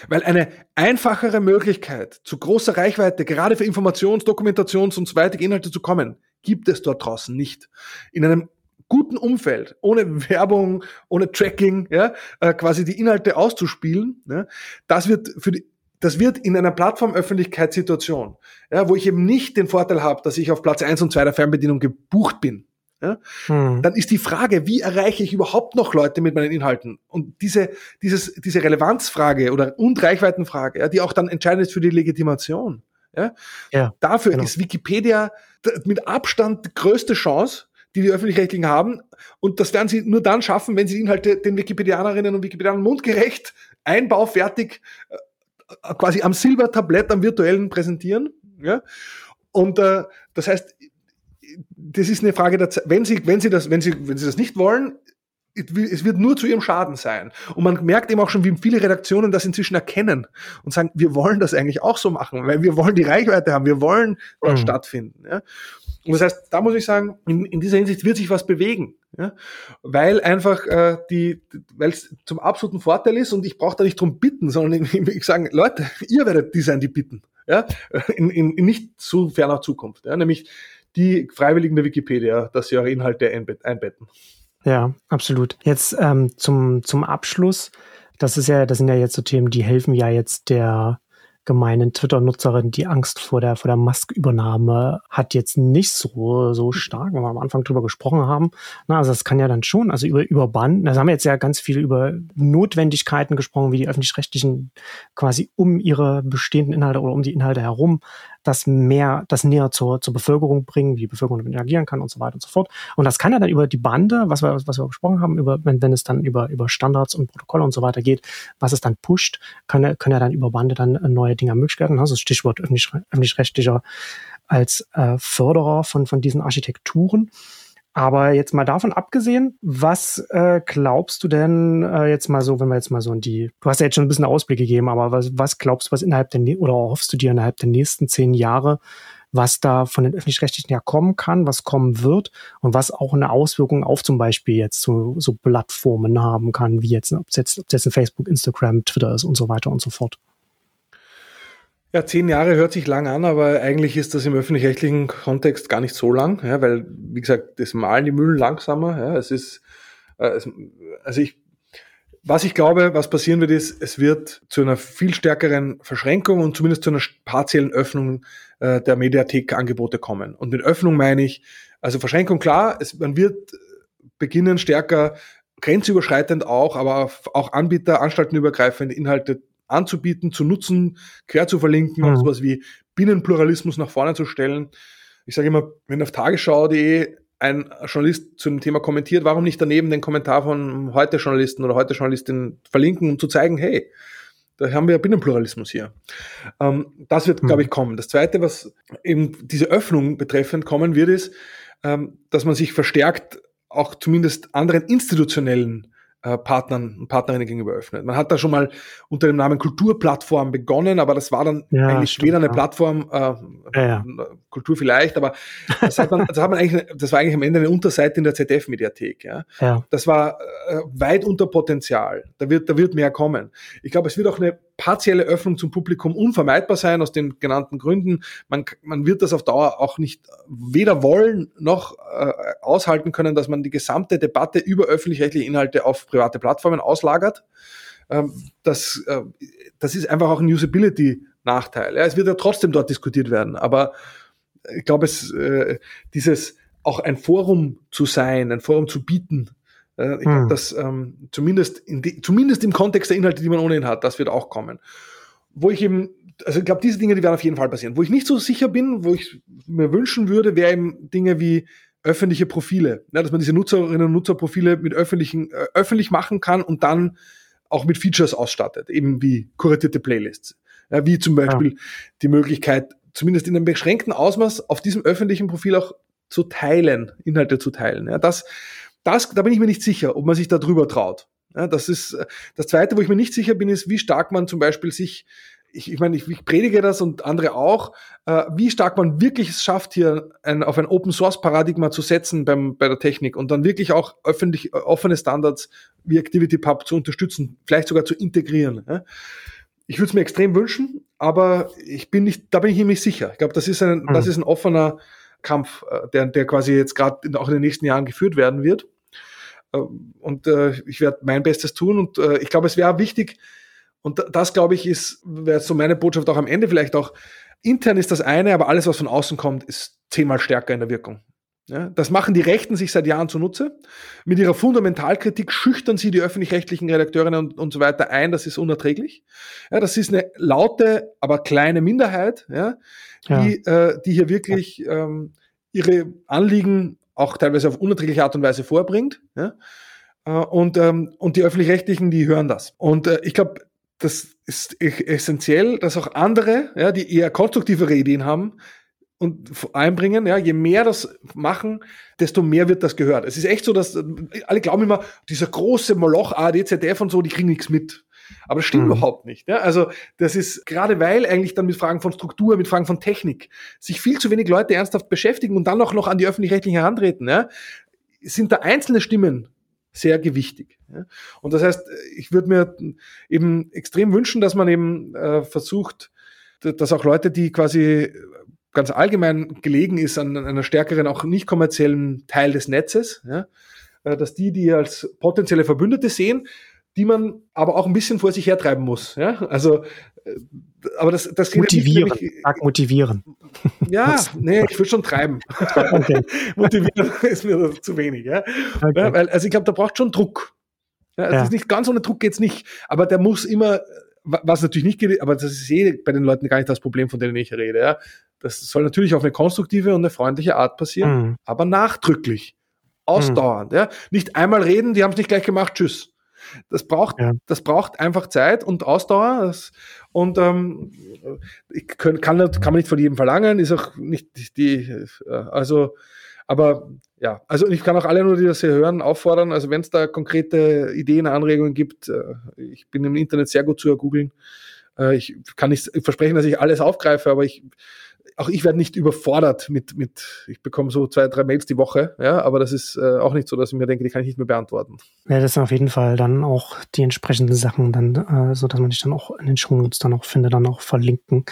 Weil eine einfachere Möglichkeit zu großer Reichweite, gerade für Informations-, Dokumentations- und weiter Inhalte zu kommen, gibt es dort draußen nicht. In einem guten Umfeld, ohne Werbung, ohne Tracking, ja, äh, quasi die Inhalte auszuspielen, ja, das wird für die, das wird in einer Plattformöffentlichkeitssituation, ja, wo ich eben nicht den Vorteil habe, dass ich auf Platz eins und zwei der Fernbedienung gebucht bin, ja, hm. dann ist die Frage, wie erreiche ich überhaupt noch Leute mit meinen Inhalten? Und diese, dieses, diese Relevanzfrage oder und Reichweitenfrage, ja, die auch dann entscheidend ist für die Legitimation. Ja, ja dafür genau. ist Wikipedia mit Abstand die größte Chance, die die Öffentlich-Rechtlichen haben. Und das werden sie nur dann schaffen, wenn sie die Inhalte den Wikipedianerinnen und Wikipedianern mundgerecht, einbaufertig, äh, quasi am Silbertablett, am virtuellen präsentieren. Ja? Und äh, das heißt, das ist eine Frage der Zeit. Wenn Sie, wenn Sie das, wenn Sie, wenn Sie das nicht wollen, es wird nur zu ihrem Schaden sein. Und man merkt eben auch schon, wie viele Redaktionen das inzwischen erkennen und sagen, wir wollen das eigentlich auch so machen, weil wir wollen die Reichweite haben, wir wollen mhm. stattfinden. Ja? Und das heißt, da muss ich sagen, in, in dieser Hinsicht wird sich was bewegen. Ja? Weil einfach äh, die, weil es zum absoluten Vorteil ist und ich brauche da nicht drum bitten, sondern ich, ich sage, Leute, ihr werdet die sein, die bitten. Ja? In, in, in nicht zu ferner Zukunft. Ja? Nämlich die Freiwilligen der Wikipedia, dass sie eure Inhalte einbetten.
Ja, absolut. Jetzt ähm, zum, zum Abschluss. Das ist ja, das sind ja jetzt so Themen, die helfen ja jetzt der gemeinen Twitter-Nutzerin die Angst vor der, vor der Musk-Übernahme hat jetzt nicht so, so stark, wenn wir am Anfang drüber gesprochen haben. Na, also das kann ja dann schon, also über, über Band, da haben wir jetzt ja ganz viel über Notwendigkeiten gesprochen, wie die öffentlich-rechtlichen quasi um ihre bestehenden Inhalte oder um die Inhalte herum das mehr, das näher zur, zur Bevölkerung bringen, wie die Bevölkerung damit agieren kann und so weiter und so fort. Und das kann ja dann über die Bande, was wir, was wir besprochen haben, über, wenn, wenn es dann über, über Standards und Protokolle und so weiter geht, was es dann pusht, kann, können ja dann über Bande dann neue Dinge möglich werden. Also Stichwort öffentlich-rechtlicher als äh, Förderer von, von diesen Architekturen. Aber jetzt mal davon abgesehen, was äh, glaubst du denn äh, jetzt mal so, wenn wir jetzt mal so in die, du hast ja jetzt schon ein bisschen Ausblick gegeben, aber was, was glaubst du, was innerhalb der, oder hoffst du dir innerhalb der nächsten zehn Jahre, was da von den öffentlich-rechtlichen ja kommen kann, was kommen wird und was auch eine Auswirkung auf zum Beispiel jetzt so, so Plattformen haben kann, wie jetzt, ob es jetzt, ob jetzt ein Facebook, Instagram, Twitter ist und so weiter und so fort.
Ja, zehn Jahre hört sich lang an, aber eigentlich ist das im öffentlich-rechtlichen Kontext gar nicht so lang, ja, weil, wie gesagt, das malen die Mühlen langsamer. Ja, es ist, äh, es, also ich, was ich glaube, was passieren wird, ist, es wird zu einer viel stärkeren Verschränkung und zumindest zu einer partiellen Öffnung äh, der Mediathek-Angebote kommen. Und mit Öffnung meine ich, also Verschränkung klar, es, man wird beginnen stärker grenzüberschreitend auch, aber auch Anbieter, anstaltenübergreifende Inhalte anzubieten, zu nutzen, quer zu verlinken mhm. und sowas wie Binnenpluralismus nach vorne zu stellen. Ich sage immer, wenn auf tagesschau.de ein Journalist zu dem Thema kommentiert, warum nicht daneben den Kommentar von heute Journalisten oder heute Journalistin verlinken, um zu zeigen, hey, da haben wir ja Binnenpluralismus hier. Ähm, das wird, mhm. glaube ich, kommen. Das Zweite, was eben diese Öffnung betreffend kommen wird, ist, ähm, dass man sich verstärkt auch zumindest anderen institutionellen äh, Partnern und Partnerinnen gegenüber öffnet. Man hat da schon mal unter dem Namen Kulturplattform begonnen, aber das war dann ja, eigentlich stimmt, weder eine ja. Plattform, äh, ja. Kultur vielleicht, aber das hat man, das hat man eigentlich, das war eigentlich am Ende eine Unterseite in der ZDF-Mediathek. Ja? ja. Das war äh, weit unter Potenzial. Da wird, da wird mehr kommen. Ich glaube, es wird auch eine partielle Öffnung zum Publikum unvermeidbar sein, aus den genannten Gründen. Man, man wird das auf Dauer auch nicht weder wollen noch äh, aushalten können, dass man die gesamte Debatte über öffentlich-rechtliche Inhalte auf private Plattformen auslagert. Ähm, das, äh, das ist einfach auch ein Usability-Nachteil. Ja, es wird ja trotzdem dort diskutiert werden, aber ich glaube, es äh, dieses auch ein Forum zu sein, ein Forum zu bieten, äh, ich glaube, hm. dass ähm, zumindest, in die, zumindest im Kontext der Inhalte, die man ohnehin hat, das wird auch kommen. Wo ich eben, also ich glaube, diese Dinge, die werden auf jeden Fall passieren. Wo ich nicht so sicher bin, wo ich mir wünschen würde, wäre eben Dinge wie öffentliche Profile, ja, dass man diese Nutzerinnen und Nutzerprofile mit öffentlichen äh, öffentlich machen kann und dann auch mit Features ausstattet, eben wie kuratierte Playlists, ja, wie zum Beispiel ja. die Möglichkeit, zumindest in einem beschränkten Ausmaß auf diesem öffentlichen Profil auch zu teilen, Inhalte zu teilen. Ja, das das, da bin ich mir nicht sicher, ob man sich da drüber traut. Ja, das ist äh, das Zweite, wo ich mir nicht sicher bin, ist, wie stark man zum Beispiel sich, ich, ich meine, ich, ich predige das und andere auch, äh, wie stark man wirklich es schafft, hier ein, auf ein Open Source Paradigma zu setzen beim, bei der Technik und dann wirklich auch öffentlich äh, offene Standards wie ActivityPub zu unterstützen, vielleicht sogar zu integrieren. Ja. Ich würde es mir extrem wünschen, aber ich bin nicht, da bin ich mir nicht sicher. Ich glaube, das ist ein, mhm. das ist ein offener Kampf, äh, der, der quasi jetzt gerade auch in den nächsten Jahren geführt werden wird. Ähm, und äh, ich werde mein Bestes tun und äh, ich glaube, es wäre wichtig, und das, glaube ich, ist, wäre so meine Botschaft auch am Ende vielleicht auch, intern ist das eine, aber alles, was von außen kommt, ist zehnmal stärker in der Wirkung. Ja, das machen die Rechten sich seit Jahren zunutze. Mit ihrer Fundamentalkritik schüchtern sie die öffentlich-rechtlichen Redakteurinnen und, und so weiter ein. Das ist unerträglich. Ja, das ist eine laute, aber kleine Minderheit, ja, die. Äh, die hier wirklich ähm, ihre Anliegen auch teilweise auf unerträgliche Art und Weise vorbringt. Ja? Äh, und, ähm, und die öffentlich-rechtlichen, die hören das. Und äh, ich glaube, das ist e-, essentiell, dass auch andere, ja, die eher konstruktivere Ideen haben, und einbringen, ja, je mehr das machen, desto mehr wird das gehört. Es ist echt so, dass alle glauben immer, dieser große Moloch ARD, ZDF und so, die kriegen nichts mit. Aber das stimmt mhm. überhaupt nicht. Ja? Also das ist gerade weil eigentlich dann mit Fragen von Struktur, mit Fragen von Technik sich viel zu wenig Leute ernsthaft beschäftigen und dann auch noch an die öffentlich-rechtlichen herantreten, ja? sind da einzelne Stimmen sehr gewichtig. Ja? Und das heißt, ich würde mir eben extrem wünschen, dass man eben äh, versucht, dass auch Leute, die quasi ganz allgemein gelegen ist an einer stärkeren, auch nicht kommerziellen Teil des Netzes, ja, äh, dass die, die als potenzielle Verbündete sehen, die man aber auch ein bisschen vor sich hertreiben muss. Ja? Also, äh, aber das, das
motivieren. Sag motivieren.
Ja, nee, ich will schon treiben. Okay. motivieren ist mir zu wenig. Ja? Okay. ja weil, also ich glaube, da braucht schon Druck. Ja, es ja. ist nicht ganz ohne Druck geht's nicht, aber der muss immer, was natürlich nicht geht, aber das ist eh bei den Leuten gar nicht das Problem, von denen ich rede. Ja? Das soll natürlich auf eine konstruktive und eine freundliche Art passieren, mhm. aber nachdrücklich, ausdauernd. Mhm. Ja? Nicht einmal reden, die haben es nicht gleich gemacht, tschüss. Das braucht, ja. das braucht einfach Zeit und Ausdauer. Das, und ähm, ich kann, kann, kann man nicht von jedem verlangen, ist auch nicht die, äh, also, aber ja, also ich kann auch alle nur, die das hier hören, auffordern. Also wenn es da konkrete Ideen, Anregungen gibt, äh, ich bin im Internet sehr gut zu ergoogeln. Äh, ich kann nicht versprechen, dass ich alles aufgreife, aber ich auch ich werde nicht überfordert mit, mit, ich bekomme so zwei, drei Mails die Woche, ja, aber das ist äh, auch nicht so, dass ich mir denke, die kann ich nicht mehr beantworten.
Ja, das sind auf jeden Fall dann auch die entsprechenden Sachen dann, äh, so dass man dich dann auch in den Shownotes dann auch finde, dann auch verlinken.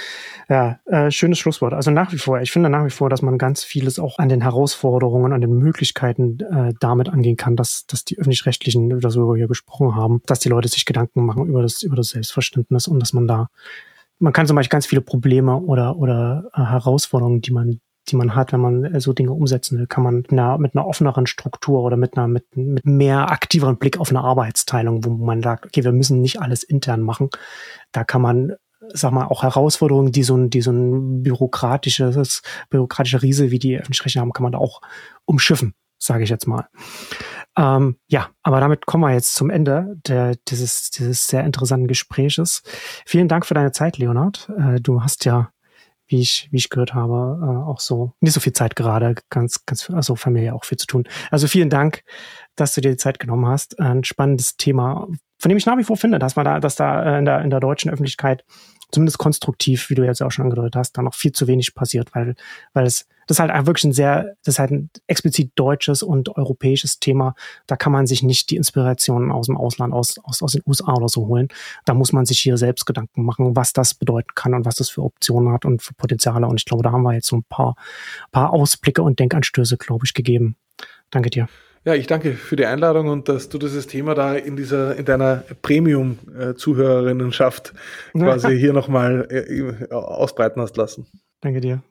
Ja, äh, schönes Schlusswort. Also nach wie vor, ich finde nach wie vor, dass man ganz vieles auch an den Herausforderungen, an den Möglichkeiten äh, damit angehen kann, dass, dass die öffentlich-rechtlichen, das wir hier gesprochen haben, dass die Leute sich Gedanken machen über das, über das Selbstverständnis und dass man da man kann zum Beispiel ganz viele Probleme oder, oder äh, Herausforderungen, die man, die man hat, wenn man äh, so Dinge umsetzen will, kann man mit einer, mit einer offeneren Struktur oder mit einer, mit, mit mehr aktiveren Blick auf eine Arbeitsteilung, wo man sagt, okay, wir müssen nicht alles intern machen. Da kann man sag mal, auch Herausforderungen, die so ein, die so ein bürokratisches, bürokratischer Riese wie die öffentlich haben, kann man da auch umschiffen, sage ich jetzt mal. Ähm, ja, aber damit kommen wir jetzt zum Ende der, dieses, dieses sehr interessanten Gespräches. Vielen Dank für deine Zeit, Leonard. Äh, du hast ja, wie ich, wie ich gehört habe, äh, auch so nicht so viel Zeit gerade, ganz, ganz, also Familie auch viel zu tun. Also vielen Dank, dass du dir die Zeit genommen hast. Ein spannendes Thema, von dem ich nach wie vor finde, dass man da, dass da äh, in der, in der deutschen Öffentlichkeit zumindest konstruktiv, wie du jetzt auch schon angedeutet hast, da noch viel zu wenig passiert, weil, weil es, das ist halt wirklich ein sehr, das ist halt ein explizit deutsches und europäisches Thema. Da kann man sich nicht die Inspirationen aus dem Ausland, aus, aus, aus den USA oder so holen. Da muss man sich hier selbst Gedanken machen, was das bedeuten kann und was das für Optionen hat und für Potenziale. Und ich glaube, da haben wir jetzt so ein paar, paar Ausblicke und Denkanstöße, glaube ich, gegeben. Danke dir.
Ja, ich danke für die Einladung und dass du dieses Thema da in dieser, in deiner Premium-Zuhörerinnenschaft quasi hier nochmal äh, ausbreiten hast lassen.
Danke dir.